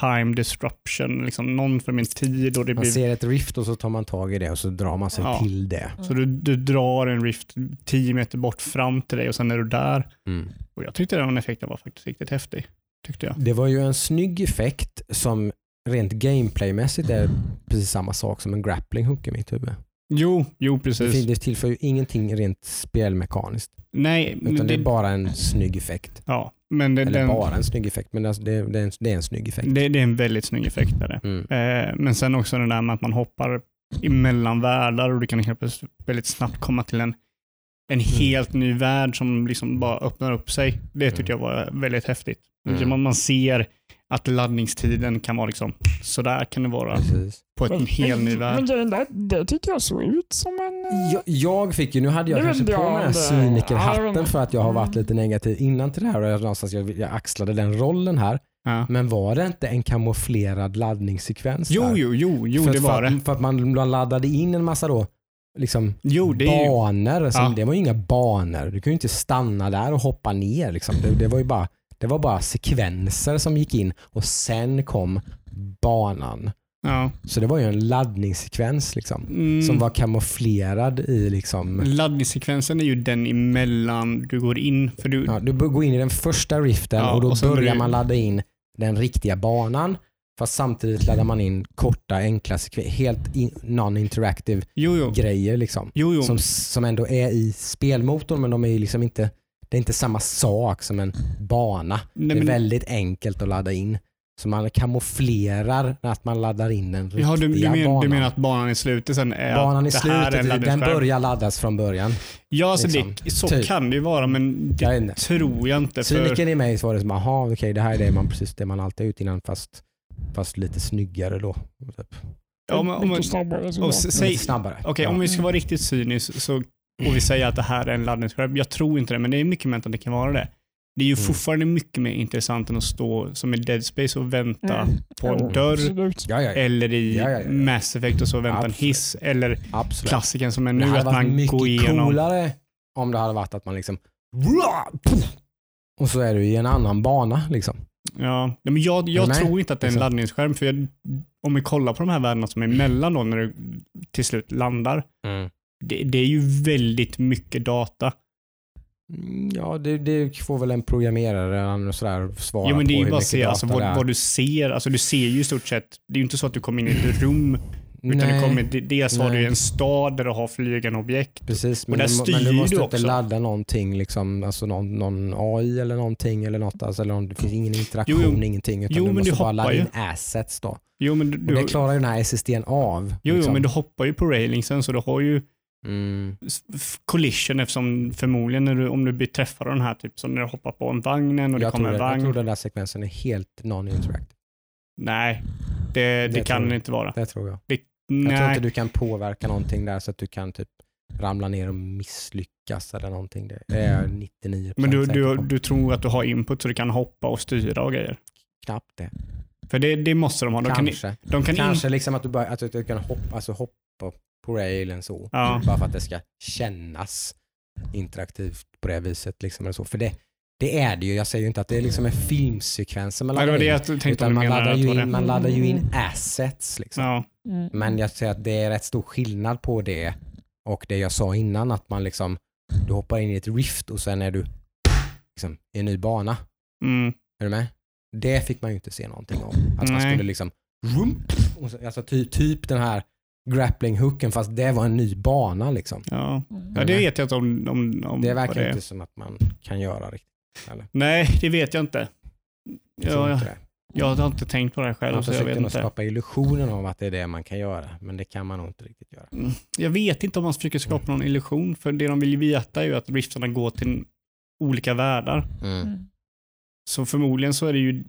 [SPEAKER 2] time disruption, liksom någon form av tid och det
[SPEAKER 1] Man
[SPEAKER 2] blir...
[SPEAKER 1] ser ett rift och så tar man tag i det och så drar man sig
[SPEAKER 2] Ja.
[SPEAKER 1] till det.
[SPEAKER 2] Så du, du drar en rift 10 meter bort fram till dig och sen är du där.
[SPEAKER 1] Mm.
[SPEAKER 2] Och jag tyckte den effekten var faktiskt riktigt häftig. Tyckte jag.
[SPEAKER 1] Det var ju en snygg effekt som rent gameplaymässigt är precis samma sak som en grappling hook i mitt huvud.
[SPEAKER 2] Jo, jo
[SPEAKER 1] Det,
[SPEAKER 2] precis.
[SPEAKER 1] fin- det tillför ju ingenting rent spelmekaniskt.
[SPEAKER 2] Nej,
[SPEAKER 1] Utan
[SPEAKER 2] men
[SPEAKER 1] det är
[SPEAKER 2] det,
[SPEAKER 1] bara en snygg effekt.
[SPEAKER 2] ja, men det,
[SPEAKER 1] Eller
[SPEAKER 2] den,
[SPEAKER 1] bara en snygg effekt, men alltså det, det, är en, det är en snygg effekt.
[SPEAKER 2] det, det är en väldigt snygg effekt. Där.
[SPEAKER 1] Mm.
[SPEAKER 2] Eh, men sen också det där med att man hoppar emellan världar och du kan helt väldigt snabbt komma till en, en
[SPEAKER 1] Mm.
[SPEAKER 2] helt ny värld som liksom bara öppnar upp sig. Det tyckte jag var väldigt häftigt.
[SPEAKER 1] Mm.
[SPEAKER 2] Man, man ser att laddningstiden kan vara liksom, sådär kan det vara
[SPEAKER 1] Precis.
[SPEAKER 2] på en hel ny
[SPEAKER 3] Men
[SPEAKER 2] värld.
[SPEAKER 3] grejen där, det tycker jag såg ut som en... eh,
[SPEAKER 1] Jag, jag fick ju, nu hade jag
[SPEAKER 3] Det
[SPEAKER 1] kanske på mig den
[SPEAKER 3] Ja,
[SPEAKER 1] cynikerhatten för att jag har varit
[SPEAKER 3] Mm.
[SPEAKER 1] lite negativ innan till det här och jag, någonstans jag, jag axlade den rollen här.
[SPEAKER 2] Ja.
[SPEAKER 1] Men var det inte en kamouflerad laddningssekvens
[SPEAKER 2] Jo,
[SPEAKER 1] där?
[SPEAKER 2] jo, jo, jo
[SPEAKER 1] för,
[SPEAKER 2] det var
[SPEAKER 1] för,
[SPEAKER 2] det.
[SPEAKER 1] att- för att man laddade in en massa då, liksom
[SPEAKER 2] Jo, det är ju,
[SPEAKER 1] banor. Som,
[SPEAKER 2] Ja.
[SPEAKER 1] Det var ju inga banor. Du kan ju inte stanna där och hoppa ner. Liksom. Det, det, var ju bara, det var bara sekvenser som gick in och sen kom banan.
[SPEAKER 2] ja.
[SPEAKER 1] Så det var ju en laddningssekvens liksom,
[SPEAKER 2] Mm.
[SPEAKER 1] som var kamouflerad i liksom,
[SPEAKER 2] Laddningssekvensen är ju den emellan du går in. För du,
[SPEAKER 1] Ja, du bör gå in i den första riften
[SPEAKER 2] Ja,
[SPEAKER 1] och då
[SPEAKER 2] och
[SPEAKER 1] börjar
[SPEAKER 2] det-
[SPEAKER 1] man ladda in den riktiga banan. Fast samtidigt laddar man in korta, enkla, helt in- non-interactive grejer. Liksom,
[SPEAKER 2] jo, jo.
[SPEAKER 1] som, som ändå är i spelmotorn men de är ju liksom inte, det är inte samma sak som en bana.
[SPEAKER 2] Nej,
[SPEAKER 1] det är
[SPEAKER 2] men-
[SPEAKER 1] väldigt enkelt att ladda in. Så man kamouflerar att man laddar in den riktiga
[SPEAKER 2] Ja, du, du, men,
[SPEAKER 1] banan.
[SPEAKER 2] du menar att banan i slutet sen är
[SPEAKER 1] banan i
[SPEAKER 2] här är en
[SPEAKER 1] slutet, den börjar laddas från början.
[SPEAKER 2] Ja, alltså
[SPEAKER 1] liksom,
[SPEAKER 2] det, så
[SPEAKER 1] typ.
[SPEAKER 2] kan det ju vara, men det
[SPEAKER 1] Jag
[SPEAKER 2] tror jag inte. För,
[SPEAKER 1] Cynikern i mig så var det som, aha, okej det här är det man, precis det man alltid har gjort innan fast, fast lite snyggare då. Typ.
[SPEAKER 2] ja, men, om,
[SPEAKER 3] mycket snabbare.
[SPEAKER 2] och säg,
[SPEAKER 1] Lite snabbare.
[SPEAKER 2] Okej,
[SPEAKER 1] ja.
[SPEAKER 2] om vi ska vara riktigt cynisk så, och vi säger att det här är en laddningsskärm. Jag tror inte det, men det är mycket möjligt att det kan vara det. Det är ju
[SPEAKER 1] Mm.
[SPEAKER 2] fortfarande mycket mer intressant än att stå som i Dead Space och vänta
[SPEAKER 3] Mm.
[SPEAKER 2] på en dörr.
[SPEAKER 1] Ja, ja, ja.
[SPEAKER 2] eller i
[SPEAKER 1] Ja, ja, ja.
[SPEAKER 2] Mass Effect och så vänta en
[SPEAKER 1] Absolut.
[SPEAKER 2] hiss eller
[SPEAKER 1] Absolut.
[SPEAKER 2] klassiken som är
[SPEAKER 1] det
[SPEAKER 2] nu
[SPEAKER 1] hade
[SPEAKER 2] att
[SPEAKER 1] varit
[SPEAKER 2] man
[SPEAKER 1] mycket
[SPEAKER 2] går igenom.
[SPEAKER 1] coolare om det hade varit att man liksom och så är du i en annan bana liksom.
[SPEAKER 2] Ja, men jag, jag tror inte att det är en
[SPEAKER 1] Liksom.
[SPEAKER 2] laddningsskärm. För jag, om vi kollar på de här värdena som är emellan då när du till slut landar. Det, det är ju väldigt mycket data.
[SPEAKER 1] Mm, Ja, det, det får väl en programmerare och sådär svara
[SPEAKER 2] Jo men det är
[SPEAKER 1] på hur
[SPEAKER 2] bara
[SPEAKER 1] mycket
[SPEAKER 2] se alltså,
[SPEAKER 1] data det
[SPEAKER 2] vad,
[SPEAKER 1] är.
[SPEAKER 2] vad du ser. Alltså du ser ju i stort sett, det är ju inte så att du kommer in i ett rum Utan det
[SPEAKER 1] Nej.
[SPEAKER 2] kommer, det- dels har du
[SPEAKER 1] Nej.
[SPEAKER 2] en stad där du har flygande objekt.
[SPEAKER 1] Precis, men,
[SPEAKER 2] där
[SPEAKER 1] du,
[SPEAKER 2] styr
[SPEAKER 1] men du måste
[SPEAKER 2] du
[SPEAKER 1] inte
[SPEAKER 2] också.
[SPEAKER 1] ladda någonting, liksom, alltså någon, någon AI eller någonting. Eller något, alltså, eller någon, det finns ingen interaktion,
[SPEAKER 2] Jo, jo.
[SPEAKER 1] ingenting. Utan
[SPEAKER 2] Jo,
[SPEAKER 1] du
[SPEAKER 2] men
[SPEAKER 1] måste
[SPEAKER 2] du
[SPEAKER 1] bara ladda
[SPEAKER 2] ju.
[SPEAKER 1] in assets då.
[SPEAKER 2] Jo, men du,
[SPEAKER 1] Och det
[SPEAKER 2] du,
[SPEAKER 1] klarar ju den här SSDn av.
[SPEAKER 2] jo, jo,
[SPEAKER 1] liksom.
[SPEAKER 2] men du hoppar ju på railingsen så du har ju
[SPEAKER 1] mm,
[SPEAKER 2] collision eftersom förmodligen när du, om du blir träffad av den här, typ som när du hoppar på en vagnen och det
[SPEAKER 1] jag,
[SPEAKER 2] kommer
[SPEAKER 1] tror
[SPEAKER 2] en
[SPEAKER 1] det, jag
[SPEAKER 2] vagn.
[SPEAKER 1] tror den där sekvensen är helt non-interactive.
[SPEAKER 2] Nej, det, det,
[SPEAKER 1] Det
[SPEAKER 2] kan det
[SPEAKER 1] jag.
[SPEAKER 2] inte vara.
[SPEAKER 1] Det tror jag. Jag tror inte du kan påverka någonting där så att du kan typ ramla ner och misslyckas eller någonting. Det är jag 99%
[SPEAKER 2] men du, du, du tror att du har input så du kan hoppa och styra och grejer.
[SPEAKER 1] Knappt det.
[SPEAKER 2] För det, det måste de ha. De kan,
[SPEAKER 1] Kanske.
[SPEAKER 2] de kan
[SPEAKER 1] Kanske
[SPEAKER 2] in,
[SPEAKER 1] liksom att du, bara, att du kan hoppa, alltså hoppa på railen så.
[SPEAKER 2] Ja.
[SPEAKER 1] Bara för att det ska kännas interaktivt på det viset. Liksom, eller så. För det, det är det ju. Jag säger ju inte att det är liksom en filmsekvens man
[SPEAKER 2] Nej, det
[SPEAKER 1] in. Utan man laddar,
[SPEAKER 2] det
[SPEAKER 1] in, man laddar ju in assets. Liksom.
[SPEAKER 2] Ja,
[SPEAKER 3] Mm.
[SPEAKER 1] Men jag säger att det är rätt stor skillnad på det och det jag sa innan att man liksom du hoppar in i ett rift och sen är du liksom, i en ny bana.
[SPEAKER 2] mm,
[SPEAKER 1] Är du med? Det fick man ju inte se någonting om. Att man
[SPEAKER 2] Nej.
[SPEAKER 1] skulle liksom rump, alltså typ, typ den här grappling hooken fast det var en ny bana liksom.
[SPEAKER 2] ja.
[SPEAKER 3] Mm.
[SPEAKER 2] ja, det vet jag inte om, om, om
[SPEAKER 1] Det verkar
[SPEAKER 2] är.
[SPEAKER 1] inte som att man kan göra riktigt. Eller?
[SPEAKER 2] Nej, det vet jag inte.
[SPEAKER 1] Jag inte det.
[SPEAKER 2] jag har inte tänkt på det här själv.
[SPEAKER 1] Man
[SPEAKER 2] Så jag, vet
[SPEAKER 1] försöker nog
[SPEAKER 2] inte.
[SPEAKER 1] skapa illusionen av att det är det man kan göra, men det kan man nog inte riktigt göra.
[SPEAKER 2] Mm. jag vet inte om man försöker skapa någon illusion, för det de vill ju veta är ju att riftarna går till olika världar.
[SPEAKER 3] Mm.
[SPEAKER 2] Så förmodligen så är det ju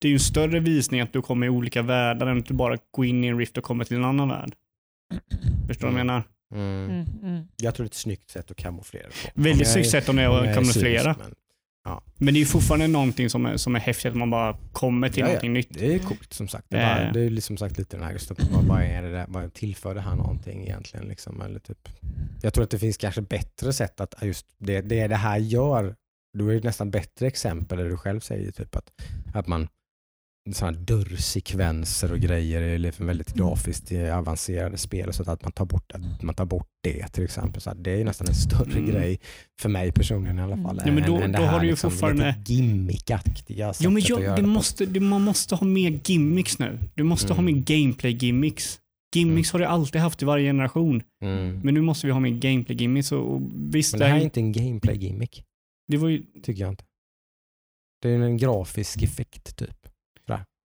[SPEAKER 2] det är ju en större visning att du kommer i olika världar än att du bara går in i en rift och kommer till en annan värld. Förstår du vad jag menar?
[SPEAKER 1] Mm.
[SPEAKER 3] Mm. Mm.
[SPEAKER 1] Jag tror det är ett snyggt sätt att kamouflera på.
[SPEAKER 2] Väldigt
[SPEAKER 1] jag
[SPEAKER 2] snyggt sätt om
[SPEAKER 1] jag är
[SPEAKER 2] kamouflera.
[SPEAKER 1] men-
[SPEAKER 2] Men det är ju fortfarande någonting som är, som är häftigt, att man bara kommer till
[SPEAKER 1] Ja, ja.
[SPEAKER 2] någonting nytt.
[SPEAKER 1] Det är coolt som sagt. Det är,
[SPEAKER 2] Ja,
[SPEAKER 1] bara,
[SPEAKER 2] ja.
[SPEAKER 1] det är liksom sagt lite den här just att vad, vad är det där, vad tillför det här någonting egentligen liksom? Eller typ, jag tror att det finns kanske bättre sätt att just det, det det här gör, då är det nästan bättre exempel, där du själv säger typ att, att man sådana dörrsekvenser och grejer är liksom väldigt grafiskt eh, avancerade spel så att man tar bort, att man tar bort det till exempel. Så det är nästan en större
[SPEAKER 2] Mm.
[SPEAKER 1] grej för mig personligen i alla fall.
[SPEAKER 2] Ja, men då-
[SPEAKER 1] än, än det
[SPEAKER 2] då har
[SPEAKER 1] här
[SPEAKER 2] du ju
[SPEAKER 1] liksom
[SPEAKER 2] fortfarande-
[SPEAKER 1] lite gimmickaktiga
[SPEAKER 2] Jo, men jag, det måste, det, man måste ha mer gimmicks nu. Du måste ha
[SPEAKER 1] Mm.
[SPEAKER 2] mer gameplay-gimmicks. Gimmicks har du alltid haft i varje generation.
[SPEAKER 1] Mm.
[SPEAKER 2] Men nu måste vi ha mer gameplay-gimmicks. Och, och visst,
[SPEAKER 1] Men
[SPEAKER 2] det
[SPEAKER 1] här, är inte en gameplay-gimmick,
[SPEAKER 2] det var ju...
[SPEAKER 1] tycker jag inte. Det är en grafisk effekt typ.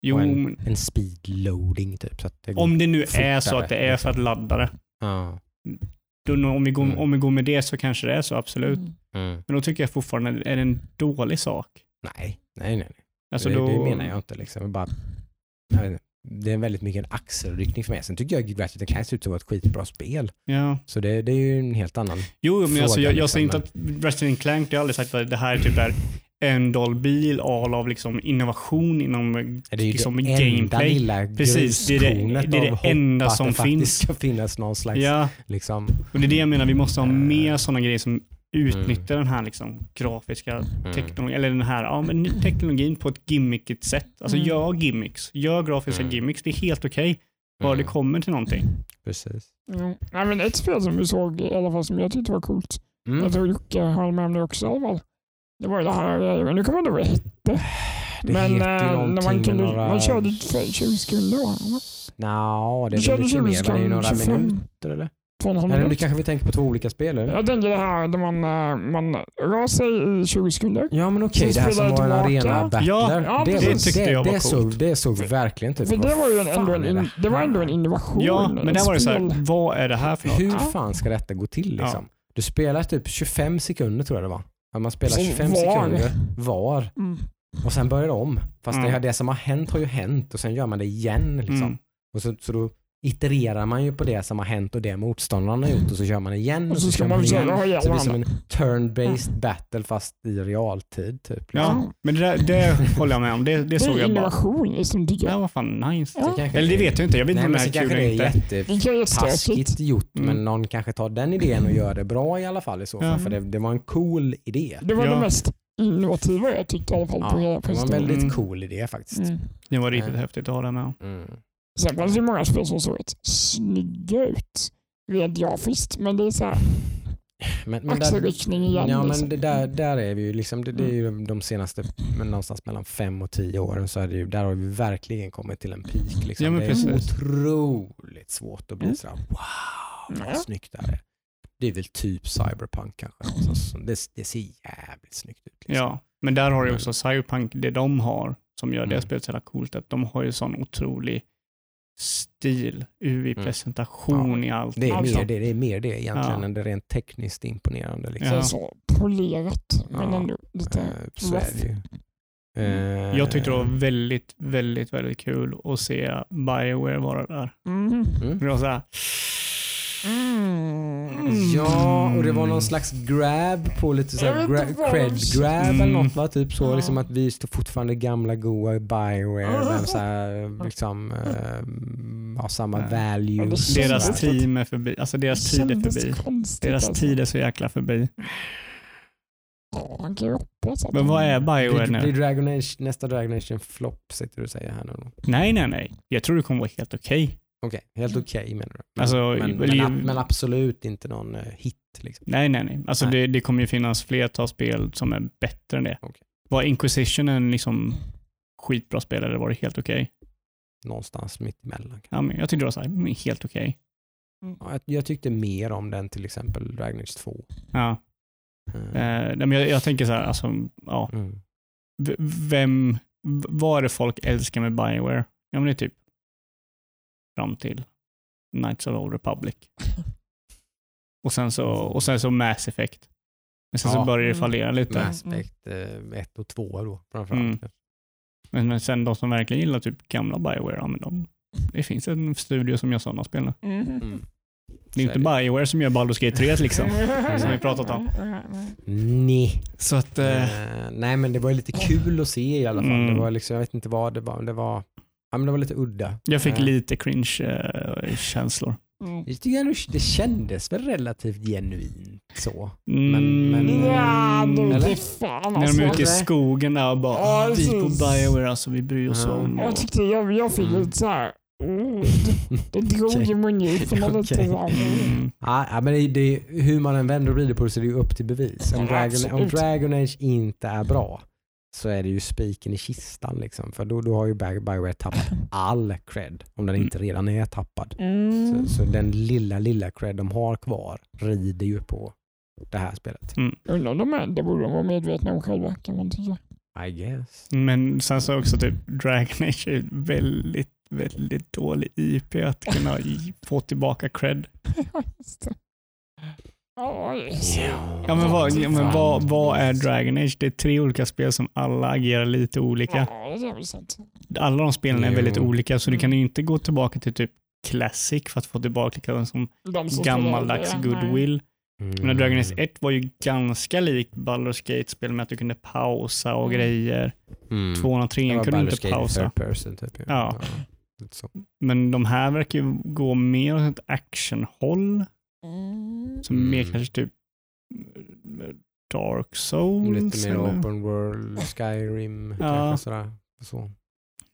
[SPEAKER 2] Jo,
[SPEAKER 1] och en, en speed loading typ. Så att det
[SPEAKER 2] om det nu är så att det är för att ladda det. Då, om, vi går,
[SPEAKER 1] Mm.
[SPEAKER 2] om vi går med det så kanske det är så, absolut.
[SPEAKER 3] Mm.
[SPEAKER 1] mm.
[SPEAKER 2] Men då tycker jag fortfarande är det en dålig sak.
[SPEAKER 1] Nej, nej, nej. nej.
[SPEAKER 2] Alltså
[SPEAKER 1] det,
[SPEAKER 2] då,
[SPEAKER 1] det menar jag inte. Liksom. Jag Bara, jag det är väldigt mycket en axelryckning för mig. Sen tycker jag att Ratchet Clank ser ut att vara ett skitbra spel.
[SPEAKER 2] Ja.
[SPEAKER 1] Så det, det är ju en helt annan.
[SPEAKER 2] Jo, men alltså,
[SPEAKER 1] fråga,
[SPEAKER 2] jag, jag
[SPEAKER 1] liksom,
[SPEAKER 2] säger inte att Resident Clank, det har aldrig sagt att det här är typ där en bil all av liksom innovation inom
[SPEAKER 1] Det är ju
[SPEAKER 2] liksom
[SPEAKER 1] det enda
[SPEAKER 2] gameplay.
[SPEAKER 1] lilla
[SPEAKER 2] Precis, det är det- det är det enda som
[SPEAKER 1] det
[SPEAKER 2] finns.
[SPEAKER 1] ska finnas någon slags
[SPEAKER 2] Ja,
[SPEAKER 1] liksom,
[SPEAKER 2] och det är det jag menar. Vi måste ha
[SPEAKER 1] Eh.
[SPEAKER 2] mer sådana grejer som utnyttjar den här liksom grafiska
[SPEAKER 1] mm.
[SPEAKER 2] teknologin, eller den här ja, men teknologin på ett gimmickigt sätt. Alltså
[SPEAKER 3] Mm.
[SPEAKER 2] gör gimmicks, gör grafiska
[SPEAKER 1] Mm.
[SPEAKER 2] gimmicks. Det är helt okej. Bara det
[SPEAKER 1] Mm.
[SPEAKER 2] kommer till någonting.
[SPEAKER 1] Precis.
[SPEAKER 3] Jo. Nej, men ett spel som vi såg i alla fall som jag tyckte var coolt.
[SPEAKER 1] Mm.
[SPEAKER 3] Jag tror Jocke höll med om det också i alla fall. Det var ju det här, eh, men nu kommer jag inte ihåg vad det.
[SPEAKER 1] Det
[SPEAKER 3] men eh, när man, kunde,
[SPEAKER 1] några...
[SPEAKER 3] man körde för 20 sekunder va?
[SPEAKER 1] Nja, det är väl lite
[SPEAKER 3] 20
[SPEAKER 1] mer. Det är ju några
[SPEAKER 3] sekunder, 25.
[SPEAKER 1] minuter eller?
[SPEAKER 3] Två och en halv
[SPEAKER 1] Eller du
[SPEAKER 3] minut.
[SPEAKER 1] kanske vi tänker på två olika spel eller?
[SPEAKER 3] Jag tänker det här där man, eh, man rör sig i 20 sekunder.
[SPEAKER 1] Ja men okej,
[SPEAKER 3] Sen
[SPEAKER 1] det här som var en arena battler.
[SPEAKER 2] Ja,
[SPEAKER 3] ja,
[SPEAKER 1] det.
[SPEAKER 2] Det tyckte jag var
[SPEAKER 1] det, såg,
[SPEAKER 2] coolt.
[SPEAKER 1] det såg verkligen typ
[SPEAKER 3] För det var ju en, ändå en, in, det var ändå en innovation.
[SPEAKER 2] Ja, men där var det så här, vad är det här för något?
[SPEAKER 1] Hur
[SPEAKER 3] Ja.
[SPEAKER 1] fan ska detta gå till liksom? Du spelar typ 25 sekunder tror jag det var. Att man spelar
[SPEAKER 3] Sen
[SPEAKER 1] 25
[SPEAKER 3] var.
[SPEAKER 1] sekunder var
[SPEAKER 3] Mm.
[SPEAKER 1] och sen börjar det om. Fast
[SPEAKER 2] Mm.
[SPEAKER 1] det, det som har hänt har ju hänt och sen gör man det igen. Liksom.
[SPEAKER 2] Mm.
[SPEAKER 1] Och så, så då itererar man ju på det som har hänt och det motståndaren har gjort och så kör man igen.
[SPEAKER 3] Och så ska
[SPEAKER 1] kör
[SPEAKER 3] man försöka ha ihjäl
[SPEAKER 1] Så det är som en turn-based battle fast i realtid. Typ.
[SPEAKER 2] Ja, men det, där, det håller jag med om. Det, det
[SPEAKER 3] Det
[SPEAKER 2] såg
[SPEAKER 3] är
[SPEAKER 2] jag bara.
[SPEAKER 3] innovation liksom, tycker
[SPEAKER 2] Ja, vad fan nice.
[SPEAKER 3] Ja.
[SPEAKER 1] Så kanske
[SPEAKER 2] Eller det vet jag inte. Jag vet
[SPEAKER 1] Nej
[SPEAKER 2] inte om det
[SPEAKER 1] så
[SPEAKER 2] här är
[SPEAKER 1] kanske
[SPEAKER 2] kul
[SPEAKER 1] det är
[SPEAKER 2] eller inte.
[SPEAKER 3] Det kan vara
[SPEAKER 1] jättetaskigt gjort
[SPEAKER 2] Mm.
[SPEAKER 1] men någon kanske tar den idén och gör det bra i alla fall i så fall.
[SPEAKER 2] Ja.
[SPEAKER 1] För det, det var en cool idé.
[SPEAKER 3] Det var
[SPEAKER 2] Ja.
[SPEAKER 3] det mest innovativa jag tyckte i alla fall
[SPEAKER 1] Ja,
[SPEAKER 3] på
[SPEAKER 1] det var en väldigt
[SPEAKER 2] Mm.
[SPEAKER 1] cool idé faktiskt.
[SPEAKER 3] Mm.
[SPEAKER 2] Det var riktigt
[SPEAKER 1] Nej.
[SPEAKER 2] häftigt att ha det med.
[SPEAKER 1] Mm.
[SPEAKER 3] Sen fanns det många spel som såg rätt snygga ut rent grafiskt. Men det är så här,
[SPEAKER 1] Men, men
[SPEAKER 3] axelryckning igen.
[SPEAKER 1] ja,
[SPEAKER 3] liksom.
[SPEAKER 1] men det där, där är vi ju liksom, det, det är ju de senaste men någonstans mellan fem och tio åren så är det ju, där har vi verkligen kommit till en peak. Liksom.
[SPEAKER 2] Ja,
[SPEAKER 1] det är
[SPEAKER 2] precis.
[SPEAKER 1] otroligt svårt att bli
[SPEAKER 3] Mm.
[SPEAKER 1] sådär wow vad
[SPEAKER 3] Ja.
[SPEAKER 1] snyggt det här är. Det är väl typ cyberpunk kanske. Så, så, det, det ser jävligt snyggt ut. Liksom.
[SPEAKER 2] Ja, men där har du också Cyberpunk, det de har som gör det
[SPEAKER 1] Mm.
[SPEAKER 2] spelet så jävla coolt, att de har ju sån otrolig stil, UI-presentation i allt.
[SPEAKER 1] Mm. Det är,
[SPEAKER 3] Alltså.
[SPEAKER 1] mer det, det är mer det egentligen
[SPEAKER 2] Ja.
[SPEAKER 1] än det rent tekniskt imponerande.
[SPEAKER 3] Så
[SPEAKER 1] Liksom.
[SPEAKER 2] Ja.
[SPEAKER 3] så polerat, men
[SPEAKER 1] Ja.
[SPEAKER 3] ändå lite
[SPEAKER 1] ju. Eh,
[SPEAKER 2] Jag tyckte det var väldigt, väldigt, väldigt kul att se Bioware vara där.
[SPEAKER 3] Mm.
[SPEAKER 1] Mm.
[SPEAKER 2] Det var så här,
[SPEAKER 3] Mm.
[SPEAKER 1] Ja, och det var någon slags grab på lite så
[SPEAKER 3] Jag
[SPEAKER 1] här
[SPEAKER 3] vet
[SPEAKER 1] gra- cred grab
[SPEAKER 2] Mm.
[SPEAKER 1] eller något va? Typ så
[SPEAKER 3] Ja.
[SPEAKER 1] liksom att vi står fortfarande gamla goa Bioware med så här, liksom eh, ja, samma
[SPEAKER 2] Ja.
[SPEAKER 1] value.
[SPEAKER 3] Ja, det känns-
[SPEAKER 2] deras team är förbi, alltså deras tid är förbi. Deras
[SPEAKER 3] alltså.
[SPEAKER 2] tid är så jäkla förbi. Men vad är Bioware
[SPEAKER 1] Blir, blir
[SPEAKER 2] nu?
[SPEAKER 1] Dragon Age, nästa Dragon Age en flopp sitter du och säger här nu?
[SPEAKER 2] Nej, nej, nej. Jag tror det kommer vara helt okej.
[SPEAKER 1] Okej, helt okej menar du? Men,
[SPEAKER 2] Alltså,
[SPEAKER 1] men, men, ab- men absolut inte någon eh, hit liksom.
[SPEAKER 2] Nej, nej, nej. Alltså
[SPEAKER 1] Nej.
[SPEAKER 2] Det, det kommer ju finnas flertal spel som är bättre än det.
[SPEAKER 1] Okej.
[SPEAKER 2] Var Inquisition en liksom skitbra spel eller var det helt okej?
[SPEAKER 1] Någonstans mitt emellan.
[SPEAKER 2] Ja, men jag tyckte det var så här, mm, helt okej.
[SPEAKER 1] Ja, jag, jag tyckte mer om den till exempel Dragon Age 2.
[SPEAKER 2] Ja.
[SPEAKER 1] Eh,
[SPEAKER 2] Eh, nej, men jag, jag tänker så här, alltså, ja.
[SPEAKER 1] mm.
[SPEAKER 2] V- Vem, vad är det folk älskar med Bioware? Ja, men det är typ fram till Knights of the Old Republic. Och sen så, och sen så Mass Effect. Men sen så
[SPEAKER 1] Ja.
[SPEAKER 2] börjar det fallera lite.
[SPEAKER 1] Mass Effect 1 och 2 då framförallt.
[SPEAKER 2] Mm. Men, men sen de som verkligen gillar typ gamla Bioware, ja, men de, det finns en studio som gör sådana spel nu.
[SPEAKER 1] Mm.
[SPEAKER 2] Det är
[SPEAKER 1] Så
[SPEAKER 2] inte Bioware som gör Baldur's Gate 3 liksom.
[SPEAKER 3] Mm.
[SPEAKER 2] som vi pratat om.
[SPEAKER 1] Nej.
[SPEAKER 2] Så att, eh,
[SPEAKER 1] Eh, nej men det var ju lite kul att se i alla fall.
[SPEAKER 2] Mm.
[SPEAKER 1] Det var liksom, jag vet inte vad det var. Det var, ja, men det var lite udda.
[SPEAKER 2] jag fick
[SPEAKER 1] Eh,
[SPEAKER 2] lite cringe-känslor.
[SPEAKER 3] Mm.
[SPEAKER 1] jag tycker ändå det kändes väl relativt genuint så.
[SPEAKER 2] Mm,
[SPEAKER 1] Men- men-
[SPEAKER 3] Ja, det fan
[SPEAKER 2] när
[SPEAKER 3] alltså.
[SPEAKER 2] de är ute i skogen där och bara
[SPEAKER 3] Ja,
[SPEAKER 2] "Ah, vi på. Bioware alltså, vi bryr oss
[SPEAKER 1] Ja.
[SPEAKER 2] om.
[SPEAKER 3] Jag tyckte jag, jag fick
[SPEAKER 1] Mm.
[SPEAKER 3] lite såhär, det drog i mungiporna lite
[SPEAKER 1] Okej.
[SPEAKER 3] såhär.
[SPEAKER 2] Mm.
[SPEAKER 1] Ja, ja, men det, det, hur man än vänder och vrider på det så är det ju upp till bevis. Om Dragon, om. Dragon Age inte är bra så är det ju spiken i kistan. Liksom. För då, då har ju Bi- Bioware tappat all cred om den inte redan är tappad.
[SPEAKER 3] Mm.
[SPEAKER 1] Så, så den lilla, lilla cred de har kvar rider ju på det här spelet.
[SPEAKER 3] Undrar om de är, det borde de vara medvetna om själva kan man tycka.
[SPEAKER 1] I guess.
[SPEAKER 2] Men sen så också typ Dragon Age är väldigt, väldigt dålig IP att kunna få tillbaka cred.
[SPEAKER 3] Ja. Ja.
[SPEAKER 2] Ja men, vad, ja, men vad, vad är Dragon Age? Det är tre olika spel som alla agerar lite olika.
[SPEAKER 3] Ja.
[SPEAKER 2] Alla de spelen är väldigt olika så du
[SPEAKER 3] Mm.
[SPEAKER 2] kan ju inte gå tillbaka till typ Classic för att få tillbaka
[SPEAKER 3] som
[SPEAKER 2] gammaldags goodwill.
[SPEAKER 1] Mm.
[SPEAKER 2] Men Dragon Age 1 var ju ganska likt Baldur's Gate-spel med att du kunde pausa och
[SPEAKER 3] Mm.
[SPEAKER 2] grejer.
[SPEAKER 1] Mm.
[SPEAKER 2] Tvåan och
[SPEAKER 1] Det
[SPEAKER 2] trean
[SPEAKER 1] var
[SPEAKER 2] kunde du inte
[SPEAKER 1] Gate
[SPEAKER 2] pausa.
[SPEAKER 1] person typ.
[SPEAKER 2] Ja.
[SPEAKER 1] så.
[SPEAKER 2] Men de här verkar ju gå mer åt ett actionhåll.
[SPEAKER 3] Mm.
[SPEAKER 2] Som mer
[SPEAKER 1] Mm.
[SPEAKER 2] kanske typ eh, Dark Souls.
[SPEAKER 1] Lite mer
[SPEAKER 2] eller?
[SPEAKER 1] open world, Skyrim,
[SPEAKER 2] Ja.
[SPEAKER 1] kanske sådär. Så.
[SPEAKER 2] Och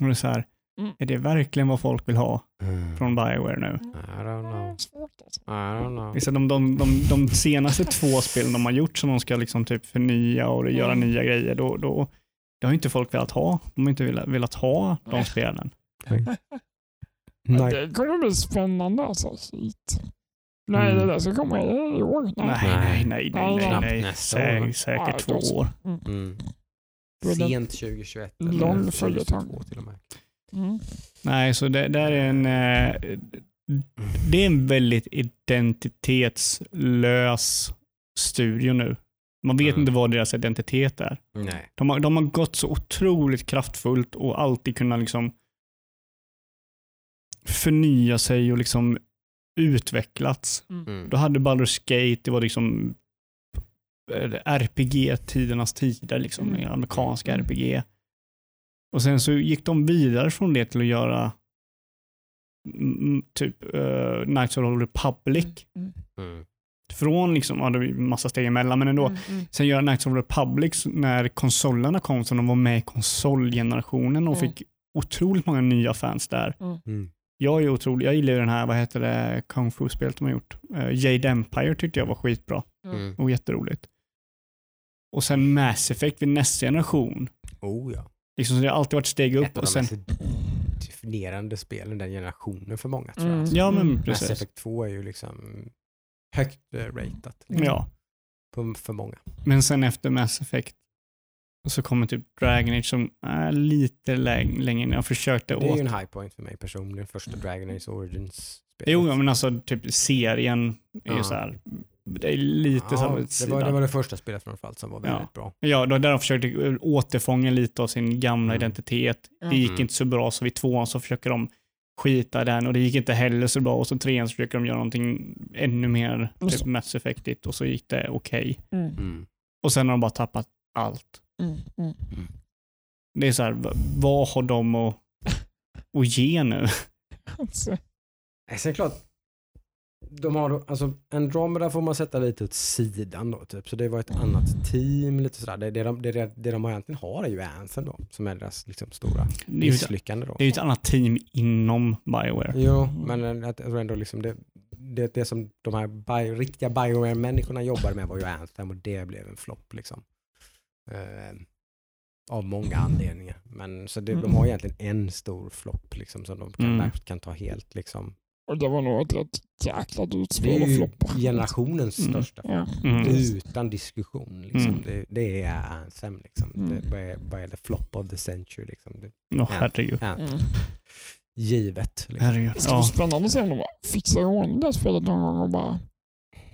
[SPEAKER 2] det är, så här,
[SPEAKER 3] Mm.
[SPEAKER 2] är det verkligen vad folk vill ha
[SPEAKER 1] Mm.
[SPEAKER 2] från Bioware nu?
[SPEAKER 1] I don't know.
[SPEAKER 3] Svårt alltså.
[SPEAKER 1] I don't know.
[SPEAKER 2] Visst, de, de, de, de senaste två spelen de har gjort som de ska liksom typ förnya och göra
[SPEAKER 3] Mm.
[SPEAKER 2] nya grejer, då, då, det har inte folk velat ha. De har inte velat, velat ha de spelen.
[SPEAKER 1] Nej.
[SPEAKER 3] Det kommer bli spännande alltså. Shit. Nej,
[SPEAKER 1] Mm.
[SPEAKER 3] det där ska komma i år.
[SPEAKER 2] Nej, nej, nej, nej, nej. Nej. Sä, säkert
[SPEAKER 3] Ja,
[SPEAKER 2] två år.
[SPEAKER 1] Mm.
[SPEAKER 3] Det
[SPEAKER 1] Sent 2021
[SPEAKER 3] lång
[SPEAKER 1] eller 2022
[SPEAKER 3] följetong.
[SPEAKER 1] till och med.
[SPEAKER 3] Mm.
[SPEAKER 2] Nej, så det där är en... Eh, det är en väldigt identitetslös studio nu. Man vet
[SPEAKER 1] Mm.
[SPEAKER 2] inte vad deras identitet är.
[SPEAKER 1] Nej.
[SPEAKER 2] De har, de har gått så otroligt kraftfullt och alltid kunnat liksom förnya sig och liksom utvecklats.
[SPEAKER 1] Mm.
[SPEAKER 2] Då hade Baldur's Gate, det var liksom eh, RPG-tidernas tider, liksom,
[SPEAKER 3] Mm.
[SPEAKER 2] amerikanska
[SPEAKER 3] Mm.
[SPEAKER 2] RPG. Och sen så gick de vidare från det till att göra mm, typ uh, Knights of the Republic.
[SPEAKER 3] Mm.
[SPEAKER 1] Mm.
[SPEAKER 2] Från liksom, ja det var ju massa steg emellan, men ändå.
[SPEAKER 3] Mm. Mm.
[SPEAKER 2] Sen göra Knights of the Republic när konsolerna kom, så de var med i konsolgenerationen och
[SPEAKER 3] Mm.
[SPEAKER 2] fick otroligt många nya fans där.
[SPEAKER 1] Mm.
[SPEAKER 2] Jag är otrolig, jag gillar ju den här, vad heter det, kung fu-spelet de har gjort. Uh, Jade Empire tyckte jag var skitbra.
[SPEAKER 1] Mm.
[SPEAKER 2] Och jätteroligt. Och sen Mass Effect vid nästa generation.
[SPEAKER 1] Oh ja.
[SPEAKER 2] Liksom, så det har alltid varit steg
[SPEAKER 1] Ett
[SPEAKER 2] upp.
[SPEAKER 1] av de
[SPEAKER 2] Och sen,
[SPEAKER 1] mest definierande spelen den generationen för många tror jag.
[SPEAKER 3] Mm.
[SPEAKER 2] ja, men
[SPEAKER 3] Mm.
[SPEAKER 1] Mass
[SPEAKER 2] precis.
[SPEAKER 1] Effect 2 är ju liksom högt eh, ratat liksom,
[SPEAKER 2] Ja.
[SPEAKER 1] på, för många.
[SPEAKER 2] Men sen efter Mass Effect så kommer typ Dragon Age som är lite läng- längre ner. Jag försökte
[SPEAKER 1] Det är
[SPEAKER 2] åt...
[SPEAKER 1] ju en high point för mig personligen, första Dragon Age Origins.
[SPEAKER 2] Jo, ja, men alltså typ serien är ju
[SPEAKER 1] Ja.
[SPEAKER 2] så här. Det är lite
[SPEAKER 1] ja,
[SPEAKER 2] så
[SPEAKER 1] det, var, det var det första spelet framförallt som var
[SPEAKER 2] Ja.
[SPEAKER 1] väldigt bra.
[SPEAKER 2] Ja, då där de försökte återfånga lite av sin gamla
[SPEAKER 1] Mm.
[SPEAKER 2] identitet.
[SPEAKER 3] Mm.
[SPEAKER 2] Det gick inte så bra, så vid tvåan så försöker de skita den och det gick inte heller så bra. Och så trean så försöker de göra någonting ännu mer typ. Mass Effectigt och så gick det okej.
[SPEAKER 3] Mm.
[SPEAKER 1] Mm.
[SPEAKER 2] Och sen har de bara tappat allt.
[SPEAKER 3] Mm. Mm.
[SPEAKER 2] Det är så här, vad har de att, att ge nu?
[SPEAKER 3] Alltså,
[SPEAKER 1] Sen klart, de har då, alltså Andromeda får man sätta lite åt sidan då, typ. så det var ett annat team. lite sådär. Det, det, de, det, det, det de egentligen har är ju Anthem då, som är deras liksom, stora misslyckande. Då.
[SPEAKER 2] det är ju ett annat team inom Bioware.
[SPEAKER 1] Jo, men att, tror ändå liksom det, det, det som de här bio, riktiga Bioware-människorna jobbade med var ju Anthem och det blev en flopp. Liksom. Eh, av många anledningar. Men, så det, de har egentligen en stor flopp liksom, som de kan,
[SPEAKER 2] Mm.
[SPEAKER 1] kan ta helt. Liksom.
[SPEAKER 3] och det var nog ett rätt jäkla dyrt
[SPEAKER 1] Det
[SPEAKER 3] spel
[SPEAKER 1] är
[SPEAKER 3] att
[SPEAKER 1] ju
[SPEAKER 3] floppa.
[SPEAKER 1] generationens
[SPEAKER 2] Mm.
[SPEAKER 1] största
[SPEAKER 3] Ja.
[SPEAKER 2] Mm.
[SPEAKER 1] Utan diskussion. Liksom.
[SPEAKER 2] Mm.
[SPEAKER 1] Det, det är Anthem. Liksom.
[SPEAKER 3] Mm.
[SPEAKER 1] Det, vad, är, vad är det? Flop of the century. Liksom. Det,
[SPEAKER 2] Åh, herregud.
[SPEAKER 1] Anthem.
[SPEAKER 3] Mm.
[SPEAKER 1] Givet. Liksom.
[SPEAKER 2] herregud.
[SPEAKER 3] Det ska bli
[SPEAKER 2] Ja.
[SPEAKER 3] spännande att se om de fixar i ordning det här spelet någon gång och bara...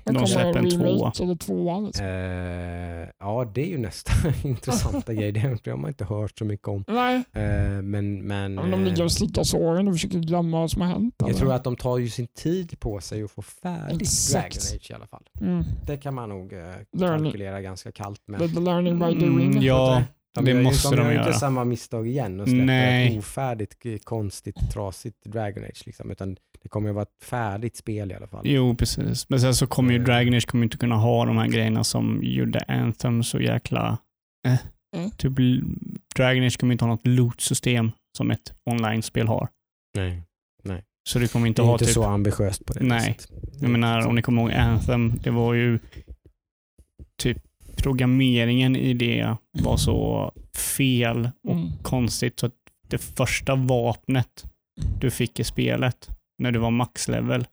[SPEAKER 3] Det kommer
[SPEAKER 2] släpper en tvåa.
[SPEAKER 3] eller tvåa. Liksom.
[SPEAKER 1] Eh, ja, det är ju nästa intressanta grej. Det, har man inte hört så mycket om.
[SPEAKER 3] Nej,
[SPEAKER 1] Eh, men men
[SPEAKER 3] om de
[SPEAKER 1] eh,
[SPEAKER 3] ligger och slickar såren och försöker glömma vad som har hänt.
[SPEAKER 1] jag
[SPEAKER 3] eller?
[SPEAKER 1] tror att de tar ju sin tid på sig att få färdigt
[SPEAKER 3] Exakt.
[SPEAKER 1] Dragon Age i alla fall.
[SPEAKER 3] Mm.
[SPEAKER 1] Det kan man nog eh, kalkylera ganska kallt med.
[SPEAKER 3] The learning by doing.
[SPEAKER 2] Mm, ja,
[SPEAKER 1] De
[SPEAKER 2] det
[SPEAKER 1] gör ju-
[SPEAKER 2] måste
[SPEAKER 1] de
[SPEAKER 2] de
[SPEAKER 1] gör
[SPEAKER 2] göra.
[SPEAKER 1] inte samma misstag igen och släpper
[SPEAKER 2] Nej.
[SPEAKER 1] ett ofärdigt, k- konstigt, trasigt Dragon Age. Liksom, utan det kommer ju vara ett färdigt spel i alla fall.
[SPEAKER 2] Jo, precis. Men sen så kommer ju
[SPEAKER 1] Eh.
[SPEAKER 2] Dragon Age kommer inte kunna ha de här grejerna som gjorde Anthem så jäkla... Eh.
[SPEAKER 3] Mm.
[SPEAKER 2] Typ, Dragon Age kommer inte ha något loot-system som ett online-spel har.
[SPEAKER 1] Nej.
[SPEAKER 2] Så det kommer
[SPEAKER 1] Det
[SPEAKER 2] inte
[SPEAKER 1] är
[SPEAKER 2] ha
[SPEAKER 1] inte
[SPEAKER 2] typ...
[SPEAKER 1] så ambitiöst på det
[SPEAKER 2] Nej.
[SPEAKER 1] viset.
[SPEAKER 2] Jag menar, om ni kommer ihåg Anthem, det var ju typ programmeringen i det var så fel och
[SPEAKER 3] Mm.
[SPEAKER 2] konstigt så att det första vapnet du fick i spelet när du var maxlevel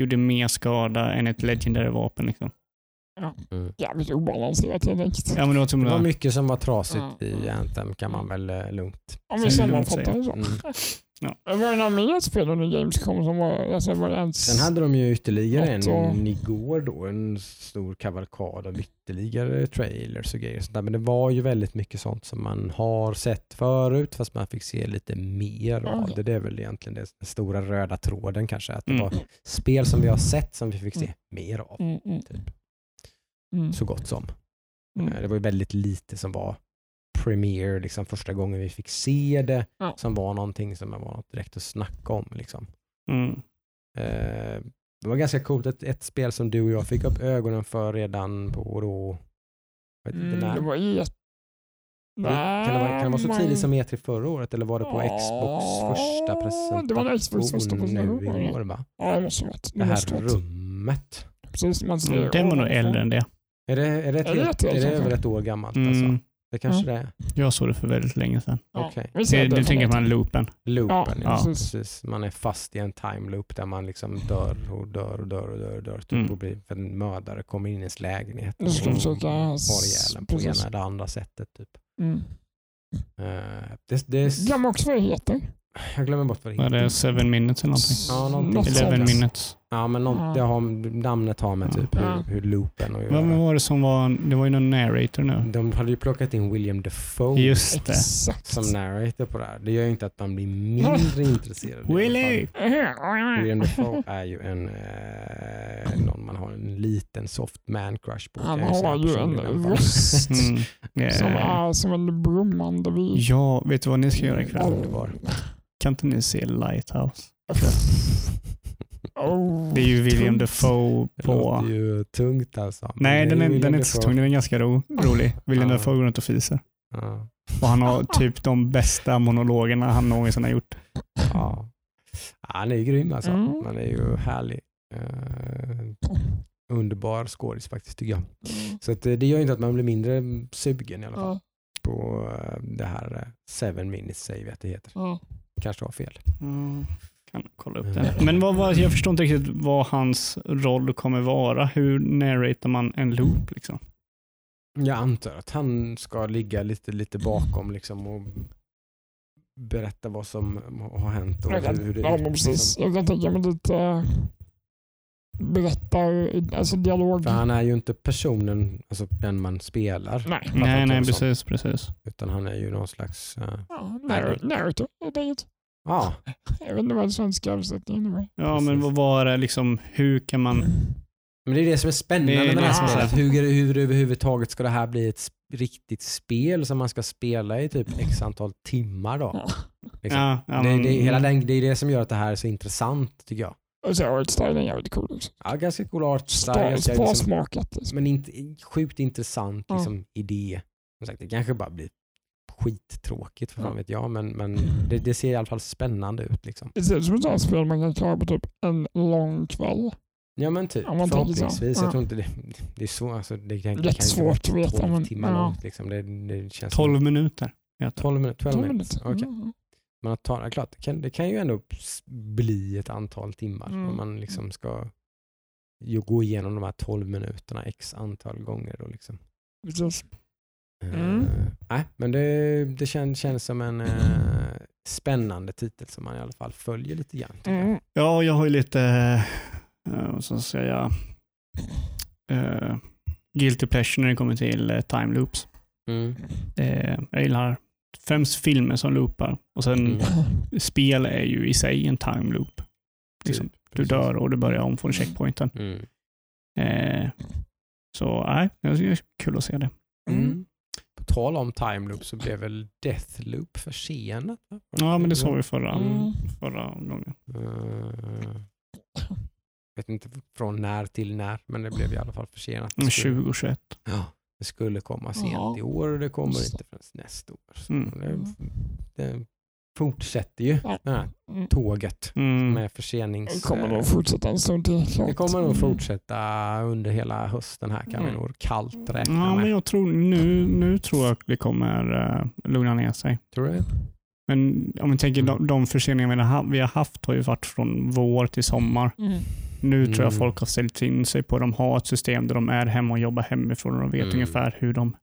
[SPEAKER 2] gjorde mer skada än ett legendary vapen. Liksom.
[SPEAKER 3] Jävligt obalanserat direkt.
[SPEAKER 2] Ja, men det var,
[SPEAKER 1] Det var mycket som var trasigt
[SPEAKER 3] Ja.
[SPEAKER 1] i Anthem kan man väl eh, lugnt.
[SPEAKER 3] Om vi sammanfattar det så.
[SPEAKER 1] Mm.
[SPEAKER 2] Ja.
[SPEAKER 3] Var det några mer spel under Gamescom som var... Alltså var det ens...
[SPEAKER 1] Sen hade de ju ytterligare
[SPEAKER 3] Något och-
[SPEAKER 1] en igår då, en stor kavalkad av ytterligare trailers och grejer. och sånt där. Men det var ju väldigt mycket sånt som man har sett förut fast man fick se lite mer av
[SPEAKER 3] Okej.
[SPEAKER 1] det. Det är väl egentligen det- den stora röda tråden kanske. Att det
[SPEAKER 2] Mm.
[SPEAKER 1] var spel som vi har sett som vi fick se mer av.
[SPEAKER 3] Mm, mm,
[SPEAKER 1] Typ.
[SPEAKER 3] mm,
[SPEAKER 1] Så gott som.
[SPEAKER 3] mm.
[SPEAKER 1] Eh, Det var ju väldigt lite som var premiere, liksom första gången vi fick se det,
[SPEAKER 3] Ja.
[SPEAKER 1] som var någonting som var något direkt att snacka om. Liksom.
[SPEAKER 2] Mm.
[SPEAKER 1] Eh, det var ganska coolt, ett, ett spel som du och jag fick upp ögonen för redan på då,
[SPEAKER 3] Mm,
[SPEAKER 1] när.
[SPEAKER 3] det var jätte...
[SPEAKER 1] Kan det, vara, kan det vara så tidigt som E3 förra året eller var det på Xbox första presentation
[SPEAKER 3] det var Xbox första presentation,
[SPEAKER 1] nu
[SPEAKER 3] var det.
[SPEAKER 1] i år va?
[SPEAKER 3] Ja, det måste varit.
[SPEAKER 1] Det
[SPEAKER 3] Det måste
[SPEAKER 1] här rummet.
[SPEAKER 3] Precis, man ser
[SPEAKER 2] Mm, Den var nog äldre än det.
[SPEAKER 1] Är det, är det, ett
[SPEAKER 3] Är det
[SPEAKER 1] helt,
[SPEAKER 3] ett helt
[SPEAKER 1] är det
[SPEAKER 3] sånt
[SPEAKER 1] över ett år gammalt alltså?
[SPEAKER 2] Mm.
[SPEAKER 1] Det kanske det är.
[SPEAKER 2] Jag såg det för väldigt länge sedan.
[SPEAKER 3] Ja,
[SPEAKER 2] Du,
[SPEAKER 3] det
[SPEAKER 2] du tänker på loopen?
[SPEAKER 1] Loopen, ja,
[SPEAKER 2] Ja.
[SPEAKER 1] precis. Man är fast i en time loop där man liksom dör och dör och dör och dör, och dör typ
[SPEAKER 2] Mm.
[SPEAKER 1] och blir, för en mördare kommer in i ens lägenhet och har ihjäl en på
[SPEAKER 3] precis.
[SPEAKER 1] ena eller andra sättet. Typ.
[SPEAKER 3] Mm.
[SPEAKER 1] Eh, det, det,
[SPEAKER 3] Glöm också vad det heter.
[SPEAKER 1] jag glömmer bort vad det
[SPEAKER 2] Var det
[SPEAKER 1] heter.
[SPEAKER 2] seven minutes eller någonting?
[SPEAKER 1] Ja, någonting.
[SPEAKER 3] Något sånt.
[SPEAKER 2] 11 minutes.
[SPEAKER 1] Ja, men något,
[SPEAKER 3] Ja.
[SPEAKER 1] det har, namnet har med typ hur, hur loopen och
[SPEAKER 2] Vad vad var det som var, det var ju någon narrator nu.
[SPEAKER 1] De hade ju plockat in William Defoe
[SPEAKER 2] Just det.
[SPEAKER 3] Exakt.
[SPEAKER 1] som narrator på det här. Det gör ju inte att man blir mindre intresserad.
[SPEAKER 2] Willy!
[SPEAKER 1] William Defoe är ju en, eh, någon man har en liten soft man crush på.
[SPEAKER 3] Han har ju en röst
[SPEAKER 2] Mm.
[SPEAKER 3] som är som en brummande vis.
[SPEAKER 2] Ja, vet du vad ni ska göra ikväll?
[SPEAKER 1] Underbar.
[SPEAKER 2] Kan inte ni se Lighthouse?
[SPEAKER 3] Oh,
[SPEAKER 2] Det är ju William
[SPEAKER 3] tungt.
[SPEAKER 2] Defoe
[SPEAKER 1] Det
[SPEAKER 2] på...
[SPEAKER 1] låter ju tungt alltså.
[SPEAKER 2] Nej,
[SPEAKER 1] det
[SPEAKER 2] den är, den är inte så tung. Den är ganska ro, rolig. William
[SPEAKER 1] Ja.
[SPEAKER 2] Defoe går runt och fiser.
[SPEAKER 1] Ja.
[SPEAKER 2] Och han har typ de bästa monologerna han någonsin har gjort.
[SPEAKER 1] Ja. Han är ju grym alltså.
[SPEAKER 3] Mm.
[SPEAKER 1] Han är ju härlig. Uh, underbar skådis faktiskt tycker jag.
[SPEAKER 3] Mm.
[SPEAKER 1] Så att, eh, det gör ju inte att man blir mindre sugen i alla fall
[SPEAKER 3] Ja,
[SPEAKER 1] på eh, det här Seven Minutes Save att det heter. Kanske var fel.
[SPEAKER 2] Mm, kan kolla upp
[SPEAKER 1] Mm.
[SPEAKER 2] det. Men vad, vad, jag förstår inte riktigt vad hans roll kommer vara. Hur narratar man en loop? Liksom?
[SPEAKER 1] Jag antar att han ska ligga lite, lite bakom liksom och berätta vad som har hänt och
[SPEAKER 3] Jag kan,
[SPEAKER 1] hur det
[SPEAKER 3] ja, men precis. Jag kan tänka mig lite eh, berättar, alltså dialog.
[SPEAKER 1] För han är ju inte personen, alltså den man spelar.
[SPEAKER 3] Nej.
[SPEAKER 2] Nej, nej, precis, precis.
[SPEAKER 1] Utan han är ju någon slags... eh,
[SPEAKER 3] Ja, narr- narrator helt enkelt.
[SPEAKER 1] Ja,
[SPEAKER 3] Jag vet inte vad den svenska översättningen var.
[SPEAKER 2] Ja, men vad var det liksom, hur kan man...
[SPEAKER 1] men det är det som är spännande
[SPEAKER 2] Det är
[SPEAKER 1] med det här
[SPEAKER 3] det
[SPEAKER 1] spelet. Hur, hur överhuvudtaget ska det här bli ett riktigt spel som man ska spela i typ x antal timmar då?
[SPEAKER 3] Ja.
[SPEAKER 1] Liksom.
[SPEAKER 2] Ja, ja,
[SPEAKER 1] det,
[SPEAKER 2] men-
[SPEAKER 1] det, hela den, det är det som gör att det här är så intressant tycker jag.
[SPEAKER 3] Och så artstylen är jävligt cool också.
[SPEAKER 1] Ja, ganska cool art style,
[SPEAKER 3] Spa-
[SPEAKER 1] ganska, liksom,
[SPEAKER 3] Sparsmakat. liksom.
[SPEAKER 1] men inte, sjukt intressant
[SPEAKER 3] Ja.
[SPEAKER 1] liksom, idé. Som sagt, det kanske bara blir skittråkigt för fan
[SPEAKER 3] Ja.
[SPEAKER 1] vet jag, men, men det, det ser i alla fall spännande ut. Liksom.
[SPEAKER 3] Det ser ut som ett sånt spel man kan klara på typ en lång kväll.
[SPEAKER 1] Ja men typ,
[SPEAKER 3] Ja, tänker så.
[SPEAKER 1] förhoppningsvis.
[SPEAKER 3] Ja.
[SPEAKER 1] Jag tror inte det, det är så, alltså, det, kan, det kan
[SPEAKER 3] Jättesvårt
[SPEAKER 1] inte vara
[SPEAKER 3] att veta,
[SPEAKER 1] 12
[SPEAKER 3] men-
[SPEAKER 1] timmar
[SPEAKER 3] ja.
[SPEAKER 1] långt. Liksom. Det, det känns
[SPEAKER 2] 12 minuter.
[SPEAKER 1] som, 12 minuter. 12
[SPEAKER 3] Tolv
[SPEAKER 1] minuter.
[SPEAKER 3] minuter.
[SPEAKER 1] Okej.
[SPEAKER 3] Mm.
[SPEAKER 1] Men att ta, klart, det, kan, det kan ju ändå bli ett antal timmar
[SPEAKER 3] Mm.
[SPEAKER 1] om man liksom ska ju gå igenom de här 12 minuterna x antal gånger. Då, liksom.
[SPEAKER 3] Precis.
[SPEAKER 1] Eh,
[SPEAKER 3] Mm.
[SPEAKER 1] nej, men det, det känns, känns som en eh, spännande titel som man i alla fall följer lite grann.
[SPEAKER 3] Mm.
[SPEAKER 2] Ja, jag har ju lite, uh, vad ska jag säga, uh, guilty pleasure när det kommer till uh, time loops.
[SPEAKER 1] Mm.
[SPEAKER 2] Eh, jag gillar främst filmer som loopar och sen
[SPEAKER 1] Mm.
[SPEAKER 2] spel är ju i sig en time loop. Liksom,
[SPEAKER 1] Typ,
[SPEAKER 2] du dör och du börjar om från checkpointen.
[SPEAKER 1] Mm.
[SPEAKER 2] Eh, så nej, det är kul att se det.
[SPEAKER 1] Mm. På tal om time loop så blev väl Deathloop försenat?
[SPEAKER 2] Ja, men det sa vi förra,
[SPEAKER 3] Mm.
[SPEAKER 2] förra gången.
[SPEAKER 1] Eh, vet inte från när till när, men det blev i alla fall försenat. Det
[SPEAKER 2] Mm,
[SPEAKER 1] skulle,
[SPEAKER 2] 2021.
[SPEAKER 1] ja, det skulle komma sent
[SPEAKER 3] Ja.
[SPEAKER 1] i år och det kommer inte förrän nästa år. Så
[SPEAKER 2] Mm.
[SPEAKER 1] det, det fortsätter ju,
[SPEAKER 3] Ja.
[SPEAKER 1] det här
[SPEAKER 3] Mm.
[SPEAKER 1] tåget
[SPEAKER 2] Mm.
[SPEAKER 1] med försenings...
[SPEAKER 3] Det kommer nog fortsätta en stund till. klart.
[SPEAKER 1] det kommer nog
[SPEAKER 3] Mm.
[SPEAKER 1] fortsätta under hela hösten här kan vi
[SPEAKER 3] Mm.
[SPEAKER 1] nog kallt räkna
[SPEAKER 2] Ja, men
[SPEAKER 1] med.
[SPEAKER 2] jag tror nu, nu tror jag att det kommer uh, lugna ner sig.
[SPEAKER 1] Tror du?
[SPEAKER 2] Men om vi tänker
[SPEAKER 1] Mm.
[SPEAKER 2] de, de förseningar vi har, haft- vi har haft har ju varit från vår till sommar.
[SPEAKER 3] Mm.
[SPEAKER 2] Nu tror jag
[SPEAKER 1] Mm.
[SPEAKER 2] folk har ställt in sig på att de har ett system där de är hemma och jobbar hemifrån och de vet
[SPEAKER 1] Mm.
[SPEAKER 2] ungefär hur de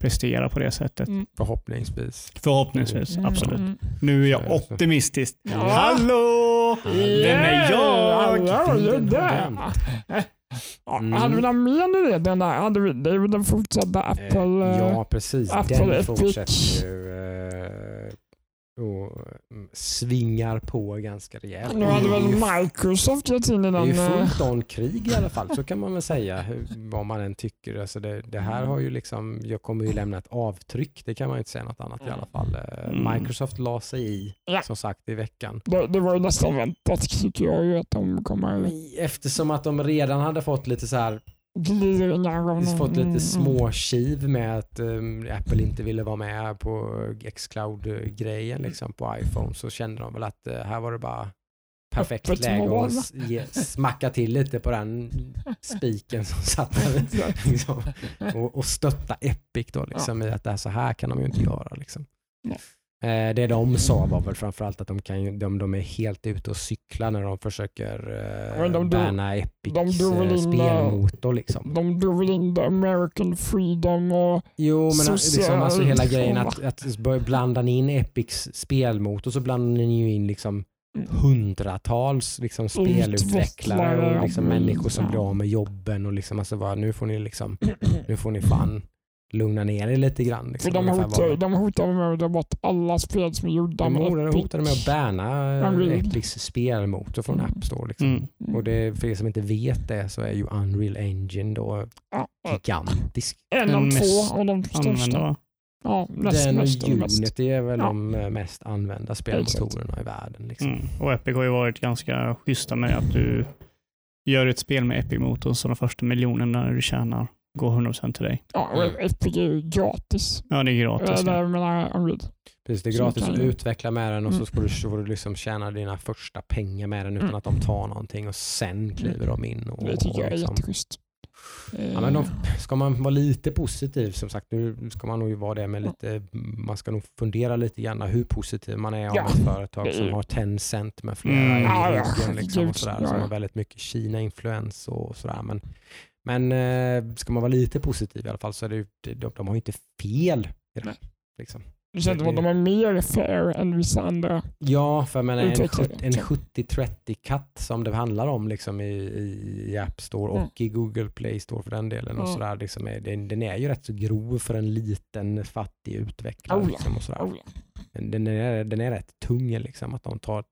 [SPEAKER 2] presterar på det sättet.
[SPEAKER 3] Mm.
[SPEAKER 1] Förhoppningsvis.
[SPEAKER 2] Förhoppningsvis,
[SPEAKER 3] Mm.
[SPEAKER 2] absolut.
[SPEAKER 3] Mm.
[SPEAKER 2] Nu är jag optimistisk.
[SPEAKER 3] Ja.
[SPEAKER 2] Hallå! Vem är jag?
[SPEAKER 3] Ja,
[SPEAKER 1] Mm.
[SPEAKER 3] Hade vi något mer än det? Den där, hade vi, det är väl den fortsatta Apple...
[SPEAKER 1] Eh,
[SPEAKER 3] eh,
[SPEAKER 1] ja, precis.
[SPEAKER 3] Apple
[SPEAKER 1] Den fortsätter ju eh, och mm, svingar på ganska rejält.
[SPEAKER 3] Nu hade väl Microsoft gett in i
[SPEAKER 1] Det är
[SPEAKER 3] den...
[SPEAKER 1] ju
[SPEAKER 3] eh,
[SPEAKER 1] fullt on krig i alla fall, så kan man väl säga, vad man än tycker. Alltså det, det här har ju liksom, jag kommer ju lämna ett avtryck, det kan man ju inte säga något annat i alla fall. Eh,
[SPEAKER 2] Mm.
[SPEAKER 1] Microsoft la sig i,
[SPEAKER 3] Ja.
[SPEAKER 1] som sagt, i veckan.
[SPEAKER 3] Det, det var ju nästan väntat tycker jag ju att de kommer
[SPEAKER 1] Eftersom att de redan hade fått lite så här
[SPEAKER 3] gliringar. och-
[SPEAKER 1] fått
[SPEAKER 3] mm,
[SPEAKER 1] lite småkiv med att um, Apple inte ville vara med på Xcloud-grejen liksom, på iPhone så kände de väl att uh, här var det bara perfekt
[SPEAKER 3] Öppet
[SPEAKER 1] läge att ge, smacka till lite på den spiken som satt där liksom, och, och stötta Epic då liksom, i att det här, så här kan de ju inte göra. Liksom.
[SPEAKER 3] Nej.
[SPEAKER 1] Eh, det de sa var väl framförallt att de, kan de, de är helt ute och cyklar när de försöker eh,
[SPEAKER 3] de
[SPEAKER 1] banna Epics
[SPEAKER 3] de
[SPEAKER 1] eh, spelmotor. Liksom.
[SPEAKER 3] De drog väl in the American freedom och...
[SPEAKER 1] Jo, men
[SPEAKER 3] Social-
[SPEAKER 1] liksom, alltså hela grejen att, att börja blanda in Epics spelmotor så blandar ni ju in liksom hundratals liksom spelutvecklare och liksom
[SPEAKER 3] Mm,
[SPEAKER 1] människor som blir av med jobben och liksom alltså bara, nu får ni liksom, nu får ni fan lugna ner er lite grann. Liksom,
[SPEAKER 3] de hotar, de hotar med att ta bort alla spel som är gjorda
[SPEAKER 1] de
[SPEAKER 3] med
[SPEAKER 1] hotade,
[SPEAKER 3] Epic.
[SPEAKER 1] hotade med att banna
[SPEAKER 3] Unreal.
[SPEAKER 1] Epics spelmotor från
[SPEAKER 3] Mm.
[SPEAKER 1] App Store. Liksom.
[SPEAKER 2] Mm.
[SPEAKER 1] Och det, för er som inte vet det så är ju Unreal Engine då
[SPEAKER 3] Ja,
[SPEAKER 1] gigantisk.
[SPEAKER 3] en av två av de största. Ja, näst
[SPEAKER 1] Den och
[SPEAKER 3] mest. och.
[SPEAKER 1] Unity är väl
[SPEAKER 3] Ja.
[SPEAKER 1] de eh, mest använda spelmotorerna i världen. Liksom.
[SPEAKER 2] Mm. Och Epic har ju varit ganska schyssta med att du gör ett spel med Epic-motorn så de första miljonerna du tjänar går 100% till dig.
[SPEAKER 3] Ja, och
[SPEAKER 1] Mm.
[SPEAKER 3] Epic är ju gratis.
[SPEAKER 2] Ja, det är gratis. Ja.
[SPEAKER 3] jag menar Unreal.
[SPEAKER 1] Precis, det är gratis att
[SPEAKER 3] du-
[SPEAKER 1] utveckla med den och så
[SPEAKER 3] Mm.
[SPEAKER 1] ska du, så får du liksom tjäna dina första pengar med den utan
[SPEAKER 3] Mm.
[SPEAKER 1] att de tar någonting och sen kliver de in. Och,
[SPEAKER 3] Det tycker jag är
[SPEAKER 1] liksom,
[SPEAKER 3] jätteschysst.
[SPEAKER 1] Ja, men de,
[SPEAKER 3] Eh,
[SPEAKER 1] ska man vara lite positiv, som sagt, nu ska man nog vara det med lite, man ska nog fundera lite grann hur positiv man är om
[SPEAKER 3] Ja.
[SPEAKER 1] ett företag som har Tencent med flera
[SPEAKER 2] Mm.
[SPEAKER 1] i
[SPEAKER 3] Ja, ja,
[SPEAKER 1] ryggen liksom, och sådär,
[SPEAKER 3] ja,
[SPEAKER 1] som
[SPEAKER 3] ja.
[SPEAKER 1] har väldigt mycket Kina-influens och sådär. Men, men eh, ska man vara lite positiv i alla fall så är det ju, de, de har ju inte fel i det här. Liksom.
[SPEAKER 3] det känns som att de är mer fair än vissa andra.
[SPEAKER 1] Ja, för jag menar, en,
[SPEAKER 3] Utvecklare,
[SPEAKER 1] sjut- en
[SPEAKER 3] så.
[SPEAKER 1] 70-30-katt som det handlar om liksom i, i App Store och
[SPEAKER 3] Mm.
[SPEAKER 1] i Google Play Store för den delen. Och
[SPEAKER 3] Ja.
[SPEAKER 1] sådär, liksom är, den, den är ju rätt så grov för en liten fattig utvecklare.
[SPEAKER 3] Oh
[SPEAKER 1] liksom, och sådär.
[SPEAKER 3] Oh, ja.
[SPEAKER 1] Den, den, är, den är rätt tung, liksom, att de tar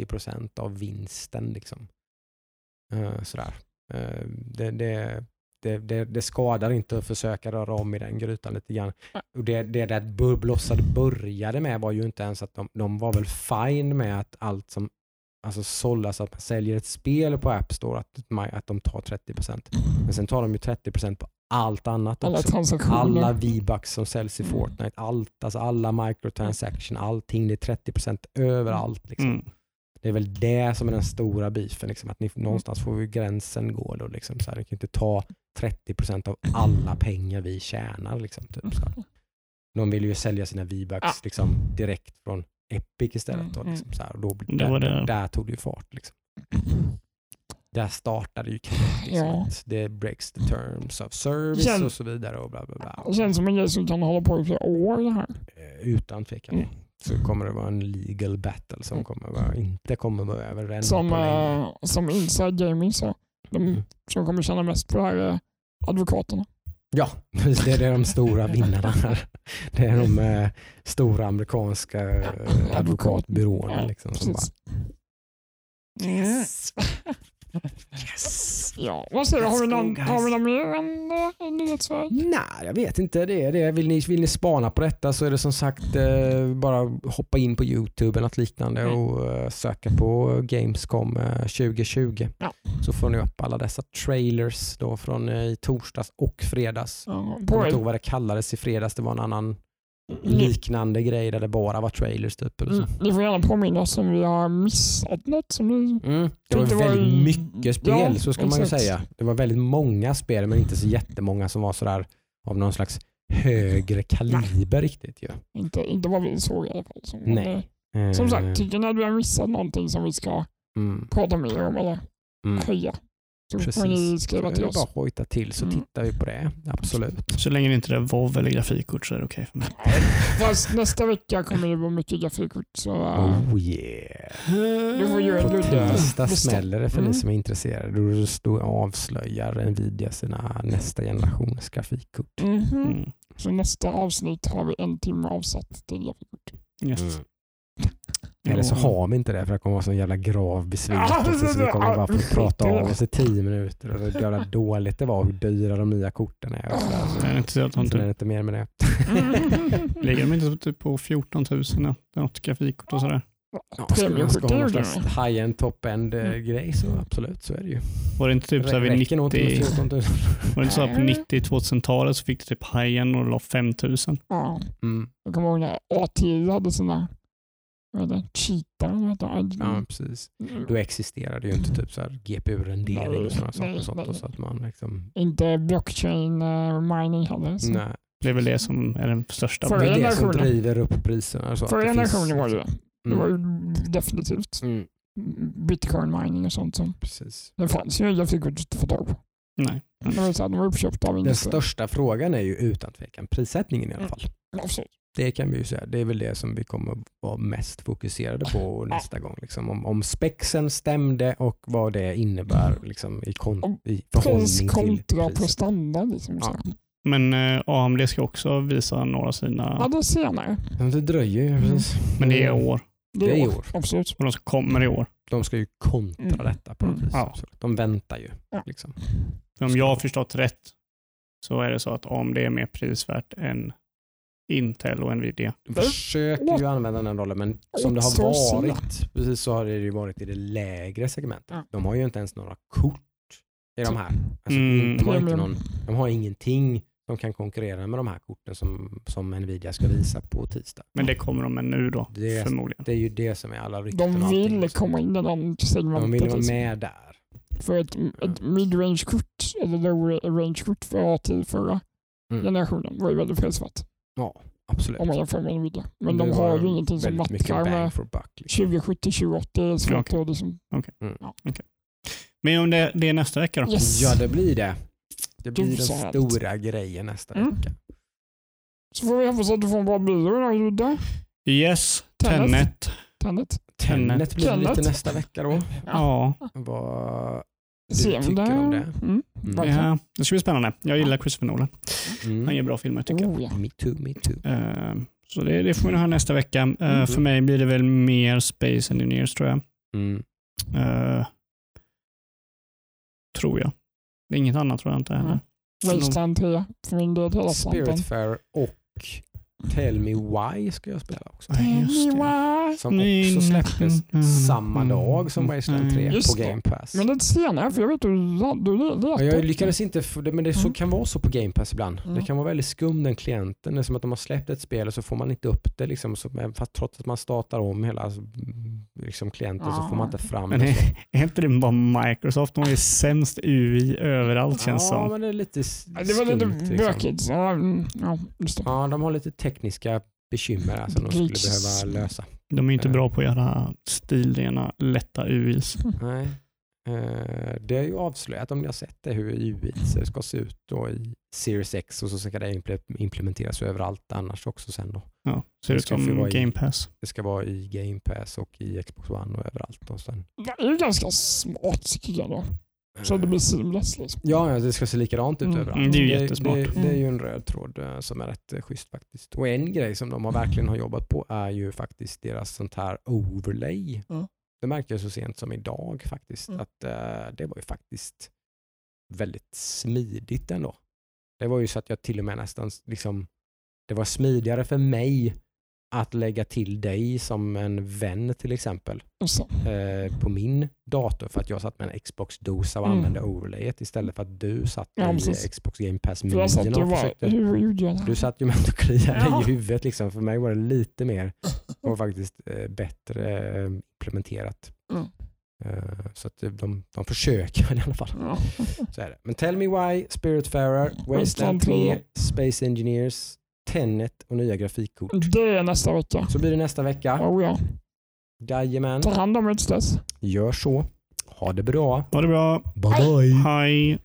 [SPEAKER 1] 30% av vinsten. Liksom. Eh, sådär. Eh, det, det, det, det, skadar inte att försöka röra om i den grytan lite grann. Och det, det där blossade började med var ju inte ens att de, de var väl fine med att allt som alltså sållas, att man säljer ett spel på App Store, att, att de tar 30%. Men sen tar de ju 30% på allt annat
[SPEAKER 3] Alla
[SPEAKER 1] också. Alla V-bucks som säljs i
[SPEAKER 3] Mm.
[SPEAKER 1] Fortnite, allt, alltså alla microtransaction, allting, det är 30% överallt. Liksom.
[SPEAKER 2] Mm.
[SPEAKER 1] Det är väl det som är den stora beefen, liksom, att ni, någonstans får vi gränsen gå. Då, liksom, så här, ni kan inte ta 30% av alla pengar vi tjänar. Liksom, typ, så här. De vill ju sälja sina V-bucks
[SPEAKER 3] Ja.
[SPEAKER 1] liksom, direkt från Epic istället. Då,
[SPEAKER 3] Mm,
[SPEAKER 1] liksom, så här, och då,
[SPEAKER 2] Det
[SPEAKER 1] där, där, där tog det ju fart. Liksom. Där startade ju kriget. Liksom,
[SPEAKER 3] Ja.
[SPEAKER 1] Det breaks the terms of service
[SPEAKER 3] Känn-
[SPEAKER 1] och så vidare. Och bla, bla, bla.
[SPEAKER 3] Det känns som en grej som kan hålla på i flera år det här.
[SPEAKER 1] Eh, Utan tvekan.
[SPEAKER 3] Mm.
[SPEAKER 1] Så kommer det vara en legal battle som kommer vara, inte kommer vara över än
[SPEAKER 3] Som, eh, som Inside Gaming sa. De
[SPEAKER 1] Mm.
[SPEAKER 3] som kommer tjäna mest på det här är advokaterna.
[SPEAKER 1] Ja, det är de stora vinnarna här. Det är de eh, stora amerikanska eh, advokatbyråerna. Liksom, som bara,
[SPEAKER 3] precis. Mm. Ja, vad säger du? Har vi någon,
[SPEAKER 1] guys.
[SPEAKER 3] har vi någon mer än Nyhetsväg?
[SPEAKER 1] Nej, jag vet inte. Det är det. Vill, ni, vill ni spana på detta så är det som sagt eh, bara hoppa in på YouTube eller något liknande
[SPEAKER 3] Mm.
[SPEAKER 1] och eh, söka på Gamescom eh, 2020.
[SPEAKER 3] Ja.
[SPEAKER 1] Så får ni upp alla dessa trailers då från eh, i torsdags och fredags.
[SPEAKER 3] Ja,
[SPEAKER 1] Jag kommer inte ihåg vad det kallades i fredags. Det var en annan liknande grej där det bara var trailers typ. Eller så.
[SPEAKER 3] Mm, Ni får gärna påminna oss om vi har missat något som ni...
[SPEAKER 1] Mm. Det var
[SPEAKER 3] var
[SPEAKER 1] väldigt
[SPEAKER 3] ju-
[SPEAKER 1] mycket spel,
[SPEAKER 3] Ja,
[SPEAKER 1] så ska man ju
[SPEAKER 3] exakt.
[SPEAKER 1] säga. Det var väldigt många spel, men inte så jättemånga som var sådär av någon slags högre kaliber riktigt ju.
[SPEAKER 3] Inte, inte vad vi såg i alla fall. Som,
[SPEAKER 1] Nej.
[SPEAKER 3] eh, Som sagt, tycker ni att vi har missat någonting som vi ska
[SPEAKER 1] mm,
[SPEAKER 3] prata mer om eller
[SPEAKER 1] mm.
[SPEAKER 3] höja?
[SPEAKER 1] Precis.
[SPEAKER 3] till oss.
[SPEAKER 1] bara hojta till så
[SPEAKER 3] Mm.
[SPEAKER 1] tittar vi på det. Absolut.
[SPEAKER 2] Så länge det inte är WoW eller grafikkort så är det okej för mig.
[SPEAKER 3] Fast nästa vecka kommer det vara mycket grafikkort. Så, äh,
[SPEAKER 1] Oh yeah.
[SPEAKER 3] Du får göra
[SPEAKER 1] På tisdag smäller det för
[SPEAKER 3] Mm.
[SPEAKER 1] ni som är intresserade. Då står avslöjar Nvidia sina nästa generations grafikkort.
[SPEAKER 3] mhm.
[SPEAKER 2] Mm.
[SPEAKER 3] Så nästa avsnitt har vi en timme avsatt till grafikkort.
[SPEAKER 2] Yes.
[SPEAKER 1] Eller så har vi inte det för det kommer vara sån jävla grav besvikelse så vi kommer bara få prata av oss i tio minuter och hur jävla dåligt det var och hur dyra de nya korten är. Och så där.
[SPEAKER 2] Det är inte så
[SPEAKER 1] är det
[SPEAKER 2] typ,
[SPEAKER 1] inte mer med det.
[SPEAKER 2] ligger de inte typ på 14 000 något grafikkort och sådär?
[SPEAKER 1] Ja, skulle man ska ha
[SPEAKER 3] är
[SPEAKER 1] någon slags high-end top-end eh,
[SPEAKER 3] Mm.
[SPEAKER 1] grej så absolut så är det ju.
[SPEAKER 2] Var det inte typ så här vid
[SPEAKER 1] räcker nog inte med
[SPEAKER 2] 90,
[SPEAKER 1] 14 000.
[SPEAKER 2] var det inte så på 90-2000-talet så fick du typ high-end och la 5000?
[SPEAKER 3] Ja,
[SPEAKER 1] Mm.
[SPEAKER 3] jag kommer ihåg när ATI hade sina det, cheatar. det?
[SPEAKER 1] Ja, precis. Då existerade ju inte typ så här GPU-rendering och sådana saker. och Sånt,
[SPEAKER 3] nej.
[SPEAKER 1] och så att man liksom,
[SPEAKER 3] Inte blockchain eh, mining heller.
[SPEAKER 1] Nej.
[SPEAKER 2] Det är väl det som är den största.
[SPEAKER 3] Förra
[SPEAKER 1] Det är det som driver upp priserna.
[SPEAKER 3] Förra generationen var det det. Det var
[SPEAKER 1] Mm.
[SPEAKER 3] ju definitivt
[SPEAKER 1] Mm,
[SPEAKER 3] bitcoin mining och sånt. Som,
[SPEAKER 1] precis.
[SPEAKER 3] det fanns ju grafikkort att få tag på.
[SPEAKER 2] Nej.
[SPEAKER 3] Det var, så här, de var uppköpta av
[SPEAKER 1] Den största frågan är ju utan tvekan prissättningen i alla
[SPEAKER 3] Mm.
[SPEAKER 1] fall.
[SPEAKER 3] Absolut.
[SPEAKER 1] Det kan vi ju säga. Det är väl det som vi kommer vara mest fokuserade på nästa gång. Liksom. Om, om spexen stämde och vad det innebär liksom, i, kon- i förhållning till
[SPEAKER 3] kontra
[SPEAKER 1] priset.
[SPEAKER 3] prestanda. Liksom,
[SPEAKER 1] Ja.
[SPEAKER 2] Men eh, AMD ska också visa några av sina,
[SPEAKER 3] Ja, det senare.
[SPEAKER 1] Men det dröjer ju.
[SPEAKER 3] Mm.
[SPEAKER 1] precis.
[SPEAKER 2] men det är i år.
[SPEAKER 3] Det
[SPEAKER 1] Det är
[SPEAKER 3] är
[SPEAKER 1] i
[SPEAKER 3] år.
[SPEAKER 1] år.
[SPEAKER 3] Absolut.
[SPEAKER 2] Och de som kommer i år.
[SPEAKER 1] De ska ju kontra
[SPEAKER 3] Mm.
[SPEAKER 1] detta på något
[SPEAKER 3] Mm.
[SPEAKER 1] vis.
[SPEAKER 2] Ja.
[SPEAKER 1] De väntar ju.
[SPEAKER 3] Ja.
[SPEAKER 1] Liksom.
[SPEAKER 2] Om jag har förstått rätt så är det så att AMD är mer prisvärt än Intel och Nvidia.
[SPEAKER 1] De försöker ju använda den rollen men som det har varit precis så har det ju varit i det lägre segmentet. De har ju inte ens några kort i de här. Alltså,
[SPEAKER 2] Mm.
[SPEAKER 1] de, har inte
[SPEAKER 3] Premium.
[SPEAKER 1] någon, de har ingenting de kan konkurrera med de här korten som, som Nvidia ska visa på tisdag.
[SPEAKER 2] Men det kommer de med nu då,
[SPEAKER 1] Det,
[SPEAKER 2] förmodligen.
[SPEAKER 1] det är ju det som är alla rykten
[SPEAKER 3] De vill komma in i den
[SPEAKER 1] De vill
[SPEAKER 3] segmentet.
[SPEAKER 1] vara
[SPEAKER 3] liksom.
[SPEAKER 1] med där.
[SPEAKER 3] För ett, ett midrange-kort, eller low-range-kort för AT förra
[SPEAKER 1] Mm.
[SPEAKER 3] generationen var ju väldigt prisvärt.
[SPEAKER 1] Ja, absolut.
[SPEAKER 3] Om man jämför med Nvidia. Men de har ju ingenting som matchar med
[SPEAKER 1] bang for buck. Liksom.
[SPEAKER 3] 2070, 2080. är svårt
[SPEAKER 2] Okej.
[SPEAKER 3] att liksom,
[SPEAKER 2] Men om det, det är nästa vecka då?
[SPEAKER 3] yes.
[SPEAKER 1] Ja, det blir det. Det blir den stora grejen nästa
[SPEAKER 3] Mm.
[SPEAKER 1] vecka.
[SPEAKER 3] Så får vi hoppas att du får en bra bio då, Ludde.
[SPEAKER 2] Yes,
[SPEAKER 3] Tenet.
[SPEAKER 2] Tenet.
[SPEAKER 3] Tenet.
[SPEAKER 1] Tenet blir det lite
[SPEAKER 3] Tenet.
[SPEAKER 1] nästa vecka då.
[SPEAKER 2] Ja,
[SPEAKER 1] du
[SPEAKER 3] Se om
[SPEAKER 1] tycker om det?
[SPEAKER 3] Mm.
[SPEAKER 1] Mm.
[SPEAKER 2] Ja, det ska bli spännande. Jag gillar Christopher Nolan. Han
[SPEAKER 1] Mm.
[SPEAKER 2] gör bra filmer tycker jag.
[SPEAKER 3] Oh, ja.
[SPEAKER 1] Me too, me too.
[SPEAKER 2] Eh, Så det, det får vi nog ha nästa vecka. Eh,
[SPEAKER 1] Mm.
[SPEAKER 2] För mig blir det väl mer Space Engineers tror jag.
[SPEAKER 1] Mm.
[SPEAKER 2] Eh, tror jag. Det är inget annat tror jag inte heller.
[SPEAKER 3] Mm. Wasteland 3 för min del.
[SPEAKER 1] Spiritfarer och Tell Me Why ska jag spela också.
[SPEAKER 2] Ja, just det.
[SPEAKER 3] Why?
[SPEAKER 1] Som också släpptes samma dag som Wasteland 3
[SPEAKER 3] Just
[SPEAKER 1] på. Game Pass.
[SPEAKER 3] Men lite senare, för jag vet du, du letar.
[SPEAKER 1] Ja, jag lyckades inte, men det så
[SPEAKER 3] Mm.
[SPEAKER 1] kan vara så på Game Pass ibland.
[SPEAKER 3] Mm.
[SPEAKER 1] Det kan vara väldigt skum den klienten. Det är som att de har släppt ett spel och så får man inte upp det. Liksom, så, fast trots att man startar om hela mm, liksom, klienten så får man inte fram
[SPEAKER 2] Men
[SPEAKER 1] det.
[SPEAKER 2] är,
[SPEAKER 1] Så.
[SPEAKER 2] är inte det bara Microsoft? De är sämst UI överallt känns
[SPEAKER 1] Ja,
[SPEAKER 2] som.
[SPEAKER 1] men det är lite s-
[SPEAKER 3] Ja, Det var lite
[SPEAKER 1] skumt, liksom.
[SPEAKER 3] bökigt. Ja, mm, ja.
[SPEAKER 1] Ja, de har lite tekniska bekymmer här som de skulle behöva lösa.
[SPEAKER 2] De är inte
[SPEAKER 1] Eh.
[SPEAKER 2] bra på att göra stilrena, lätta UIs.
[SPEAKER 1] Nej. Eh, Det är ju avslöjat om ni har sett det hur UI ska se ut då i Series X och så ska det imple- implementeras överallt annars också sen då.
[SPEAKER 2] Ja, ser
[SPEAKER 1] Det
[SPEAKER 2] ut
[SPEAKER 1] ska få
[SPEAKER 2] som
[SPEAKER 1] vara i-
[SPEAKER 2] Game Pass.
[SPEAKER 1] Det ska vara i Game Pass och i Xbox One och överallt. Och sen.
[SPEAKER 3] Det är ju ganska smart tycker jag då. Så det blir seamless liksom.
[SPEAKER 1] Ja, ja, det ska se likadant ut
[SPEAKER 3] Mm.
[SPEAKER 1] överallt.
[SPEAKER 2] Mm, det är ju jättesmart.
[SPEAKER 1] Det, det är ju en röd tråd eh, som är rätt eh, schysst faktiskt. Och en grej som de har verkligen har jobbat på är ju faktiskt deras sånt här overlay.
[SPEAKER 3] Mm.
[SPEAKER 1] Det märkte jag så sent som idag faktiskt.
[SPEAKER 3] Mm.
[SPEAKER 1] Att eh, det var ju faktiskt väldigt smidigt ändå. Det var ju så att jag till och med nästan liksom, det var smidigare för mig att lägga till dig som en vän till exempel eh, på min dator för att jag satt med en Xbox-dosa och
[SPEAKER 3] Mm.
[SPEAKER 1] använde overlayet istället för att du satt
[SPEAKER 3] Ja,
[SPEAKER 1] i. Xbox Game pass menyn och försökte du satt ju med och kliade
[SPEAKER 3] Ja.
[SPEAKER 1] i huvudet. Liksom. För mig var det lite mer och faktiskt eh, bättre eh, implementerat.
[SPEAKER 3] Mm.
[SPEAKER 1] Eh, så att de, de försöker väl i alla fall.
[SPEAKER 3] Ja.
[SPEAKER 1] Så är det. Men Tell Me Why, Spiritfarer, Wasteland
[SPEAKER 3] Wasteland
[SPEAKER 1] 3,
[SPEAKER 3] 3,
[SPEAKER 1] Space Engineers, Tenet och nya grafikkort.
[SPEAKER 3] Det är nästa vecka.
[SPEAKER 1] Så blir det nästa vecka.
[SPEAKER 3] Oh, ja.
[SPEAKER 1] Jajamän.
[SPEAKER 3] Ta hand om er tills dess.
[SPEAKER 1] Gör så. Ha det bra.
[SPEAKER 2] Ha det bra.
[SPEAKER 1] Bye bye.
[SPEAKER 2] Hej.